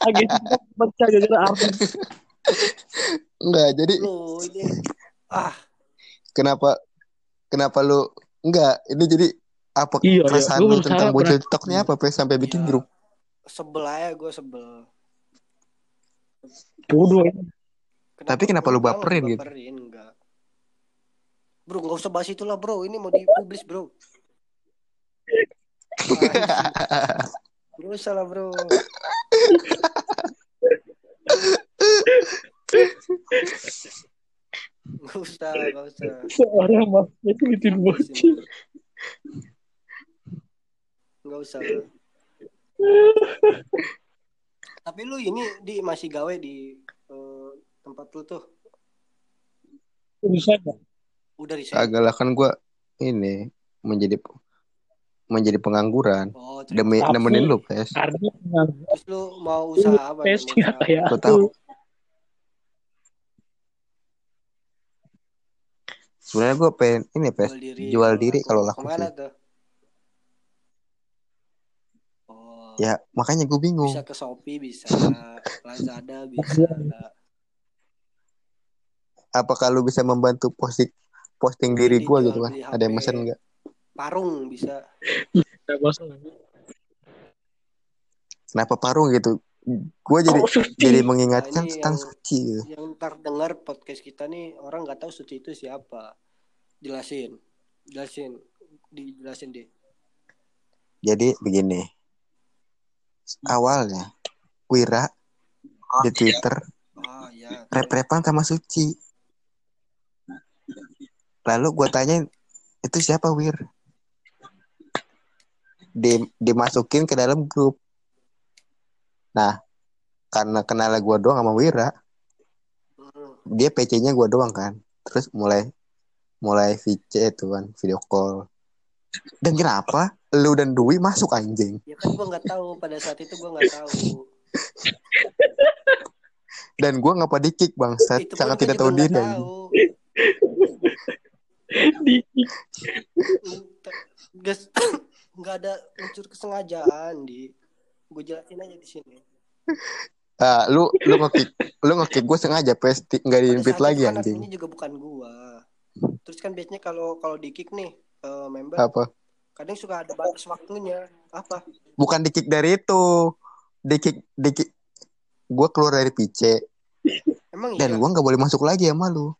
[SPEAKER 1] agak baca gara-gara artis.
[SPEAKER 2] Enggak, jadi
[SPEAKER 3] ini ah
[SPEAKER 2] kenapa kenapa lu enggak ini jadi apa
[SPEAKER 1] Iya, iya.
[SPEAKER 2] perasaan
[SPEAKER 1] Gua
[SPEAKER 2] lu tentang bocil TikTok nih apa pes sampai bikin
[SPEAKER 3] Iya.
[SPEAKER 2] grup?
[SPEAKER 3] sebel aja gue sebel
[SPEAKER 1] Bodoh ya.
[SPEAKER 2] Tapi kenapa lu baperin
[SPEAKER 3] enggak
[SPEAKER 2] gitu?
[SPEAKER 3] baperin. Bro, nggak usah bahas itulah bro. Ini mau dipublis bro. Anjing. Nggak usah lah bro. Gak usah, gak usah.
[SPEAKER 1] Seorang itu bikin bocil.
[SPEAKER 3] Gak usah. Tapi lu ini di masih gawe di eh, tempat lu tuh.
[SPEAKER 1] Bisa nggak?
[SPEAKER 3] Udah resign.
[SPEAKER 2] Agak lah kan gue ini menjadi menjadi pengangguran
[SPEAKER 3] Oh,
[SPEAKER 2] demi
[SPEAKER 1] Tapi-
[SPEAKER 2] nemenin lu pes
[SPEAKER 1] Karena
[SPEAKER 3] Terus lu mau usaha apa? Mau
[SPEAKER 1] nggak kayak
[SPEAKER 2] Gua tahu. sebenarnya gue pengen ini pes
[SPEAKER 3] Jual diri.
[SPEAKER 2] jual diri kalau laku sih?
[SPEAKER 3] Oh,
[SPEAKER 2] ya makanya gue bingung
[SPEAKER 3] bisa ke Shopee, bisa Lazada, bisa.
[SPEAKER 2] apakah lu bisa membantu posting posting diri gue
[SPEAKER 3] Dijual
[SPEAKER 2] gitu kan ada yang mesen nggak
[SPEAKER 3] Parung bisa.
[SPEAKER 2] Kenapa parung gitu gue jadi
[SPEAKER 1] Oh, suci.
[SPEAKER 2] jadi mengingatkan
[SPEAKER 3] Nah,
[SPEAKER 2] tentang
[SPEAKER 3] yang-
[SPEAKER 2] suci gitu.
[SPEAKER 3] Yang ntar dengar podcast kita nih orang nggak tahu suci itu siapa. Jelasin, jelasin, dijelasin deh.
[SPEAKER 2] jadi begini awalnya Wira di Twitter
[SPEAKER 3] Oh ya.
[SPEAKER 2] rep-repan sama Suci lalu gue tanyain itu siapa Wir? Di dimasukin ke dalam grup. Nah karena kenal gue doang sama Wira dia PC-nya gue doang kan. Terus mulai mulai VC itu kan video call. Dan kenapa lu dan Dwi masuk anjing?
[SPEAKER 3] Ya kan gua nggak tahu pada saat itu gua nggak tahu.
[SPEAKER 2] dan gue ngapa di kick bangsat sangat tidak tahu diri
[SPEAKER 3] tahu.
[SPEAKER 1] Di
[SPEAKER 3] Gas nggak ada unsur kesengajaan di. Gue jelasin aja di sini.
[SPEAKER 2] Ah, lu lu ngekick lu ngekick gue sengaja pes nggak di
[SPEAKER 3] Pada
[SPEAKER 2] invite
[SPEAKER 3] saat
[SPEAKER 2] lagi
[SPEAKER 3] kan
[SPEAKER 2] anjing
[SPEAKER 3] adminnya juga bukan gua. Terus kan biasanya kalau kalau di kick nih eh, member
[SPEAKER 2] apa
[SPEAKER 3] kadang suka ada batas waktunya. Apa?
[SPEAKER 2] bukan di kick dari itu di kick di kick gue keluar dari PC
[SPEAKER 3] Emang iya.
[SPEAKER 2] dan gue nggak boleh masuk lagi sama lu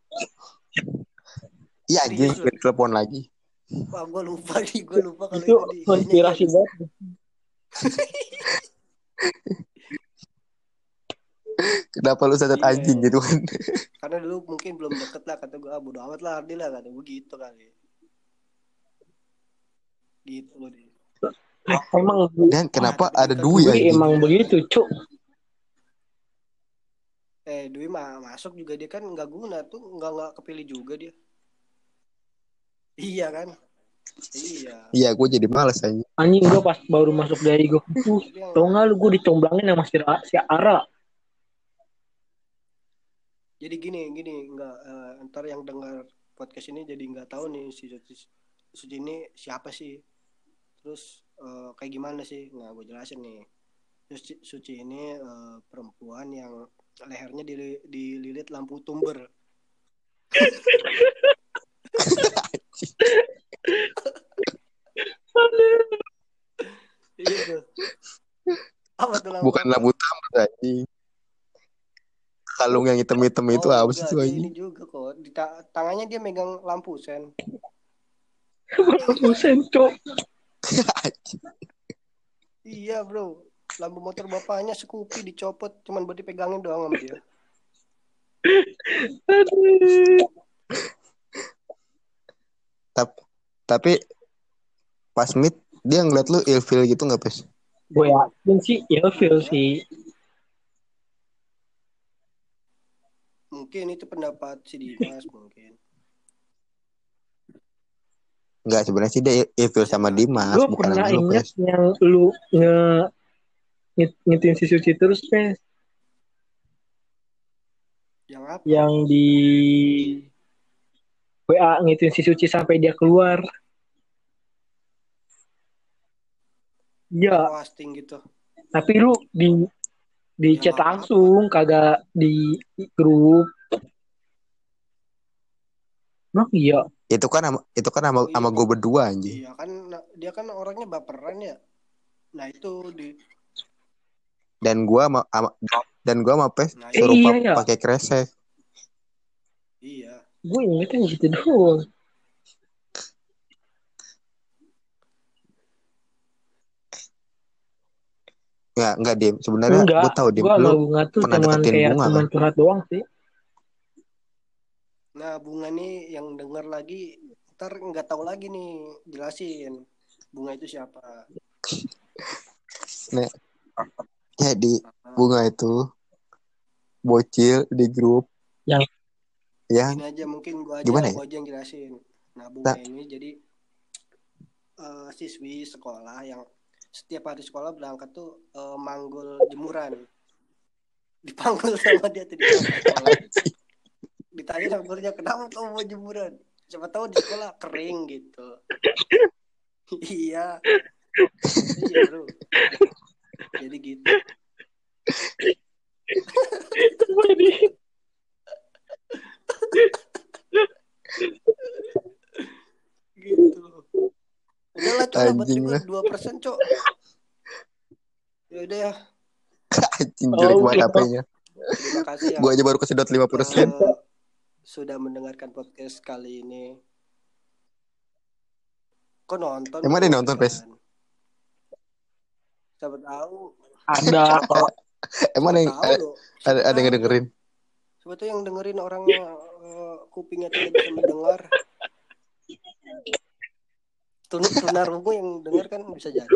[SPEAKER 2] iya anjing telepon lagi
[SPEAKER 3] Wah, gue lupa nih, gue lupa kalau
[SPEAKER 1] itu
[SPEAKER 3] itu di
[SPEAKER 1] konspirasi banget.
[SPEAKER 2] kenapa lu catat
[SPEAKER 3] Iya.
[SPEAKER 2] anjing gitu kan
[SPEAKER 3] Karena dulu mungkin belum deket lah kata gue, ah, bodo amat lah Ardi lah kata gue gitu kali. Gitu loh dia.
[SPEAKER 1] Emang
[SPEAKER 2] dan kenapa
[SPEAKER 3] tapi
[SPEAKER 2] ada Dwi
[SPEAKER 1] Dwi
[SPEAKER 2] anjing
[SPEAKER 1] emang begitu, cuk.
[SPEAKER 3] Eh, Dwi mah masuk juga dia kan nggak guna tuh, nggak nggak kepilih juga dia. Iya kan? Iya.
[SPEAKER 2] iya gue jadi males anjing
[SPEAKER 1] Anjing gue pas baru masuk dari gue uh, tau nggak lu gue dicomblangin sama si, si Ara.
[SPEAKER 3] jadi gini gini nggak eh, ntar yang dengar podcast ini jadi nggak tahu nih si Suci, Suci ini siapa sih terus eh, kayak gimana sih nah gue jelasin nih Suci, Suci ini eh, perempuan yang lehernya dili- dililit lampu tumber iya apa tuh lampu
[SPEAKER 2] bukan lampu tamat anjing. Kalung yang hitam-hitam itu
[SPEAKER 3] Oh,
[SPEAKER 2] apa sih tuh anjing?
[SPEAKER 3] ini juga kok. Di ta- tangannya dia megang lampu sen.
[SPEAKER 1] Busen, cuk.
[SPEAKER 3] Iya bro, lampu motor bapaknya Scoopy dicopot, cuman buat dipegangin doang sama dia.
[SPEAKER 1] Aduh.
[SPEAKER 2] Tapi tapi pas meet dia ngeliat lu ilfil gitu nggak pes
[SPEAKER 1] Gue yakin sih ilfil sih.
[SPEAKER 3] Mungkin itu pendapat si Dimas mungkin.
[SPEAKER 2] Nggak sebenarnya sih dia ilfil sama Dimas
[SPEAKER 1] Gue
[SPEAKER 2] bukan
[SPEAKER 1] pernah
[SPEAKER 2] lu
[SPEAKER 1] inget
[SPEAKER 2] pes
[SPEAKER 1] yang lu nge ngit- ngitin si Suci terus, Pes.
[SPEAKER 3] Yang apa?
[SPEAKER 1] Yang di WA ngitin si Suci sampai dia keluar. Iya,
[SPEAKER 3] Posting gitu.
[SPEAKER 1] tapi lu di di
[SPEAKER 3] Ya,
[SPEAKER 1] chat langsung, kagak di grup. Emang iya.
[SPEAKER 2] itu kan sama, itu kan sama,
[SPEAKER 3] Oh, iya,
[SPEAKER 2] sama gue berdua anjing
[SPEAKER 3] Iya kan nah, dia kan orangnya baperan ya. Nah itu di
[SPEAKER 2] dan gua sama, sama- dan gua sama pes
[SPEAKER 3] nah,
[SPEAKER 1] Eh,
[SPEAKER 2] suruh
[SPEAKER 1] iya,
[SPEAKER 2] pa-
[SPEAKER 1] iya.
[SPEAKER 2] pakai kresek
[SPEAKER 3] iya.
[SPEAKER 1] Gue ingetnya gitu doang.
[SPEAKER 2] nggak nggak dim sebenarnya
[SPEAKER 1] Enggak,
[SPEAKER 2] gue tahu dim
[SPEAKER 1] sama
[SPEAKER 2] lu
[SPEAKER 1] Bunga tuh
[SPEAKER 2] pernah
[SPEAKER 1] cuman
[SPEAKER 2] deketin
[SPEAKER 1] kayak
[SPEAKER 2] Bunga,
[SPEAKER 1] teman curhat doang sih.
[SPEAKER 3] misalnya bunga nih yang denger lagi ntar nggak tahu lagi nih jelasin bunga itu siapa
[SPEAKER 2] Nek. Jadi bunga itu bocil di grup
[SPEAKER 1] Yang-
[SPEAKER 2] yang
[SPEAKER 3] ini aja mungkin gua aja
[SPEAKER 2] Gimana ya?
[SPEAKER 3] gua aja yang jelasin. Nah bunga
[SPEAKER 2] Nah.
[SPEAKER 3] ini jadi eh, siswi sekolah yang setiap hari sekolah berangkat tuh eh, manggul jemuran. Dipanggul sama dia tuh di sekolah. Ditanya sama gurunya kenapa kamu mau jemuran? Siapa tahu di sekolah kering gitu. Iya. Iya bro. Jadi gitu gitu. Udahlah cok
[SPEAKER 2] Anjing
[SPEAKER 3] gue
[SPEAKER 2] lah.
[SPEAKER 3] dua persen cok ya udah ya.
[SPEAKER 2] Anjing jelek
[SPEAKER 1] Oh,
[SPEAKER 2] banget
[SPEAKER 3] terima kasih ya.
[SPEAKER 2] Gua aja baru kesedot 5%.
[SPEAKER 3] Eh, sudah mendengarkan podcast kali ini. Kok nonton?
[SPEAKER 2] Emang ada yang nonton,
[SPEAKER 3] kan?
[SPEAKER 2] Pes?
[SPEAKER 3] siapa tahu.
[SPEAKER 1] Ada
[SPEAKER 2] Emang ada yang ada, yang dengerin?
[SPEAKER 3] Siapa tahu yang dengerin orang kupingnya tidak bisa mendengar. Tun tunarungu yang denger kan bisa jadi.